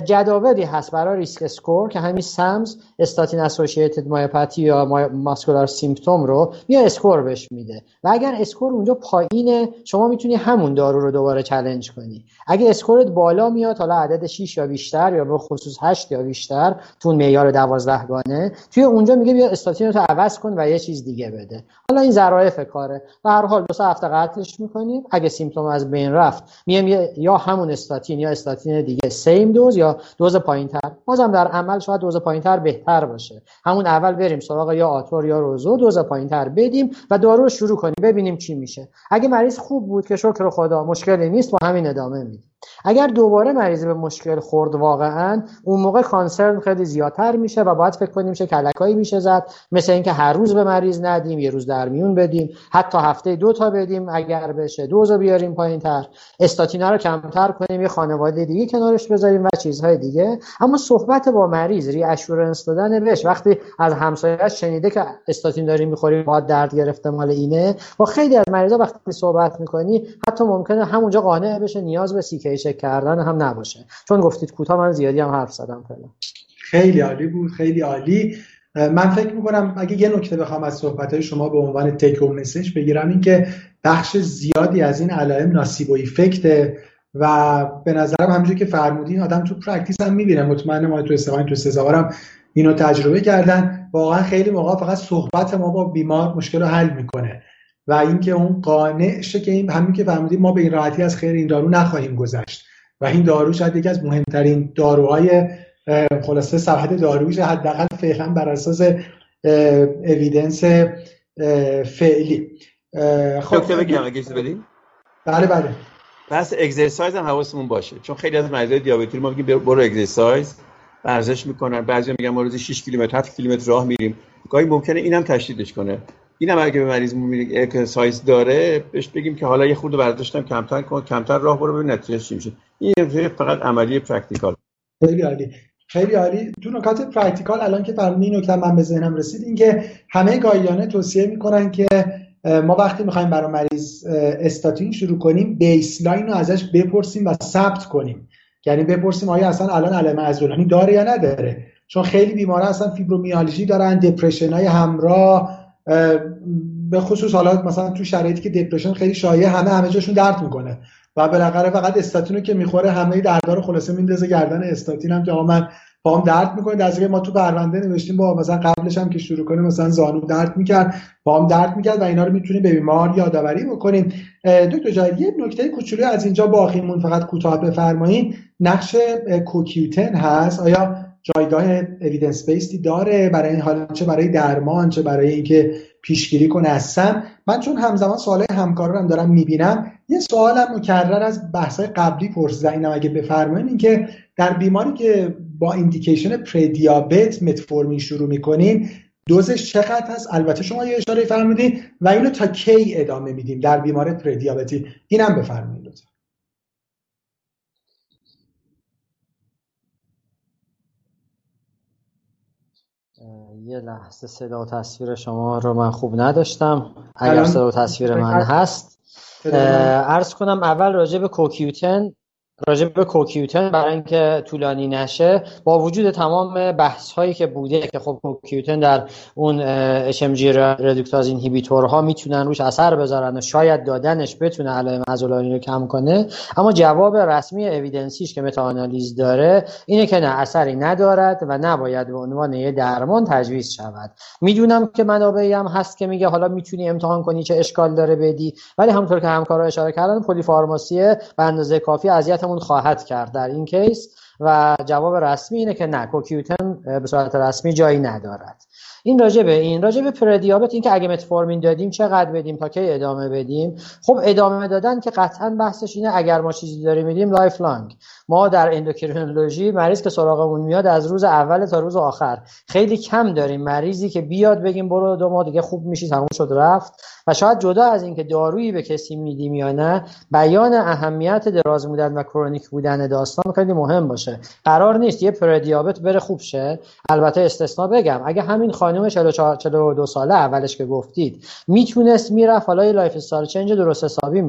جداولی هست برای risk score که همین SAMS statin associated myopathy یا muscular symptom رو یا score بهش میده. و اگر score اونجا پایینه شما می‌تونی همون دارو رو دوباره challenge کنی. اگه score ت بالا میاد حالا عدد 6 یا بیشتر یا به خصوص 8 یا بیشتر تو معیار 12 گانه توی اونجا میگه بیا استاتین رو عوض کن و یه چیز دیگه بده. حالا این ظرافت کاره. به هر حال دو سه هفته قطعش می‌کنیم. اگه سیمپتوم از بین رفت میام یا همون استاتین یا استاتین دیگه سیم دوز یا دوز پایینتر؟ بازم در عمل شاید دوز پایینتر بهتر باشه. همون اول بریم سراغ یا آتور یا روزو دوز پایینتر بدیم و دارو رو شروع کنیم ببینیم چی میشه. اگه مریض خوب بود که شکر خدا مشکلی نیست با همین ادامه میدیم. اگر دوباره مریض به مشکل خورد واقعا اون موقع کانسرن خیلی زیادتر میشه و باید فکر کنیم چه کلکایی میشه زد. مثل اینکه هر روز به مریض ندیم یه روز در میون بدیم. حتی هفته دو تا بدیم اگر بشه دوز بیاریم پایین تر استاتینا رو کمتر کنیم یه خانواده دیگه کنارش بذاریم و چیزهای دیگه. اما صحبت با مریض ری اشورنس دادن بهش وقتی از همسایه‌اش شنیده که استاتین داریم می‌خوریم با درد گرفته مال اینه. با خیلی از مریضا وقتی صحبت می‌کنی حتی ممکنه همونجا قانع بشه نیاز به سیکی چک کردن هم نباشه. چون گفتید کوتاه من زیادی هم حرف زدم فعلا. خیلی عالی بود خیلی عالی. من فکر می‌کنم اگه یه نکته بخوام از صحبت شما به عنوان take message بگیرم این که بخش زیادی از این علائم nocebo effect ه و به نظرم همونجوری که فرمودین آدم تو practice هم می‌بینه. مطمئن ما تو استفاده تو سزاوارم اینو تجربه کردن. واقعا خیلی موقع فقط صحبت ما با بیمار مشکل رو حل می‌کنه. و اینکه اون قانع شه که این همین که فرمودیم ما به این راحتی از خیر این دارو نخواهیم گذشت. و این دارو شاید یکی از مهمترین داروهای خلاصه سبد دارویی حداقل فعلا بر اساس اویدنس فعلی. خب دکتر بگم اگه بله بله. پس اگزرسایز هم حواسمون باشه. چون خیلی از مریضای دیابتی ما میگیم برو اگزرسایز ورزش می‌کنن. بعضی میگن ما روزی 6 کیلومتر 7 کیلومتر راه میریم. گاهی ممکنه اینم تشدیدش کنه. اینم اگه به مریض اکسرسایز داره بهش بگیم که حالا یه خورده ورزش کمتر کن کمتر راه برو ببین نتیجه چی میشه. این فقط عملی practical. خیلی عالی. خیلی عالی. تو نکات practical الان که فرمودین نکته من به ذهنم رسید این که همه guideline ها توصیه می‌کنن که ما وقتی می‌خوایم برای مریض استاتین شروع کنیم baseline رو ازش بپرسیم و ثبت کنیم. یعنی بپرسیم آیا اصلا الان علائم عضلانی داره یا نداره. چون خیلی بیمارا اصلا فیبرومیالژی دارن depression های همراه به خصوص حالا مثلا تو شرایطی که depression خیلی شایع همه همه جاشون درد می‌کنه. و بالاخره فقط استاتین رو که می‌خوره همه دردار خلاصه میندازه گردن استاتین هم که من پام درد می‌کنه. در ما تو پرونده نوشتیم با مثلا قبلش هم که شروع کنیم مثلا زانو درد می‌کرد پام درد می‌کرد و اینا رو می‌تونیم به بیمار یادآوری بکنیم. دکتر جای یه نکته کوچولو از اینجا باقیمون فقط کوتاه بفرمایید. نقش کوکیوتن هست. آیا جایگاه اویدنس بیستی داره. برای این حال چه برای درمان چه برای اینکه پیشگیری کنه از من چون همزمان سوال همکارانم دارم می‌بینم یه سوالم مکرر از بحث قبلی پرسیدم اگه بفرمایید اینکه در بیماری که با ایندیکیشن پردیابت متفورمین شروع می‌کنیم دوزش چقدر هست؟ البته شما یه اشاره فرمودین و اینو تا کی ادامه میدیم در بیماری پردیابتی اینم بفرمایید لطفا. یه لحظه صدا و تصویر شما رو من خوب نداشتم. اگر صدا و تصویر من هست. ارز کنم اول راجع به کوکیوتن راجع به کوکیوتن برای اینکه طولانی نشه با وجود تمام بحث هایی که بوده که خب کوکیوتن در اون اچ ام جی ردوکتاز اینهیبیتورها می‌تونن روش اثر بذارن و شاید دادنش بتونه علائم عضلانی رو کم کنه. اما جواب رسمی اویدنسیش که متا داره اینه که نه اثری ندارد و نباید به عنوان یه درمان تجویز شود. می‌دونم که منابعی هم هست که میگه حالا می‌تونی امتحان کنی چه اشکال داره بدی ولی همونطور که همکارا اشاره کردن polypharmacy به اندازه کافی اذیت خواهد کرد در این case و جواب رسمی اینه که نه کوکیوتن به صورت رسمی جایی ندارد. این راجع به این راجع به پردیابت این که اگه متفورمین دادیم چقدر بدیم تا کی ادامه بدیم؟ خب ادامه دادن که قطعا بحثش اینه اگر ما چیزی داریم میدیم lifelong. ما در اندوکرینولوژی مریض که سراغمون میاد از روز اول تا روز آخر. خیلی کم داریم مریضی که بیاد بگیم برو دو ماه دیگه خوب میشی تموم شد رفت. و شاید جدا از اینکه دارویی به کسی میدیم یا نه بیان اهمیت دراز بودن و chronic بودن داستان خیلی مهم باشه. قرار نیست یه پردیابت بره خوب شه. البته استثنا بگم اگه همین خانم 44 42 ساله اولش که گفتید می‌تونست می‌رفت حالا lifestyle change درست حسابی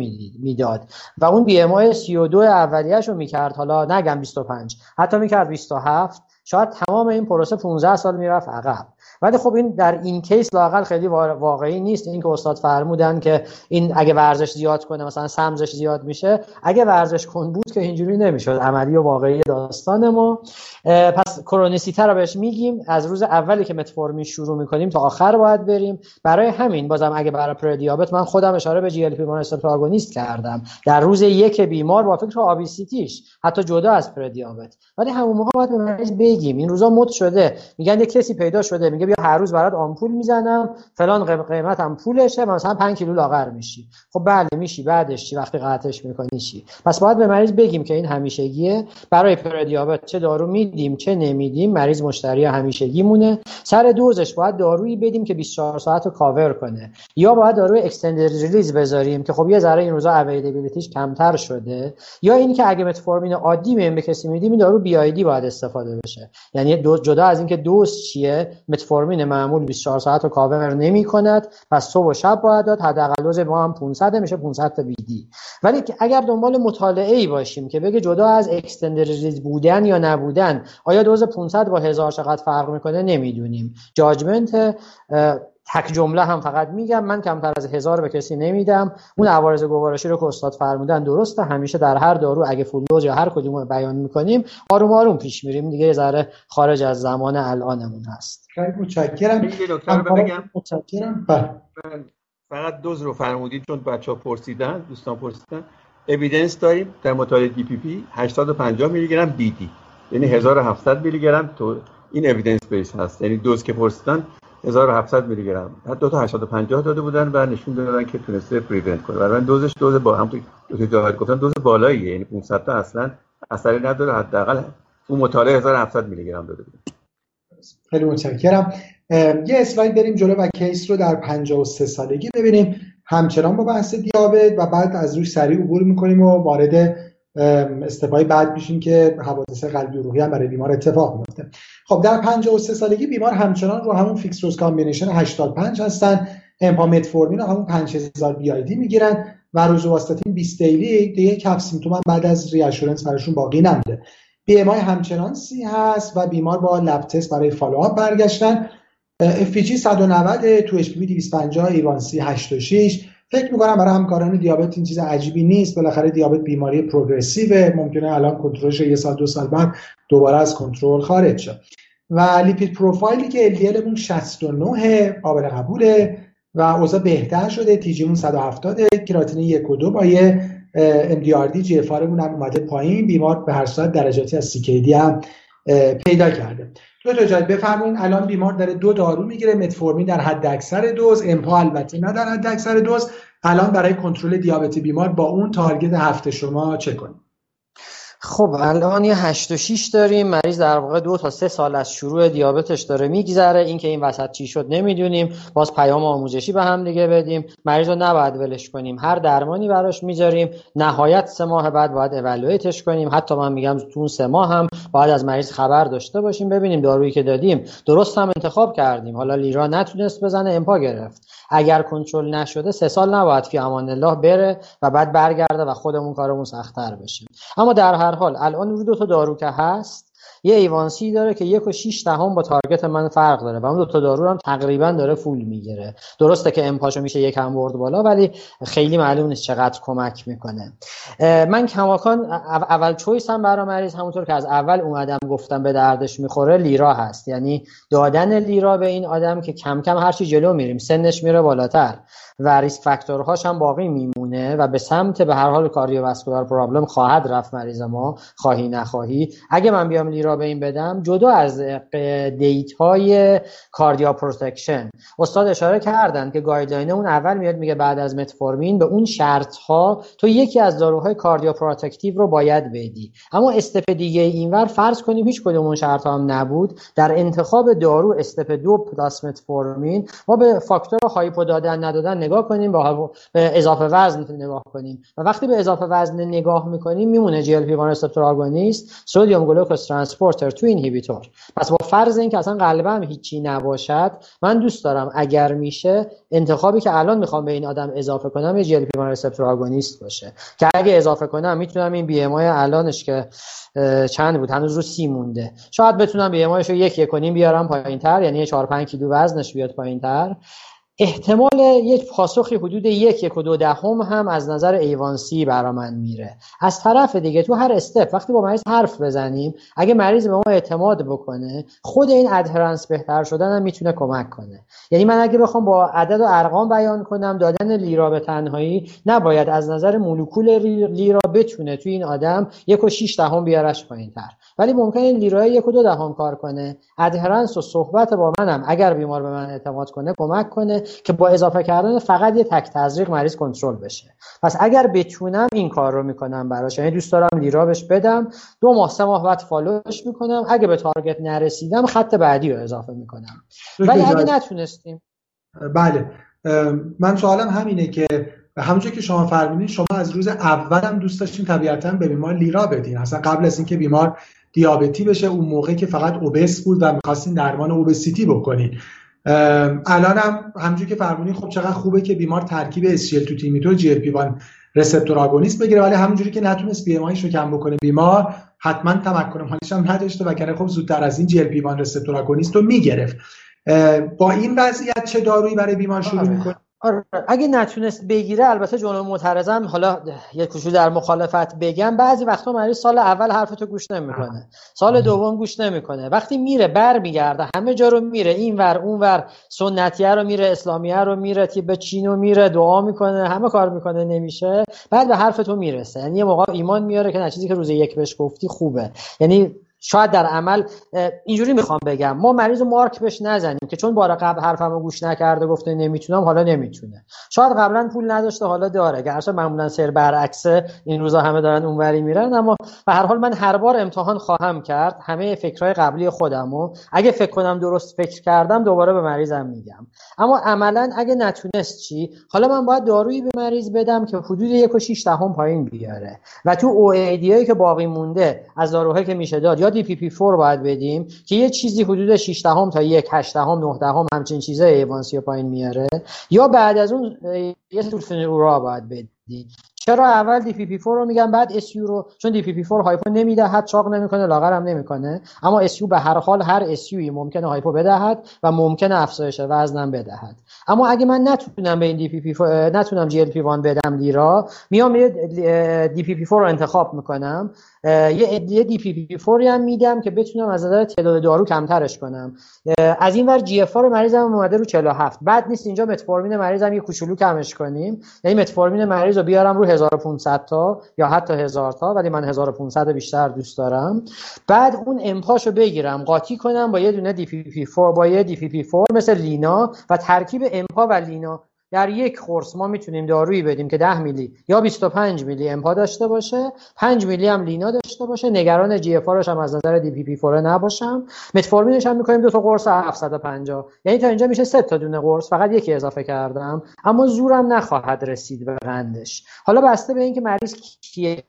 می‌داد. و اون BMI 32 اولیه‌شو می‌کرد حالا نگم 25 حتی می‌کرد 27 شاید تمام این پروسه 15 سال می‌رفت عقب. ولی خب این در این case لااقل خیلی واقعی نیست. این که استاد فرمودن که این اگه ورزش زیاد کنه مثلا سمزش زیاد میشه اگه ورزش کن بود که اینجوری نمی‌شد. عملی و واقعی داستان ما. پس کرونیسیته رو بهش میگیم. از روز اولی که متفورمین شروع می‌کنیم تا آخر باید بریم. برای همین بازم اگه برای پردیابت من خودم اشاره به GLP کردم. در روز یک بیمار با فکر obesity ش حتی جدا از پردیابت ولی همون موقع باید به مریض بگیم. این روزا مد شده. میگن یه کسی پیدا شده. میگه بیا هر روز برات آمپول می‌زنم فلان قیمت هم پولشه مثلا 5 کیلو لاغر میشی. خب بله میشی بعدش چی؟ وقتی قطعش می‌کنی چی؟ پس باید به مریض بگیم که این همیشگیه. برای پردیابت چه دارو میدیم چه نمیدیم مریض مشتری همیشگی مونه سر دوزش باید دارویی بدیم که 24 ساعت رو کاور کنه. یا باید داروی extended release بذاریم که خب یه ذره این روزا availability ش کمتر شده. یا اینکه اگه متفورمین عادی به کسی میدیم این دارو BID باید استفاده بشه. یعنی جدا از اینکه دوز چیه؟ متفورمین معمول 24 ساعت رو کاور نمی کند پس صبح و شب باید داد. حداقل دوز ما هم 500 میشه 500 تا BD ولی اگر دنبال مطالعه ای باشیم که بگه جدا از اکستندد ریلیز بودن یا نبودن آیا دوز 500 با هزار چقدر فرق می‌کنه؟ نمی‌دونیم. جاجمنت تک جمله هم فقط میگم. من کمتر از هزار به کسی نمیدم. اون عوارض گوارشی رو که استاد فرمودن درسته. همیشه در هر دارو اگه فول دوز یا هر کدوم بیان می‌کنیم آروم آروم پیش میریم. دیگه یه ذره خارج از زمان الانمون هست. خیلی متشکرم. بگم؟ متشکرم. بله. فقط دوز رو فرمودید چون بچه ها پرسیدن دوستان پرسیدن. evidence داریم. در مطالعه DPP 850 میلی گرم BD یعنی 1700 میلی گرم تو این evidence base هست. یعنی دوز که پرسیدن 1700 میلی گرم. حتی دو تا 850 داده بودن و نشون دادن که تونسته prevent کنه. برای دوزش دوز با هم تو جاهد گفتن دوز بالاییه. یعنی 500 تا اصلا اثری نداره. حداقل اون مطالعه 1700 میلی گرم داده بود خیلی متشکرم. یه اسلاید بریم جلو و کیس رو در 53 سالگی ببینیم. همچنان با بحث دیابت و بعد از روش سریع عبور می‌کنیم و وارد استفای بعد میشیم که حوادث قلبی و روحی هم برای بیمار اتفاق میفته خب در 53 سالگی بیمار همچنان رو همون فیکس روز کامبینیشن 85 هستن. امپامتفورمین رو همون 5000 بی آی دی می‌گیرن و روزوواستاتین 20 دیلی دیگه کف سیمتوم بعد از ریاشورنس براشون باقی نمونده. BMI همچنان سی هست و بیمار با lab test برای follow up برگشتن. FBG 190 تو اچ پی 250 A1C 86 فکر می‌کنم برای همکاران دیابت این چیز عجیبی نیست. بالاخره دیابت بیماری progressive ممکنه الان کنترلش یه سال دو سال بعد دوباره از کنترل خارج شد و lipid profile ی که LDL مون 69 قابل قبوله و اوضاع بهتر شده. TG مون 170 کراتینین 1 و 2 با یه MDRD جی اف هم اومده پایین. بیمار به هر صورت درجاتی از CKD هم پیدا کرده. دو تا جای بفرمایید الان بیمار داره دو دارو می‌گیره متفورمین در حد اکثر دوز امپا البته نه در حد اکثر دوز. الان برای کنترل دیابت بیمار با اون تارگت هفته شما چه کنیم خب الان یه 8 و 6 داریم. مریض در واقع دو تا سه سال از شروع دیابتش داره میگذره. اینکه این وسط چی شد نمی‌دونیم. باز پیام آموزشی به هم دیگه بدیم. مریض رو نباید ولش کنیم. هر درمانی براش می‌ذاریم. نهایت سه ماه بعد باید اولویتش کنیم. حتی من میگم تو اون سه ماه هم باید از مریض خبر داشته باشیم. ببینیم دارویی که دادیم. درست هم انتخاب کردیم. حالا لیرا نتونست بزنه امپا گرفت. اگر کنترل نشده سه سال نباید فی امان الله بره و بعد برگرده و خودمون کارمون سختتر بشه. اما در هر حال الان رو دو تا دارو که هست. یه ایوانسی داره که یک و شیش دهم با تارگت من فرق داره و اون دو تا دارو هم تقریبا داره فول می‌گیره. درسته که امپاشو میشه یکم برد بالا ولی خیلی معلوم نیست چقدر کمک می‌کنه. من کماکان اول چویس هم برای مریض همونطور که از اول اومدم گفتم به دردش می‌خوره لیرا هست. یعنی دادن لیرا به این آدم که کم کم هرچی جلو میریم سنش میره بالاتر. و ریسک فاکتورهاش هم باقی میمونه و به سمت به هر حال کاردیوواسکولار پرابلم خواهد رفت مریض ما خواهی نخواهی. اگه من بیام لیرا به این بدم جدا از دیت های cardioprotection استاد اشاره کردن که guideline اون اول میاد میگه بعد از متفورمین به اون شرط ها تو یکی از داروهای cardioprotective رو باید بدی. اما step دیگه اینور فرض کنیم هیچ کدوم اون شرط هم نبود. در انتخاب دارو step دو plus متفورمین ما به فاکتور hypo دادن ندادن نگاه کنیم با به اضافه وزن نگاه کنیم. و وقتی به اضافه وزن نگاه می‌کنیم میمونه GLP 1 receptor agonist sodium glucose transporter two inhibitor پس با فرض اینکه اصلا قلبم هیچی نباشد من دوست دارم اگر میشه انتخابی که الان می‌خوام به این آدم اضافه کنم یه GLP 1 receptor agonist باشه. که اگه اضافه کنم می‌تونم این BMI الانش که چند بود؟ هنوز رو سی مونده. شاید بتونم BMI رو یک یک کنیم بیارم پایین تر یعنی 4 5 کیلو وزنش بیاد پایین تر احتمال یک پاسخی حدود یک یک و دو دهم هم از نظر A1C برا من میره. از طرف دیگه تو هر step وقتی با مریض حرف بزنیم اگه مریض به ما اعتماد بکنه خود این adherence بهتر شدن هم می‌تونه کمک کنه. یعنی من اگه بخوام با عدد و ارقام بیان کنم دادن لیرا به تنهایی نباید از نظر مولکول لیرا بتونه تو این آدم یک و شیش دهم بیارش پایین تر ولی ممکنه لیرای یک و دو دهم کار کنه. ادهرنس و صحبت با منم اگر بیمار به من اعتماد کنه کمک کنه که با اضافه کردن فقط یه تک تزریق مریض کنترل بشه. پس اگر بتونم این کار رو می‌کنم براش یعنی دوست دارم لیرا بهش بدم دو ماه سه ماه بعد فالوش می‌کنم. اگه به تارگت نرسیدم خط بعدی رو اضافه می‌کنم. ولی اگه نتونستیم. بله. من سوالم همینه که همونجور که شما فرمودین شما از روز اولم دوست داشتین طبیعتا به بیمار لیرا بدین. اصلا قبل از اینکه بیمار دیابتی بشه اون موقع که فقط obese بود و می‌خواستین درمان obesity بکنین. الان هم همونجور که فرمودین خب چقدر خوبه که بیمار ترکیب SGLT2 inhibitor و GLP 1 receptor agonist بگیره ولی همونجوری که نتونست BMI رو کم بکنه بیمار حتما تمکن مالیش هم نداشته و خب زودتر از این GLP 1 receptor agonist رو می‌گرفت. با این وضعیت چه دارویی برای بیمار شروع آره. می‌کنه آره اگه نتونست بگیره البته جلو معترضم حالا یه کوچولو در مخالفت بگم بعضی وقتا مریض سال اول حرفتو گوش نمی‌کنه. سال دوم گوش نمی‌کنه. وقتی میره بر میگرده همه جا رو میره این ور اون ور سنتیه رو میره اسلامیه رو میره به چینو میره دعا می‌کنه همه کار می‌کنه نمیشه. بعد به حرف تو می‌رسه. یعنی یه موقع ایمان میاره که نه چیزی که روز یک بهش گفتی خوبه. یعنی شاید در عمل اینجوری می‌خوام بگم. ما مریض مارک بهش نزنیم که چون بار قبل حرفمو گوش نکرده گفته نمی‌تونم حالا نمی‌تونه. شاید قبلا پول نداشته حالا داره. گرچه معمولا سر برعکسه این روزا همه دارن اونوری میرن اما به هر حال من هر بار امتحان خواهم کرد. همه فکرهای قبلی خودمو. اگه فکر کنم درست فکر کردم دوباره به مریضم میگم. اما عملا اگه نتونست چی؟ حالا من باید دارویی به مریض بدم که حدود یک و دهم پایین بیاره. و تو او که باقی مونده از داروهایی که میشه داد یا DPP 4 باید بدیم که یه چیزی حدود 6 دهم تا یک 8 دهم 9 دهم همچین چیزای A1C پایین میاره. یا بعد از اون یه sulfonylurea باید بدیم. چرا اول DPP 4 رو میگم بعد SU رو؟ چون DPP 4 hypo نمی‌دهد چاق نمی‌کنه لاغر هم نمی‌کنه. اما SU به هر حال هر SU ممکنه hypo بدهد و ممکنه افزایش وزنم بدهد. اما اگه من نتونم به این دی پی پی نتونم جی ال پی 1 بدم لیرا میام یه DPP 4 رو انتخاب می‌کنم. یه DPP 4 هم میدم که بتونم از نظر تعداد دارو کمترش کنم. از این ور GFR مریضم اومده رو 47 بعد نیست اینجا متفورمین مریضم یه کوچولو کمش کنیم. یعنی متفورمین مریض رو بیارم رو 1500 تا یا حتی 1000 تا ولی من 1500 بیشتر دوست دارم. بعد اون امپاشو بگیرم قاطی کنم با یه دونه دی پی پی 4 با یه دی پی پی 4 مثل لینا و ترکیب امپا و لینا. در یک قرص ما می‌تونیم دارویی بدیم که 10 میلی یا 25 میلی امپا داشته باشه 5 میلی هم لینا داشته باشه نگران GFR هم از نظر DPP4 نباشم. متفورمینش هم می‌کنیم دو تا قرص 750 یعنی تا اینجا میشه سه تا دونه قرص فقط یکی اضافه کردم. اما زورم نخواهد رسید به قندش. حالا بسته به اینکه مریض کیه؟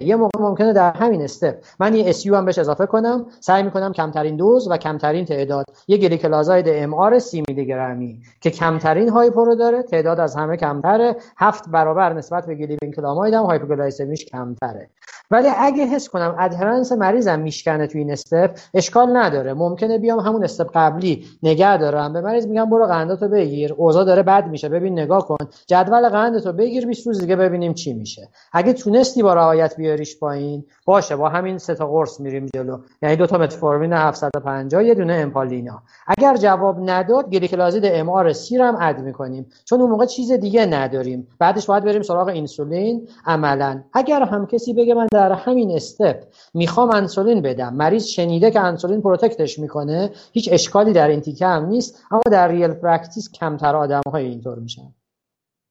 یه موقع ممکنه در همین step من یه SU هم بهش اضافه کنم. سعی می‌کنم کمترین دوز و کمترین تعداد. یه gliclazide MR 30 میلی گرمی که کمترین hypo رو داره. تعداد از همه کمتره. هفت برابر نسبت به glibenclamide هم hypoglycemia ش کمتره. ولی اگه حس کنم adherence مریضم میشکنه توی این step اشکال نداره. ممکنه بیام همون step قبلی نگه دارم. به مریض میگم برو قندتو بگیر. اوضاع داره بد میشه. ببین نگاه کن. جدول قندتو بگیر 20 روز دیگه ببینیم چی میشه. اگه تونستی با رعایت بیاریش پایین باشه. با همین سه تا قرص میریم جلو. یعنی دو تا متفورمین 750 یه دونه امپالینا اگر جواب نداد gliclazide MR سی add می‌کنیم. چون اون موقع چیز دیگه نداریم. بعدش باید بریم سراغ اینسولین عملا. اگر هم کسی بگه من در همین step می‌خوام انسولین بدم. مریض شنیده که انسولین protect ش می‌کنه هیچ اشکالی در این تیکه هم نیست اما در real practice کمتر آدم های اینطور میشن.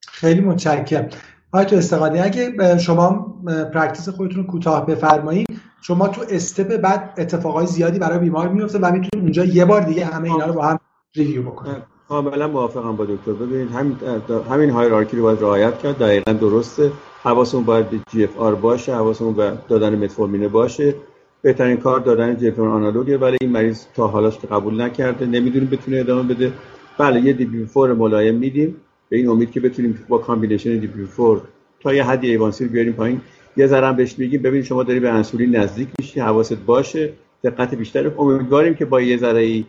خیلی متشکرم. آقای تو استقادی اگه شما practice خودتون رو کوتاه بفرمایید شما تو step بعد اتفاقای زیادی برای بیمار میفته و می‌تونید اونجا یه بار دیگه همه اینا رو با هم review بکنید. کاملا موافقم با دکتر. ببینید همین همین hierarchy رو باید رعایت کرد. دقیقا درسته. حواسمون باید به GFR باشه حواسمون به دادن متفورمین باشه. بهترین کار دادن GLP analog ه. ولی این مریض تا حالاش قبول نکرده. نمی‌دونیم بتونه ادامه بده. بله یه DPP4 ملایم میدیم. به این امید که بتونیم با combination DPP4 تا یه حدی A1C بیاریم پایین. یه ذره بهش میگیم ببین شما داری به انسولین نزدیک میشی حواست باشه. دقت بیشتر. امیدواریم که با یه ذره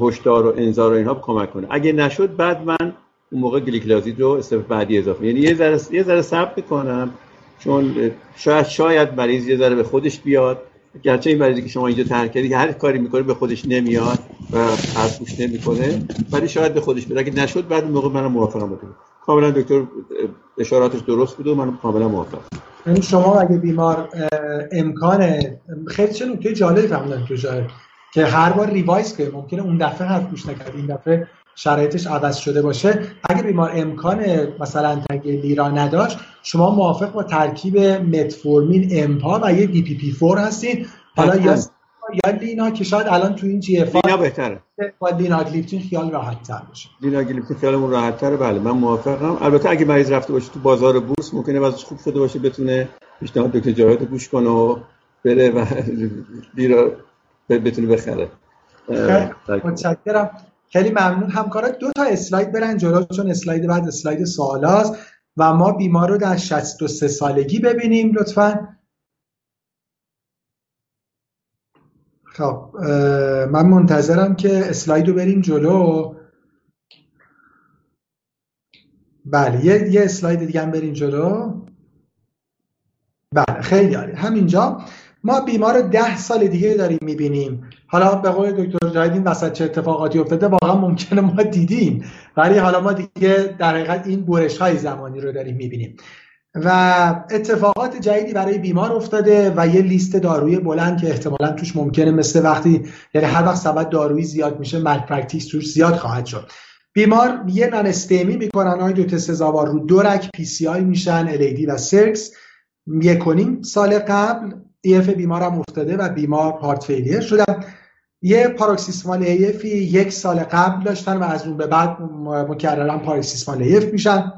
هشدار و انذار و اینها کمک کنه. اگه نشد بعد من اون موقع گلیکلازید رو استپ بعدی اضافه. یعنی یه ذره یه ذره صبر کنم چون شاید شاید مریض یه ذره به خودش بیاد. گرچه این مریضی که شما اینجا ترک کردی هر کاری می‌کنه به خودش نمیاد و حرف گوش نمی‌کنه ولی شاید به خودش بیاد. اگه نشد بعد موقع منم موافقم با کاملا دکتر اشاراتش درست بود و من کاملا موافقم. یعنی شما اگه بیمار امکان خیلی چه نکته جالبی فهمیدم تو که هر بار ریوایز کنه ممکنه اون دفعه حرف گوش نکرد این دفعه شرایطش عوض شده باشه. اگه بیمار امکان مثلا تهیه لیرا نداشت شما موافق با ترکیب متفورمین امپا و یه DPP4 هستین. حالا یا یا لینا که شاید الان تو این GFR لینا بهتره. با linagliptin خیال راحت تر باشه. linagliptin خیالمون راحت تره بله من موافقم. البته اگه مریض رفته باشه تو بازار بورس ممکنه وضعش خوب شده باشه بتونه پیشنهاد دکتر جاهد گوش کنه و بره و [LAUGHS] لیرا بتونه بخره. متشکرم. خیلی ممنون. همکارا دو تا اسلاید برن جلو چون اسلاید بعد اسلاید سوالاست و ما بیمار رو در 63 سالگی ببینیم لطفا. خب من منتظرم که اسلاید رو بریم جلو. بله یه, یه اسلاید دیگه هم بریم جلو. بله خیلی عالی. همینجا. ما بیمار رو ده سال دیگه داریم می‌بینیم. حالا به قول دکتر جاهد این وسط چه اتفاقاتی افتاده واقعا ممکنه ما دیدیم. ولی حالا ما دیگه در حقیقت این برش های زمانی رو داریم می‌بینیم. و اتفاقات جدیدی برای بیمار افتاده و یه لیست دارویی بلند که احتمالا توش ممکنه مثل وقتی یعنی هر وقت سبد دارویی زیاد میشه malpractice توش زیاد خواهد شد. بیمار یه non می‌کنن های دو سزاوار رو دو رک پی سی آی میشن الیدی و سرکس یک سال قبل ایف بیمارم افتاده و بیمار هارت فیلیر شدن یه پاروکسیسمال ایفی یک سال قبل داشتن و از اون به بعد مکررن پاروکسیسمال ایف میشن.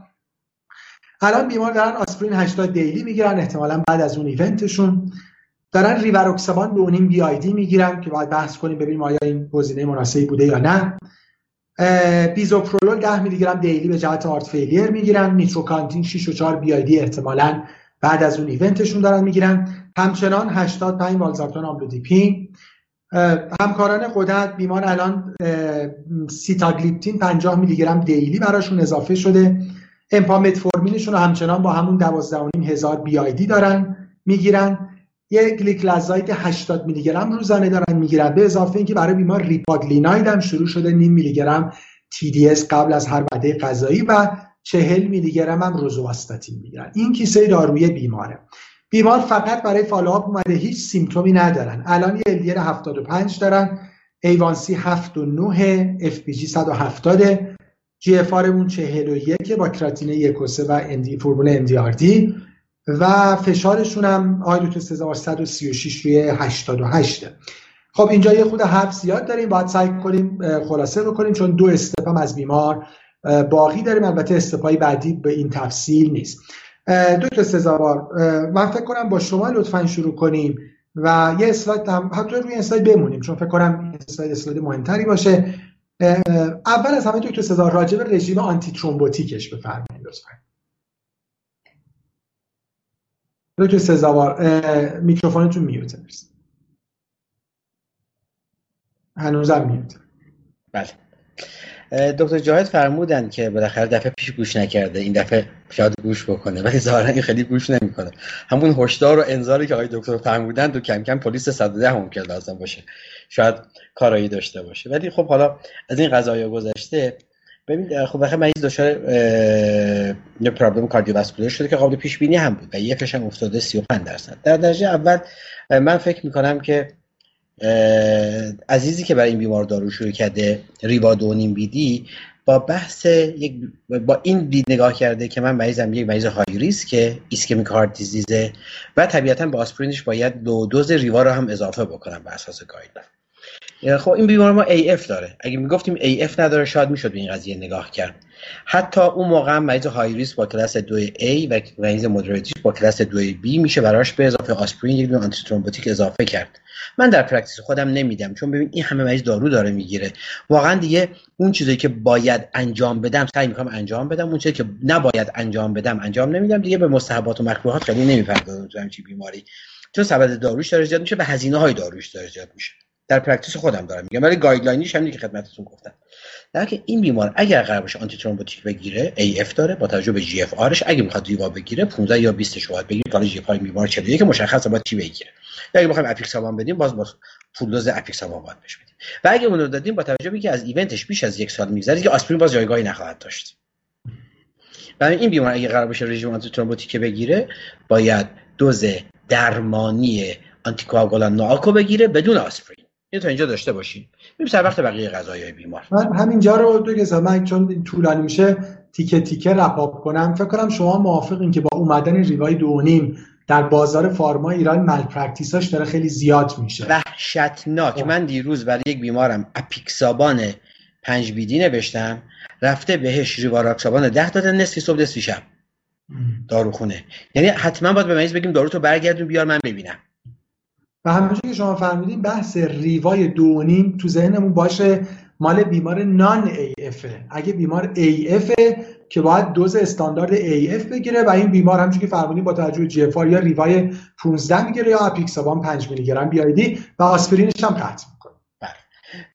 الان بیمار دارن آسپرین 80 دیلی می‌گیرن احتمالا بعد از اون ایونتشون. دارن ریوروکسابان به اونیم بی آی دی می‌گیرن که باید بحث کنیم ببینیم آیا این گزینه مناسبی بوده یا نه. بیزوپرولول 10 میلی گرم daily به جهت heart failure می‌گیرن نیتروکانتین 6 و 4 BID احتمالاً بعد از اون event شون دارن می‌گیرن. همچنان 85 والزارتان آملودیپین همکاران قدرت بیمار الان سیتاگلیپتین 50 میلی گرم daily براشون اضافه شده. امپامتفورمینشون همچنان با همون 12.5 هزار BID دارن می‌گیرن. یک گلیکلازاید 80 میلی گرم روزانه دارن می‌گیرن. به اضافه اینکه برای بیمار ریپاگلیناید هم شروع شده نیم میلی گرم TDS قبل از هر وعده غذایی و چهل میلی گرم هم روزواستاتین می‌گیرن. این کیسه داروی بیماره. بیمار فقط برای follow-up اومده هیچ symptom ی ندارن. الان یه LDL 75 دارن A1C 7 و 9 FBG 170 GFR شون 41 با کراتینین 1 و 3 و MDRD و فشارشون هم آیدوت 136 روی 88 خب اینجا یه خود حرف زیاد داریم باید سعی کنیم خلاصه بکنیم چون دو استپم از بیمار باقی داریم. البته استپای بعدی به این تفصیل نیست. دکتر سزاوار. من فکر کنم با شما لطفا شروع کنیم و یه اسلاید هم حتی روی اسلاید بمونیم چون فکر کنم اسلاید اسلاید مهمتری باشه. اول از همه دکتر سزار راجع به رژیم آنتی ترومبوتیکش بفرمایید لطفا. دکتر سزاوار. میکروفونتون میوته هنوزم میوته بله. دکتر جاهد فرمودن که بالاخره دفعه پیش گوش نکرده این دفعه شاید گوش بکنه ولی ظاهرا این خیلی گوش نمی‌کنه. همون هشدار و انذاری که آقای دکتر فرمودن تو کم کم پلیس 110 ممکن لازم باشه. شاید کارایی داشته باشه. ولی خب حالا از این قضايا گذشته ببین خب بخیر مریض دچار یه problem cardiovascular شده که قابل پیش بینی هم بود و هم افتاده 35 درصد. در درجه اول من فکر می‌کنم که عزیزی که برای این بیمار دارو شروع کرده ریوا دو نیم BID با بحث یک با این دید نگاه کرده که من مریضم یک مریض high risk ischemic heart disease ه و طبیعتا با آسپرینش باید low dose ریوا رو هم اضافه بکنم به اساس guideline. خب این بیمار ما AF داره. اگه می‌گفتیم AF نداره شاید می‌شد به این قضیه نگاه کرد. حتی اون موقع هم مریض high risk با کلاس 2A و مریض moderate ش با کلاس 2B میشه براش به اضافه آسپرین یک antithrombotic اضافه کرد. من در practice خودم نمیدم چون ببین این همه مریض دارو داره می‌گیره. واقعا دیگه اون چیزی که باید انجام بدم سعی می‌کنم انجام بدم. اون چیزی که نباید انجام بدم انجام نمیدم. دیگه به مستحبات و مکروهات خیلی نمی‌پردازم تو همچین بیماری. چون سبد داروش داره زیاد میشه و هزینه های داروش داره زیاد میشه. در practice خودم دارم میگم. ولی guideline یش هم که خدمتتون گفتم. در که این بیمار اگر قرار باشه antithrombotic بگیره AF داره با توجه به GFR ش اگه می‌خواد ریوا بگیره 15 یا 20 شواهد بگیره تا GFR بیمار 41 که مشخصه باید چی بگیره. یا اگه بخوایم اپیکسابان بدیم باز با full dose اپیکسابان باید بهش بدیم. و اگه اون رو دادیم با توجه به اینکه از event ش بیش از یک سال میگذره که آسپرین باز جایگاهی نخواهد داشت. برای این بیمار اگه قرار باشه رژیم antithrombotic بگیره باید دوز درمانی آنتیکواگولان NOAC و بگیره بدون آسپرین. این تا اینجا داشته باشیم میریم سر وقت بقیه قضایای بیمار. من همینجا رو دو که من چون طولانی میشه تیکه تیکه wrap up کنم. فکر کنم شما موافقین که با اومدن ریوای دو نیم در بازار pharma ایران malpractice اش داره خیلی زیاد میشه. وحشتناک. خب. من دیروز برای یک بیمارم اپیکسابان پنج BID نوشتم رفته بهش ریواراکسابان ده دادن نصفی صبح نصفی شب داروخونه. یعنی حتما باید به مریض بگیم دارو تو برگردون بیار من ببینم. و همونجور که شما فهمیدین بحث ریوای دو نیم تو ذهنمون باشه مال بیمار non AF اگه بیمار AF که باید دوز استاندارد AF بگیره و این بیمار همچون که فرمودین با توجه GFR یا ریوای 15 می‌گیره یا اپیکسابان 5 میلی گرم BID و آسپرینش هم قطع می‌کنه. بله.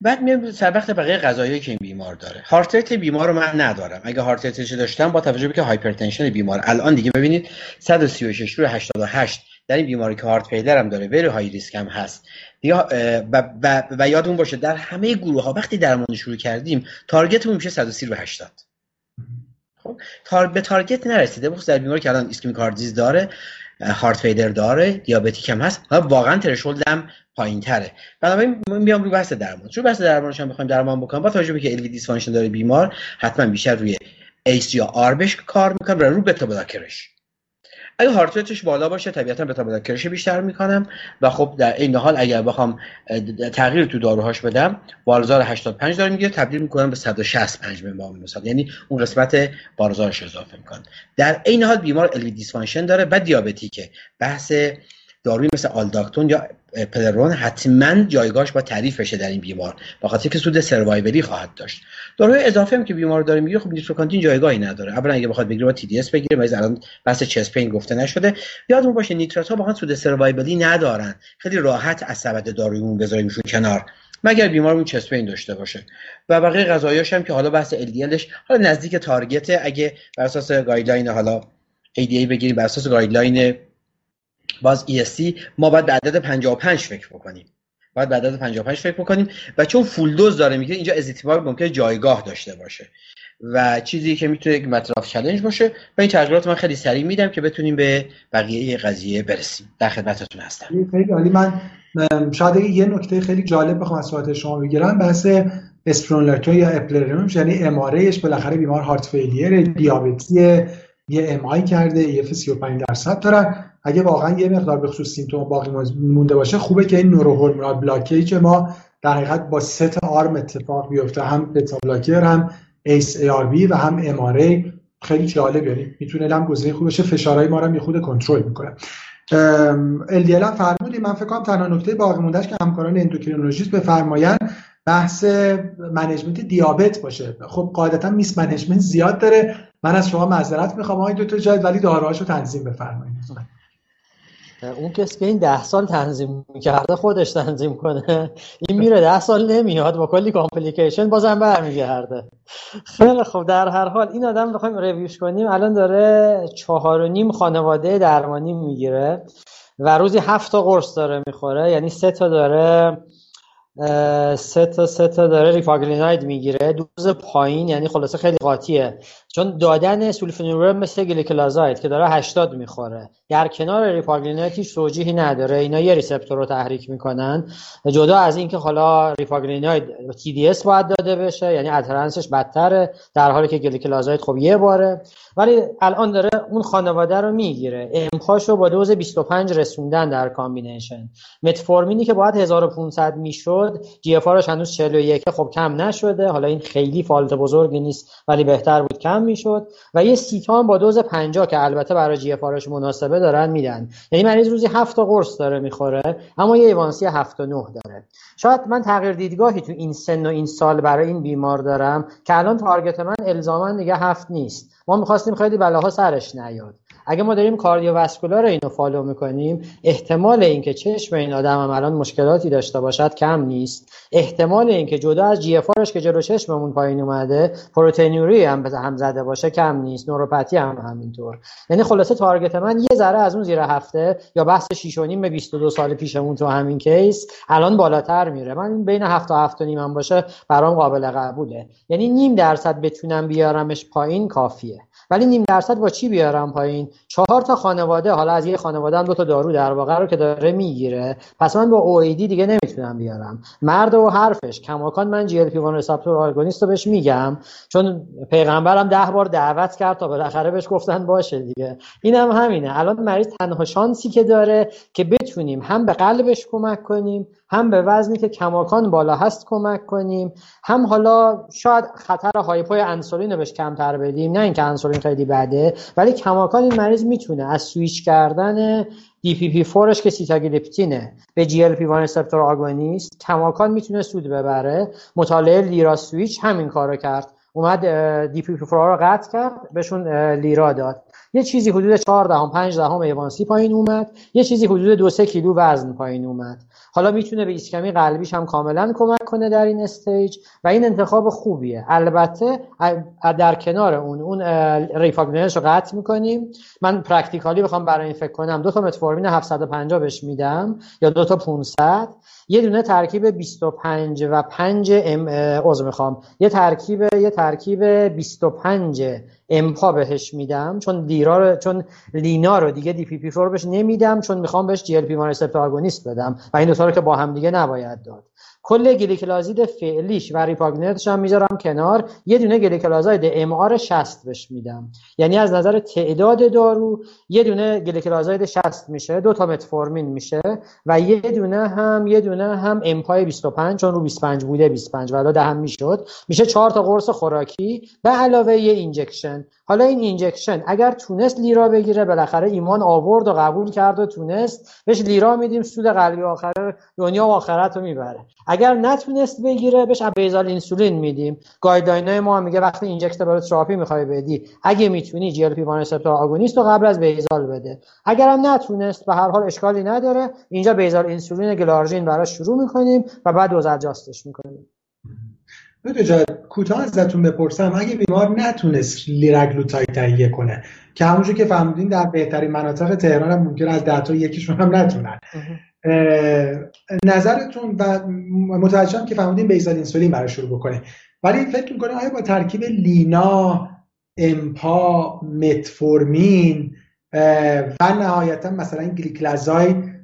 بعد میام سر وقت بقیه قضایایی که این بیمار داره. heart بیمار رو من ندارم. اگه heart داشتم با توجه به که hypertension بیمار. الان دیگه ببینید 136 روی 88 در این بیماری که heart failure هم داره very high risk هم هست. و, و, و یادمون باشه در همه گروه ها وقتی درمان شروع کردیم target مون میشه 130 رو 80 خب؟ tar... به target نرسیده. بخصوص در بیماری که الان ischemic heart داره heart failure داره diabetic هم هست واقعا threshold هم پایین تره بنابراین میام روی بحث درمان. رو بحث درمانش هم بخوایم درمان بکنم. با توجه به که LV dysfunction داره بیمار حتما بیشتر روی ACE یا ARB ش کار می‌کنم و رو beta blocker ش. اگه heart rate ش بالا باشه طبیعتا beta blocker ش بیشتر می‌کنم و خب در این حال اگر بخوام تغییر تو داروهاش بدم والزار 85 داره می‌گیره تبدیل می‌کنم به 165 به مثال یعنی اون قسمت والزارش اضافه می‌کنم. در این حال بیمار LV dysfunction داره و diabetic ه. بحث داروی مثل آلداکتون یا اپلرنون حتما جایگاهش باید تعریف بشه در این بیمار. با خاطر که سود survival ی خواهد داشت. داروی اضافه هم که بیمار داره می‌گیره خب نیتروکانتین جایگاهی نداره. اولا اگه بخواد بگیره باید TDS بگیره. مریض الان بحث chest pain گفته نشده. یادمون باشه نیترات ها واقعا سود survival ی ندارن. خیلی راحت از سبد دارویمون بذاریمشون کنار. مگر بیمارمون chest pain داشته باشه. و بقیه قضایاش هم که حالا بحث LDLش حالا نزدیک target اگه بر اساس guideline حالا ADA بگیریم بر اساس guideline باز ESC ما باید به عدد 55 فکر بکنیم. باید به عدد 55 فکر بکنیم و چون full dose داره میگه اینجا ازتیمایب ممکنه جایگاه داشته باشه و چیزی که می‌تونه یک مطرف چالش باشه. و این تجربات من خیلی سریع میدم که بتونیم به بقیه قضیه برسیم. در خدمتتون هستم. خیلی عالی. من شاید یه نکته خیلی جالب بخوام از صحبت شما بگیرم. بحث اسپیرونولاکتون یا اپلرنون یعنی MRA ش بالاخره بیمار heart failure دیابتی یه MI کرده EF 35 درصد دارن. اگه واقعا یه مقدار به خصوص symptom باقی مونده باشه خوبه که این neurohormonal blockade ما در حقیقت با سه تا arm اتفاق بیفته هم beta blocker هم ACE ARB و هم MRA خیلی جالب یعنی می‌تونه هم گزینه خوب بشه فشارهای ما رو یه خود کنترل می‌کنه. LDL هم فرمودیم من فکر کنم تنها نکته باقی موندهش که همکاران endocrinologist بفرمایند بحث management دیابت باشه. خب قاعدتا mismanagement زیاد داره. من از شما معذرت می‌خوام آقای دکتر جاید ولی داروهاشو تنظیم بفرمایید. اون کسی که این ده سال تنظیم می‌کرده خودش تنظیم کنه. این میره ده سال نمیاد با کلی complication بازم برمیگرده. خیلی خب در هر حال این آدم بخوایم review ش کنیم. الان داره چهار و نیم خانواده درمانی می‌گیره و روزی هفت تا قرص داره می‌خوره. یعنی سه تا داره سه تا سه تا داره ریفاگلیناید می‌گیره. دوز پایین یعنی خلاصه خیلی قاطیه. چون دادن سولفونورم مثل گلیکلازاید که داره 80 می‌خوره. در کنار ریفاگلیناید هیچ توجیهی نداره. اینا یه receptor رو تحریک می‌کنن. جدا از اینکه حالا ریفاگلیناید TDS باید داده بشه یعنی adherence ش بدتره در حالی که گلیکلازاید خب یه باره. ولی الان داره اون خانواده رو می‌گیره. امپاش رو با دوز 25 رسوندن در combination. متفورمینی که باید 1500 می‌شد GF هنوز 41 خب کم نشده. حالا این خیلی fault بزرگی نیست ولی بهتر بود کم می‌شد و یه سیتا با دوز 50 که البته برای GF مناسبه دارن میدن. یعنی مریض روزی 7 تا قرص داره می‌خوره اما یه A1C 7 و 9 داره. شاید من تغییر دیدگاهی تو این سن و این سال برای این بیمار دارم که الان target من الزاما دیگه هفت نیست. ما می‌خواستیم خیلی بلاها سرش نیاد. اگه ما داریم cardiovascular اینو follow می‌کنیم احتمال اینکه چشم این آدم هم الان مشکلاتی داشته باشد کم نیست. احتمال اینکه جدا از GF که جلو چشممون پایین اومده پروتئینوری هم پس زده باشه کم نیست. نوروپاتی هم همینطور. یعنی خلاصه target من یه ذره از اون زیر هفته یا بحث 6 و نیم به 22 سال پیشمون تو همین کیس الان بالاتر میره. من بین 7 تا 7 و نیم هم باشه برام قابل قبوله. یعنی نیم درصد بتونم بیارمش پایین کافیه. ولی نیم درصد با چی بیارم پایین؟ چهار تا خانواده حالا از یه خانواده هم دو تا دارو در واقع رو که داره می‌گیره. پس من با اورال دیگه نمی‌تونم بیارم. مرد و حرفش. کماکان من GLP-1 receptor agonist رو بهش میگم. چون پیغمبرم ده بار دعوت کرد تا بالاخره بهش گفتن باشه دیگه. اینم هم همینه. الان مریض تنها شانسی که داره که بتونیم هم به قلبش کمک کنیم هم به وزنی که کماکان بالا هست کمک کنیم هم حالا شاید خطر hypo ی انسولین رو بهش کمتر بدیم. نه اینکه انسولین خیلی بده ولی کماکان این مریض می‌تونه از سویچ کردن DPP4 ش که سیتاگلیپتینه به GLP-1 receptor agonist کماکان می‌تونه سود ببره. مطالعه LIRA-SWITCH همین کارو کرد. اومد DPP4 رو قطع کرد بهشون لیرا داد. یه چیزی حدود 4 دهم 5 دهم A1C پایین اومد. یه چیزی حدود 2 3 کیلو وزن پایین اومد. حالا می‌تونه به ایسکمی قلبیش هم کاملا کمک کنه در این استیج و این انتخاب خوبیه. البته در کنار اون اون ریفاگنرش رو قطع می‌کنیم. من پرکتیکالی بخوام برای این فکر کنم. دو تا متفورمین 750 بهش میدم یا دو تا 500 یه دونه ترکیب 25 و 5 ام عضو می‌خوام. یه ترکیب یه ترکیب 25 امپا بهش میدم چون دیرا رو چون لینا رو دیگه DPP رو بهش نمیدم چون می‌خوام بهش GLP agonist بدم. و این دو رو که با هم دیگه نباید داد. کل گلیکلازید فعلیش و ریپاگلینایدش هم می‌ذارم کنار. یه دونه گلیکلازاید MR 60 بهش میدم. یعنی از نظر تعداد دارو یه دونه گلیکلازاید 60 میشه دو تا متفورمین میشه و یه دونه هم یه دونه هم امپای 25 چون رو 25 بوده 25 ولی ده هم می‌شد. میشه چهار تا قرص خوراکی به علاوه یه injection. حالا این injection اگر تونست لیرا بگیره بالاخره ایمان آورد و قبول کرد و تونست بهش لیرا میدیم سود قلبی آخر دنیا و آخرت رو می‌بره. اگر نتونست بگیره بهش basal insulin میدیم. guideline ما میگه وقتی injectable therapy می‌خوای بدی. اگه می‌تونی GLP-1 receptor agonist رو قبل از basal بده. اگر هم نتونست به هر حال اشکالی نداره اینجا basal insulin گلارژین براش شروع می‌کنیم و بعد دوز می‌کنیم. دکتر کوتاه ازتون بپرسم اگه بیمار نتونست لیرگلوتاید تهیه کنه که همونجور که فهمیدین در بهترین مناطق تهران هم ممکن از ده تا یکیشون هم نتونن. نظرتون و متوجهم که فهمیدین بیزال اینسولین برای شروع بکنه. ولی فکر می‌کنه آیا با ترکیب لینا امپا متفورمین و نهایتا مثلا گلیکلازاید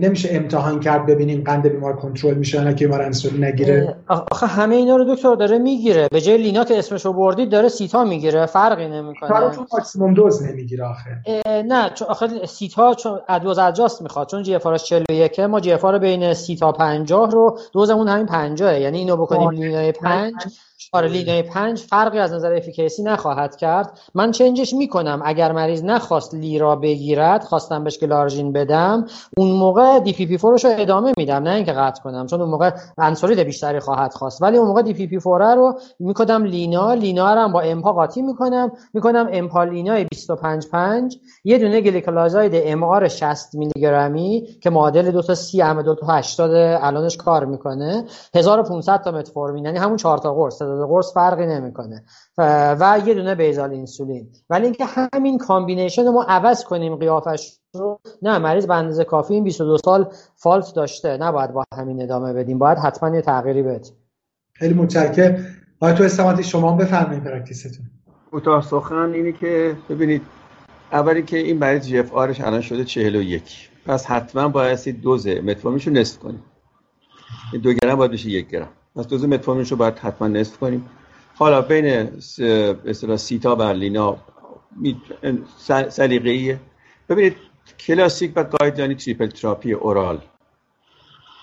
نمیشه امتحان کرد ببینیم قند بیمار کنترل میشه نه که بیمار انسولین نگیره. آخه همه اینا رو دکتر داره می‌گیره. به جای لینا که اسمشو بردید داره سیتا می‌گیره. فرقی نمی‌کنه. کارو چون ماکسیمم دوز نمی‌گیره آخه. نه چون آخه سیتا چون دوز adjust می‌خواد. چون GFR ش 41 ما GFR بین سیتا 50 رو دوزمون همین 50 یعنی اینو بکنیم لینای 5 آره لینای پنج فرقی از نظر efficacy نخواهد کرد. من change ش می‌کنم. اگر مریض نخواست لیرا بگیرد خواستم بهش گلارژین بدم اون موقع DPP رو ادامه میدم نه اینکه قطع کنم چون اون موقع انسولین بیشتری خواهد خواست. ولی اون موقع DPP رو می‌کنم لینا. لینا رو هم با امپا قاطی می‌کنم. می‌کنم امپا لینای 25 5 یه دونه گلیکلازاید MR 60 میلی گرمی که معادل دو تا 30 ام دو تا 80 الانش کار می‌کنه. 1500 تا متفورمین یعنی همون 4 تا قرص. تعداد قرص فرقی نمی‌کنه. و یه دونه basal insulin. ولی اینکه همین combination رو ما عوض کنیم قیافش رو نه مریض به اندازه کافی این 22 سال fault داشته. نباید با همین ادامه بدیم. باید حتما یه تغییری بدیم. خیلی متشکرم. آیا تو استماتی شما بفرمایید پرکتیستون کوتاه سخن اینه که ببینید اولی که این مریض GFR ش الان شده 41 پس حتما باید دوز متفورمینشو نصف کنیم. دو گرم باید بشه یک گرم. پس دوز متفورمینش رو باید حتما نصف کنیم. حالا بین اصطلاح سیتا و لینا سلیقه‌ایه. ببینید کلاسیک و guideline triple therapy oral.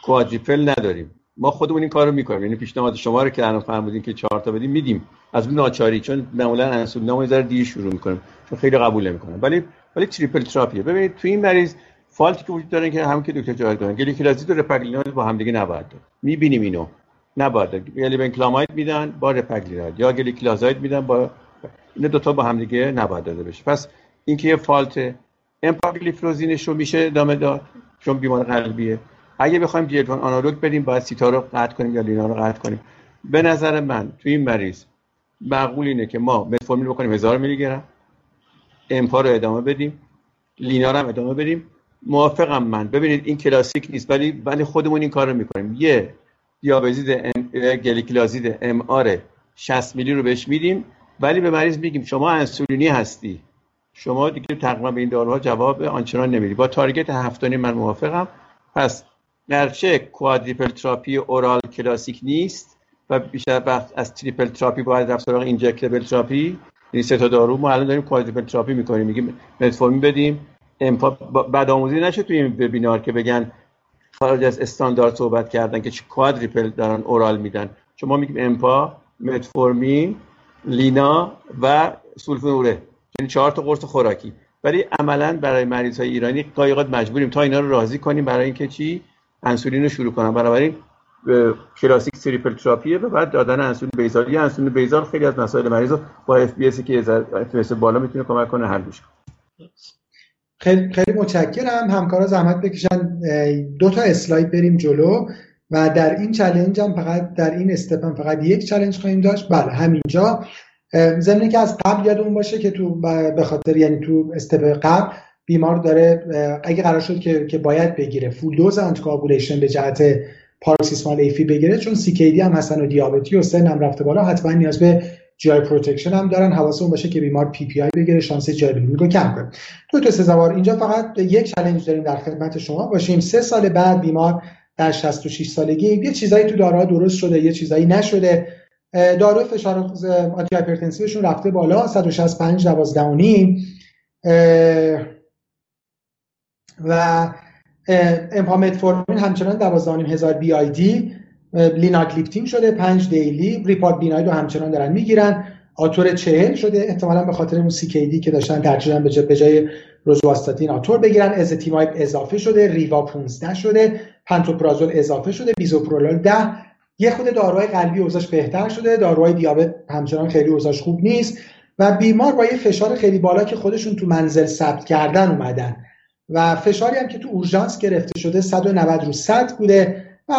quadruple نداریم. ما خودمون این کارو می‌کنیم. یعنی پیشنهاد شما رو که الان فرمودین که چهار تا بدیم میدیم. از اون ناچاری چون معمولا انسولینمونو یه ذره دیر شروع می‌کنیم چون خیلی قبول نمی‌کنن ولی ولی triple therapy ه. ببینید تو این مریض fault ی که وجود داره که همون که دکتر جاهد گفتن گلیکلازید و رپاگلیناید با هم دیگه نباید داد می‌بینیم اینو. نباید. یعنی گلی‌بنکلاماید میدن با رپاگلیناید یا گلیکلازاید میدن با این دوتا با هم دیگه نباید داده بشه. پس اینکه یه fault امپاگلیفلوزینش رو میشه ادامه داد چون بیمار قلبیه. اگه بخوایم GLP-1 analog بدیم باید سیتا رو قطع کنیم یا لینا رو قطع کنیم. به نظر من تو این مریض معقول اینه که ما متفورمین بکنیم هزار میلی گرم. امپا رو ادامه بدیم. لینا رو هم ادامه بدیم. موافقم من. ببینید این کلاسیک نیست ولی ولی خودمون این کار رو می‌کنیم. یه دیابزید گلیکلازید ام آر 60 میلی رو بهش میدیم. ولی به مریض میگیم شما انسولینی هستی. شما دیگه تقریبا به این داروها جواب آنچنان نمیدی. با تارگت هفتانی من موافقم. پس گرچه quadruple therapy oral کلاسیک نیست و بیشتر وقت از triple therapy باید رفت سراغ injectable therapy. این سه تا دارو. ما الان داریم quadruple therapy می‌کنیم. میگیم متفورمین بدیم. امپا بدآموزی نشه توی این وبینار که بگن خارج از استاندارد صحبت کردن که چه quadruple دارن oral میدن. شما میگیم امپا متفورمین لینا و سولفونیل اوره یعنی چهار تا قرص خوراکی. ولی عملا برای مریض های ایرانی قایقات مجبوریم. تا اینا رو راضی کنیم برای اینکه چی؟ انسولین رو شروع کنم بنابراین کلاسیک triple therapy ه و بعد دادن انسولین basal یه انسولین basal خیلی از مسائل مریض رو با اف بی که اف بالا می‌تونه کمک کنه حل بشه. خیلی خیلی متشکرم. همکارا زحمت بکشن. دو تا اسلاید بریم جلو و در این چالش هم فقط در این step فقط یک چالش خواهیم داشت. بله همینجا. ضمن اینکه از قبل یادمون باشه که تو به خاطر یعنی تو step قبل بیمار داره اگه قرار شد که, که باید بگیره full dose anticoagulation به جهت paroxysmal AF بگیره چون CKD هم هستن و دیابتی و سن هم رفته بالا حتما نیاز به GI protection هم دارن. حواسمون باشه که بیمار PPI بگیره شانس GI رو کم کنه دکتر سزاوار اینجا فقط یک چالش داریم در خدمت شما. باشیم. سه سال بعد بیمار در 66 سالگی. یه چیزایی تو داروها درست شده یه چیزایی نشده. دارو فشار antihypertensive شون رفته بالا. 165 12 و امپامتفورمین همچنان 12 هزار BID لیناگلیپتین شده 5 daily رپاگلیناید رو همچنان دارن می‌گیرن. آتور چهل شده احتمالا به خاطر اون CKD که داشتن ترجیحاً به جای روزواستاتین آتور بگیرن. ازتیمایب اضافه شده ریوا 15 شده پنتوپرازول اضافه شده بیزوپرولول 10 یه خود داروهای قلبی اوضاعش بهتر شده داروهای دیابت همچنان خیلی اوضاعش خوب نیست. و بیمار با یه فشار خیلی بالا که خودشون تو منزل ثبت کردن اومدن. و فشاری هم که تو اورژانس گرفته شده 190 رو 100 بوده و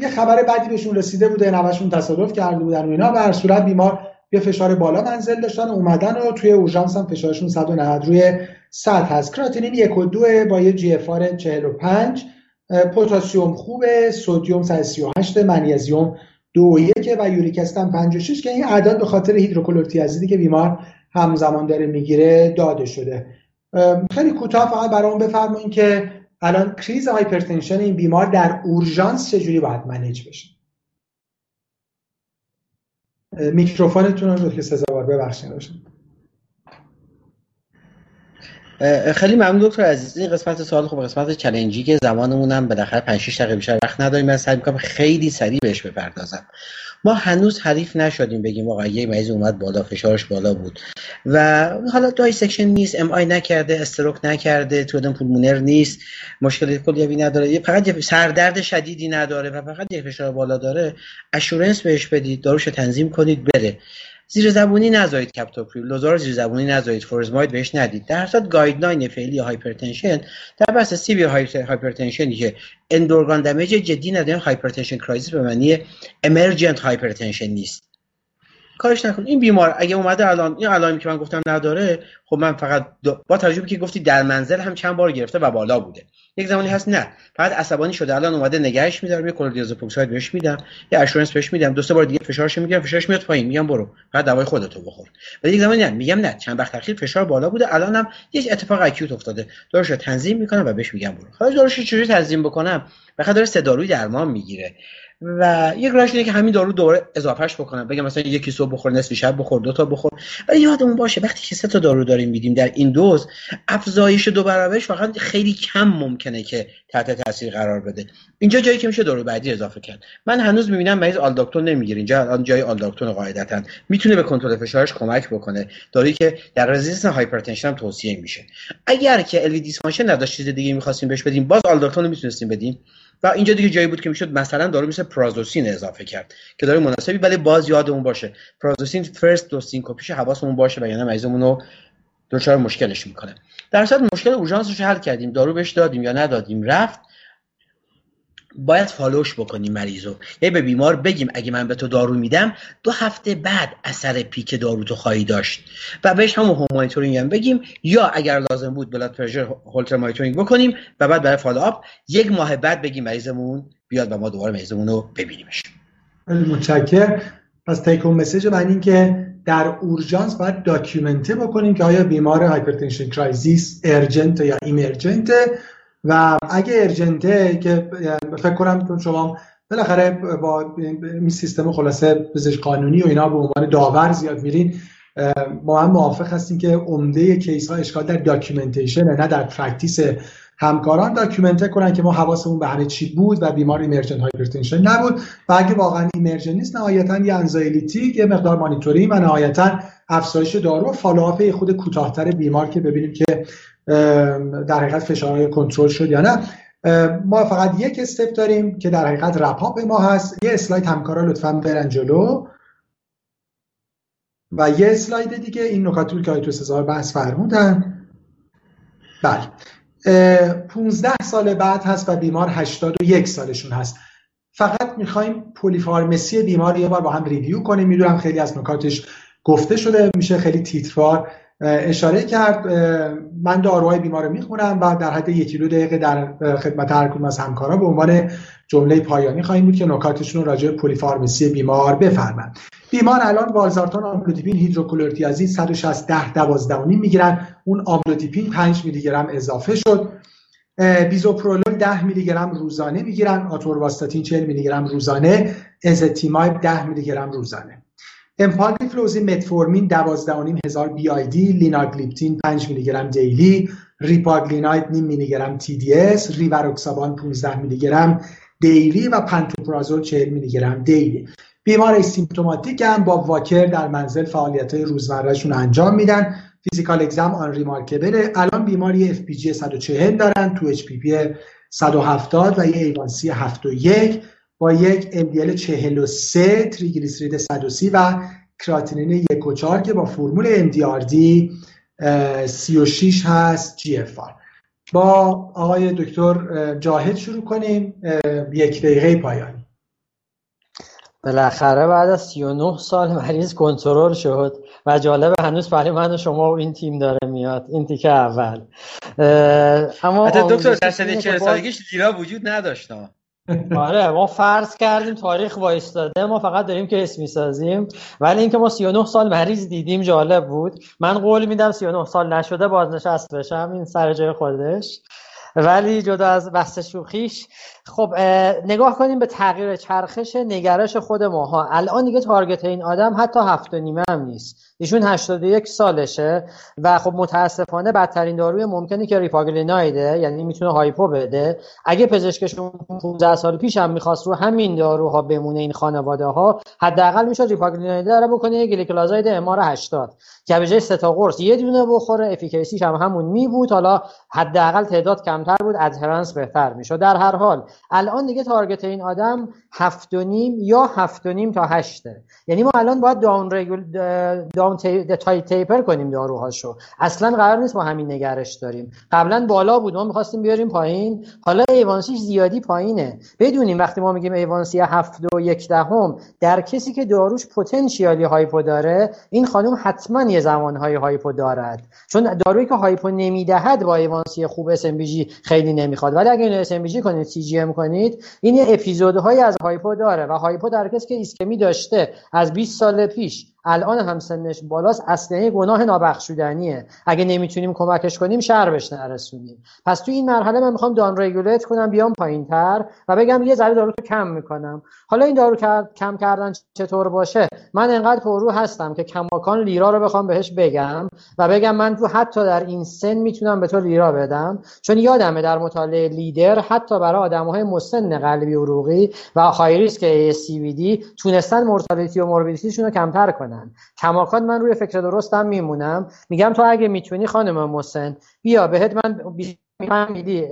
یه خبر بدی بهشون رسیده بوده نوشون تصادف کرده بودن و اینا و صورت بیمار یه فشار بالا منزل داشتن و اومدن و توی اورژانس هم فشارشون 190 روی 100 هست. کراتینین 1 و 2 با یه جی اف 45 پتاسیم خوبه سدیم 138 منیزیم دو و یک و یوریک اسید 56 که این اعداد به خاطر هیدروکلروتیازیدی که بیمار همزمان داره می‌گیره داده شده. خیلی کوتاه فقط برام بفرمایید که الان crisis hypertension این بیمار در اورژانس چجوری باید manage بشه؟ میکروفونتون رو دکتر سزاوار ببخشید خیلی ممنون دکتر عزیز. این قسمت سوال خب قسمت challenge ی که زمانمون هم بالاخره 5 6 دقیقه بیشتر وقت نداریم. من سعی می‌کنم خیلی سریع بهش بپردازم. ما هنوز حریف نشدیم بگیم آقا یه مریض اومد بالا فشارش بالا بود. و حالا dissection نیست MI نکرده stroke نکرده ادم pulmonary نیست مشکل کلیوی نداره. فقط سردرد شدیدی نداره و فقط یه فشار بالا داره. assurance بهش بدید داروش تنظیم کنید بره. زیر زبونی نذارید کپتوپریل لوزار زیر زبونی نذارید. فوروزماید بهش ندید. در صورت guideline فعلی hypertension در بحث severe hypertension ی که end organ damage جدی نداره hypertension crisis به معنی emergent hypertension نیست. کاریش نکن این بیمار اگه اومده الان این علائمی که من گفتم نداره خب من فقط با تجربه که گفتی در منزل هم چند بار گرفته و بالا بوده. یک زمانی هست نه. فقط عصبانی شده. الان اومده نگهش میدارم یه کلردیازپوکساید بهش میدم. یه اشورنس بهش میدم. دو سه بار دیگه فشارش می‌گیرم فشارش میاد پایین. میگم برو. فقط دوای خودتو بخور. ولی یک زمانی نه. میگم نه. چند وقت اخیر فشار بالا بوده. الانم یک اتفاق اکیوت افتاده. داروش تنظیم می‌کنم و بهش میگم برو. حالا داروش چجوری تنظیم بکنم؟ بخاطر داره سه داروی درمان می‌گیره. و یک راهش اینه که همین دارو دوباره اضافهش بکنم بگم مثلا یکی صبح بخور نصف شب بخور دو تا بخور. ولی یادمون باشه وقتی که سه تا دارو داریم میدیم در این دوز افزایش دو برابرش فقط خیلی کم ممکنه که تحت تاثیر قرار بده. اینجا جایی که میشه دارو بعدی اضافه کرد. من هنوز می‌بینم مریض آلداکتون نمی‌گیره. اینجا الان جای آلداکتون قاعدتا. می‌تونه به کنترل فشارش کمک بکنه. دارویی که در resistant hypertension هم توصیه میشه. اگر که LV dysfunction نداشت چیز دیگه می‌خواستیم بهش بدیم باز آلداکتون می‌تونستیم بدیم. و اینجا دیگه جایی بود که می‌شد مثلا دارو مثل پرازوسین اضافه کرد که داروی مناسبی ولی باز یادمون باشه. پرازوسین first dose syncope یش حواسمون باشه و یعنی مریضمون رو دچار مشکلش می‌کنه. در هر صورت مشکل اورژانسش حل کردیم. دارو بهش دادیم یا ندادیم رفت. باید follow ش بکنیم مریضو. یعنی به بیمار بگیم اگه من به تو دارو میدم دو هفته بعد اثر peak دارو تو خواهی داشت. و بهش هم مانیتورینگ هم بگیم. یا اگر لازم بود blood pressure Holter monitoring بکنیم و بعد برای follow up یک ماه بعد بگیم مریضمون بیاد و ما دوباره مریضمون رو ببینیمش. متشکر پس take message من این که در اورژانس باید document بکنیم که آیا بیمار hypertension crisis urgent یا emergent و اگه urgent ه که فکر کنم چون شما بالاخره با این سیستم خلاصه پزشک قانونی و اینا به عنوان داور زیاد میرین ما هم موافق هستیم که عمده case ها اشکال در documentation نه در practice همکاران document کنن که ما حواسمون به همه چی بود و بیمار emergent hypertension نبود. و اگه واقعا emergent نیست نهایتا یه anxiety یه مقدار مانیتورینگ و نهایتا افزایش دارو و follow up خود کوتاهتر بیمار که ببینیم که در حقیقت فشارهاش کنترل شد یا نه. ما فقط یک step داریم که در حقیقت wrap up ما هست. یه اسلاید همکارا لطفا برن جلو. و یه اسلاید دیگه این نکاتی که دکتر سزاوار بحث فرمودن. بله. 15 سال بعد هست و بیمار 81 سالشون هست. فقط می‌خوایم polypharmacy بیمار یه بار با هم review کنیم. می‌دونم خیلی از نکاتش گفته شده میشه خیلی تیتروار اشاره کرد من داروهای بیمار رو می‌خونم و در حد یکی دو دقیقه در خدمت هر کدوم از همکارا به عنوان جمله پایانی خواهیم بود که نکاتشون راجع به پلیفارمسی بیمار بفرمند بیمار الان والزارتان آملودیپین هیدروکلورتیازید 160 10 12 می‌گیرن. اون آملودیپین 5 میلی گرم اضافه شد. بیزوپرولول 10 میلی گرم روزانه می‌گیرن. آتورواستاتین 40 میلی گرم روزانه. ازتیمایب 10 میلی گرم روزانه. فلوزی متفورمین 12.5 هزار BID لیناگلیپتین 5 میلی گرم daily ریپاگلیناید نیم میلی گرم TDS ریواروکسابان 15 میلی گرم daily و پنتوپرازول 40 میلی گرم daily. بیمار symptomatic هم با واکر در منزل فعالیت های روزمرهشون انجام میدن. physical exam unremarkable ه الان بیماری FPG 140 دارن تو اچ پی پی 170 و یه ایوانسی 71 با یک MDL 43 تریگلیسیرید 130 و کراتینین 1 و 4 که با فرمول MDRD 36 هست GFR با آقای دکتر جاهد شروع کنیم یک دقیقه پایانی. بالاخره بعد از 39 سال مریض کنترل شد و جالب هنوز برای من و شما و این تیم داره میاد. این تیکه اول. اما دکتر در سن 40 سالگیش لیرا وجود نداشت. آره ما فرض کردیم تاریخ وایستاده ما فقط داریم که اسمی سازیم ولی اینکه ما 39 سال مریض دیدیم جالب بود. من قول میدم 39 سال نشده بازنشست بشم این سر جای خودش. ولی جدا از بحث شوخیش خب نگاه کنیم به تغییر چرخش نگرش خود ماها. الان دیگه تارگت این آدم حتی هفت و نیمه هم نیست. ایشون 81 سالشه و خب متاسفانه بدترین داروی ممکنه که ریپاگلینایده یعنی می‌تونه hypo بده. اگه پزشکشون 15 سال پیش هم می‌خواست رو همین داروها بمونه این خانواده ها حداقل می‌شد ریپاگلینایده رو بکنه گلیکلازاید MR 80 که به جای سه تا قرص یه دونه بخوره efficacy ش هم همون می بود. حالا حداقل تعداد کمتر بود adherence بهتر می‌شد در هر حال الان دیگه target این آدم هفت و نیم یا هفت و نیم تا هشته. یعنی ما الان باید down, regul down ta... taper کنیم داروهاشو. اصلا قرار نیست ما همین نگرش داریم. قبلا بالا بود ما می‌خواستیم بیاریم پایین. حالا A1C ش زیادی پایینه. بدونیم وقتی ما میگیم A1C هفت و یک دهم در کسی که داروش potentially hypo داره این خانم حتما یه زمانهای hypo دارد. چون دارویی که هایپو نمی‌دهد با ایوانسی خوب اس خیلی نمی‌خواد. ولی اگه اینو اس کنید CGM کنید این یه اپیزودهایی از hypo داره و hypo در کسی که ایسکمی داشته از 20 سال پیش الان هم سنش بالاست اصلا گناه نابخشودنیه. اگه نمی‌تونیم کمکش کنیم شر بهش نرسونیم. پس تو این مرحله من می‌خوام down regulate کنم بیام پایین تر و بگم یه ذره دارو تو کم می‌کنم. حالا این دارو کم کردن چطور باشه؟ من انقدر پررو هستم که کماکان لیرا رو بخوام بهش بگم و بگم من تو حتی در این سن می‌تونم به تو لیرا بدم. چون یادمه در مطالعه لیدر حتی برای آدمهای مسن قلبی عروقی و های ریسک سی تونستن مورتالتی و موربیدیتیشون رو کمتر کنن. کماکان من روی فکر درستم میمونم. میگم تو اگه می‌تونی خانم مسن بیا بهت من میدی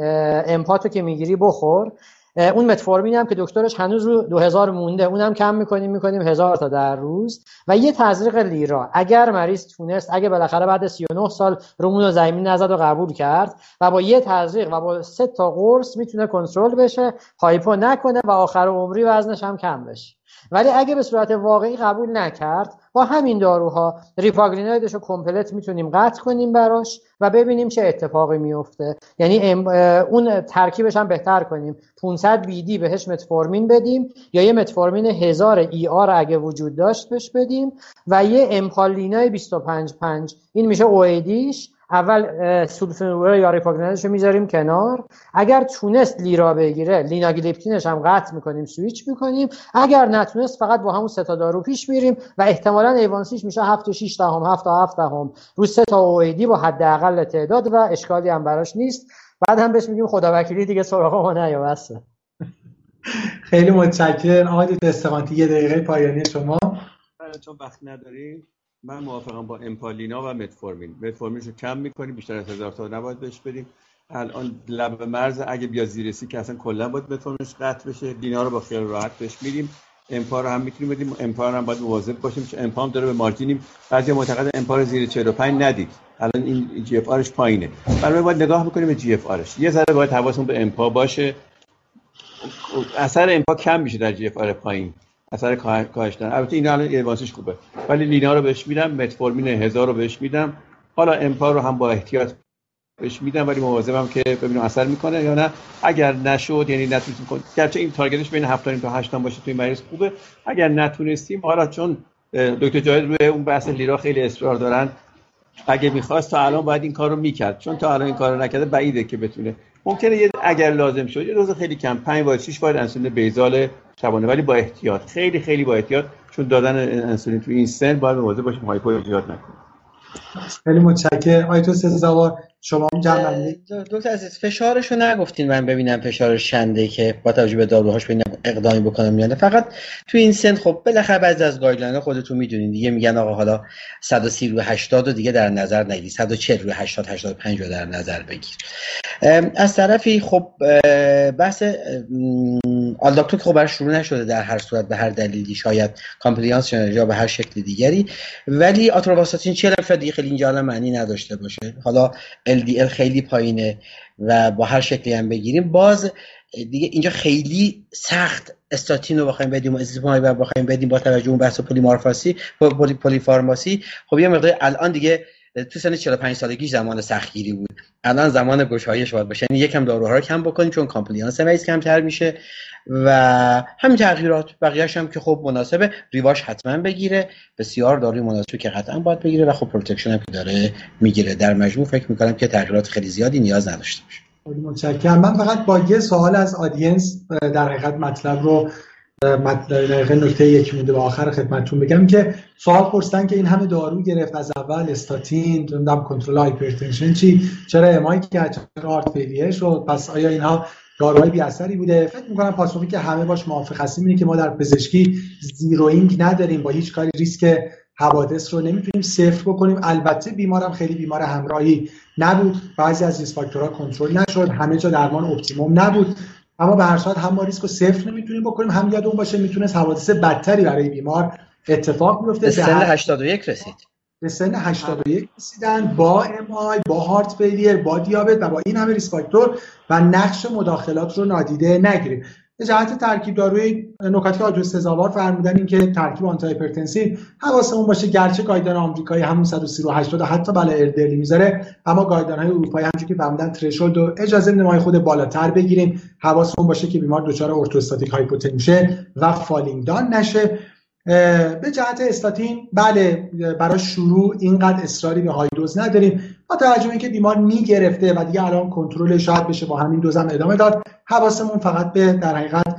امپا تو که می‌گیری بخور. اون متفورمین هم که دکترش هنوز رو 2000 مونده اونم کم می‌کنیم می‌کنیم هزار تا در روز. و یه تزریق لیرا. اگر مریض تونست اگه بالاخره بعد 39 سال رومونو زمین نزد و قبول کرد و با یه تزریق و با سه تا قرص می‌تونه کنترل بشه hypo نکنه و آخر عمری وزنش هم کم بشه. ولی اگه به صورت واقعی قبول نکرد با همین داروها ریپاگلینایدش رو complete می‌تونیم قطع کنیم براش و ببینیم چه اتفاقی میفته یعنی اون ترکیبش هم بهتر کنیم. 500 BID بهش متفورمین بدیم یا یه متفورمین هزار XR اگه وجود داشت بهش بدیم و یه امپا لینای 25 5 این میشه OAD ش اول سولفنور یا ریپاگنانش رو می‌ذاریم کنار. اگر تونست لیرا بگیره لیناگلیپتینش هم قطع می‌کنیم سویچ می‌کنیم. اگر نتونست فقط با همون سه تا دارو پیش میریم و احتمالا A1C ش میشه 7 و 6 دهم 7 تا 7 دهم. رو سه تا OAD با حداقل تعداد و اشکالی هم براش نیست. بعد هم بهش میگیم خدا وکیلی دیگه سراغ ما نیا بسه خیلی متشکرم. آقای استقانتی یه دقیقه پایانی شما. چون وقت نداریم. من موافقم با امپالینا و متفورمین. متفورمینش رو کم می‌کنیم بیشتر از هزار تا نباید بهش بدیم الان لب مرز اگه بیا زیرسی که اصلا کلا باید متفورمینش قطع بشه. دینا رو با خیال راحت بهش میدیم. امپا رو هم می‌تونیم بدیم. امپا رو هم باید مواظب باشیم چون امپا هم داره به مارجینیم بعضی معتقد امپا رو زیر 45 ندید. الان این GFR ش پایینه. برای باید نگاه بکنیم به GFR ش. یه ذره باید حواسمون به امپا باشه. اثر امپا کم میشه در GFR پایین. اثر کاهش دارن البته این الان A1C ش خوبه. ولی لینا رو بهش میدم متفورمین هزار رو بهش میدم. حالا امپا رو هم با احتیاط بهش میدم ولی مواظبم که ببینم اثر می‌کنه یا نه. اگر نشد یعنی نتونستیم کنیم گرچه این target ش بین 7 تا 8 باشه توی مریض خوبه. اگر نتونستیم حالا چون دکتر جاید روی اون بحث لیرا خیلی اصرار دارن. اگه می‌خواست تا الان باید این کارو می‌کرد. چون تا الان این کارو نکرده بعیده که بتونه. ممکنه یه اگر لازم شد یه روز خیلی کم. 5 واحد 6 واحد انسولین بیزال شبانه ولی با احتیاط خیلی خیلی با احتیاط چون دادن انسولین تو این سن باید مواظب باشیم هایپو ایجاد نکنیم خیلی متشکرم. آیتو سزاوار شما جنبنده دکتر عزیز فشارش رو نگفتین من ببینم فشارش چنده که با توجه به داروهاش ببینم اقدامی بکنم یا فقط تو این سن خب بالاخره بعضی از guideline خودتون می‌دونین دیگه میگن آقا حالا 130 روی 80 رو دیگه در نظر نگیر 140 روی 80 85 رو در نظر بگیر. از طرفی خب بحث آلداکتو که خب برای شروع نشده در هر صورت به هر دلیلی شاید compliance یا به هر شکل دیگری. ولی آتورواستاتین 40 شاید دیگه؟ خیلی اینجا معنی نداشته باشه. حالا LDL خیلی پایینه و با هر شکلی هم بگیریم. باز دیگه اینجا خیلی سخت استاتین رو بخوایم بدیم و ازتیمایب بخوایم بدیم با توجه اون بحث polypharmacy poly polypharmacy. خب یه مقدار الان دیگه تو سن 45 سالگی زمان سختگیری بود. الان زمان گشایش باید باشه. یعنی یکم داروها رو کم بکنیم چون compliance مریض کمتر میشه و همین تغییرات. بقیهش هم که خب مناسبه. ریواش حتما بگیره. بسیار داروی مناسب که قطعا باید بگیره و خب protection هم که داره می‌گیره. در مجموع فکر می‌کنم که تغییرات خیلی زیادی نیاز نداشته باشه. متشکرم. من فقط با یه سوال از audience در حقیقت مطلب رو دقیقه نکته یک مونده به آخر خدمتتون بگم که سوال پرسیدن که این همه دارو گرفت از اول استاتین نمی‌دونم کنترل hypertension چی چرا MI که چرا heart failure شد پس آیا اینها داروهای بی اثری بوده؟ فکر می‌کنم پاسخی که همه باش موافق هستیم اینه که ما در پزشکی zero risk نداریم با هیچ کاری ریسک حوادث رو نمی‌تونیم صفر بکنیم. البته بیمارم خیلی بیمار همراهی نبود بعضی از risk factor ها کنترل نشد همه جا درمان optimum نبود. اما به هر صورت هم ما ریسک رو صفر نمی‌تونیم بکنیم هم یادمون باشه می‌تونه حوادث بدتری برای بیمار اتفاق بیفته. به سن 81 رسید. به سن 81 رسیدن با MI با heart failure با دیابت و با این همه risk factor و نقش مداخلات رو نادیده نگیریم. به جهت ترکیب داروی نکاتی که آجوز سزاوار فرمودن این که ترکیب antihypertensive حواسمون باشه گرچه guideline آمریکایی همون 130 و 80 حتی برای elderly می‌ذاره اما guideline های اروپایی همونجوری که فرمودن threshold و اجازه نمای خود بالاتر بگیریم حواسمون باشه که بیمار دچار orthostatic hypotension و falling down نشه. به جهت استاتین بله برای شروع اینقدر اصراری به های دوز نداریم. با توجه اینکه بیمار می‌گرفته و دیگه الان کنترل شاید بشه با همین دوزم ادامه داد حواسمون فقط به در حقیقت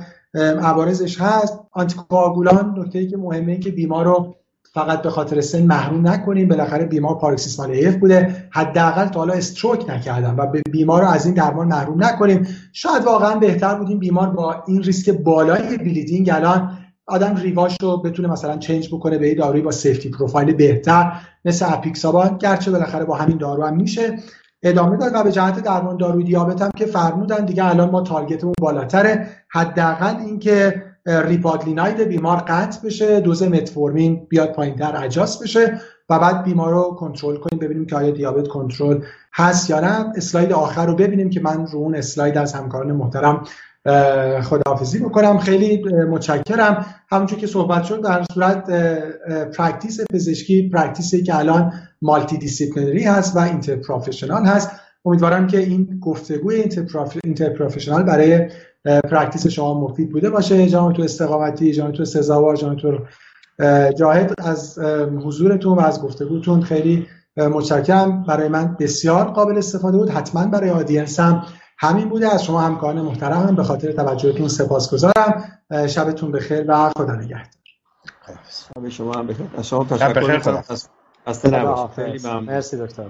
عوارضش هست. آنتیکواگولان نکته ای که مهمه که بیمار رو فقط به خاطر سن محروم نکنیم. بالاخره بیمار پاروکسیسمال ایف بوده. حداقل تا حالا استروک نکردن و به بیمار رو از این درمان محروم نکنیم. شاید واقعا بهتر بودیم بیمار با این ریسک بالای بلیدینگ الان آدم ریواش رو بتونه مثلا change بکنه به داروی با safety profile بهتر مثل اپیکسابان گرچه بالاخره با همین دارو هم میشه. ادامه داد و به جهت درمان داروی دیابت هم که فرمودن دیگه الان ما target مون بالاتره. حداقل اینکه ریپاگلیناید بیمار قطع بشه دوز متفورمین بیاد پایینتر adjust بشه و بعد بیمار رو کنترل کنیم ببینیم که آیا دیابت کنترل هست یا نه. اسلاید آخر رو ببینیم که من رو اون اسلاید از همکاران محترم خداحافظی بکنم خیلی متشکرم. همونجور که صحبت شد در صورت practice پزشکی practice ی که الان multidisciplinary هست و interprofessional هست. امیدوارم که این گفتگوی interprofessional برای practice شما مفید بوده باشه. جناب دکتر استقامتی جناب دکتر سزاوار جناب دکتر جاهد از حضورتون و از گفتگوتون خیلی متشکرم. برای من بسیار قابل استفاده بود. حتما برای audience هم همین بوده. از شما همکاران محترم به خاطر توجهتون سپاسگزارم. شبتون بخیر و خدا نگهدار. شب شما هم بخیر. از شما تشکر مرسی دکتر.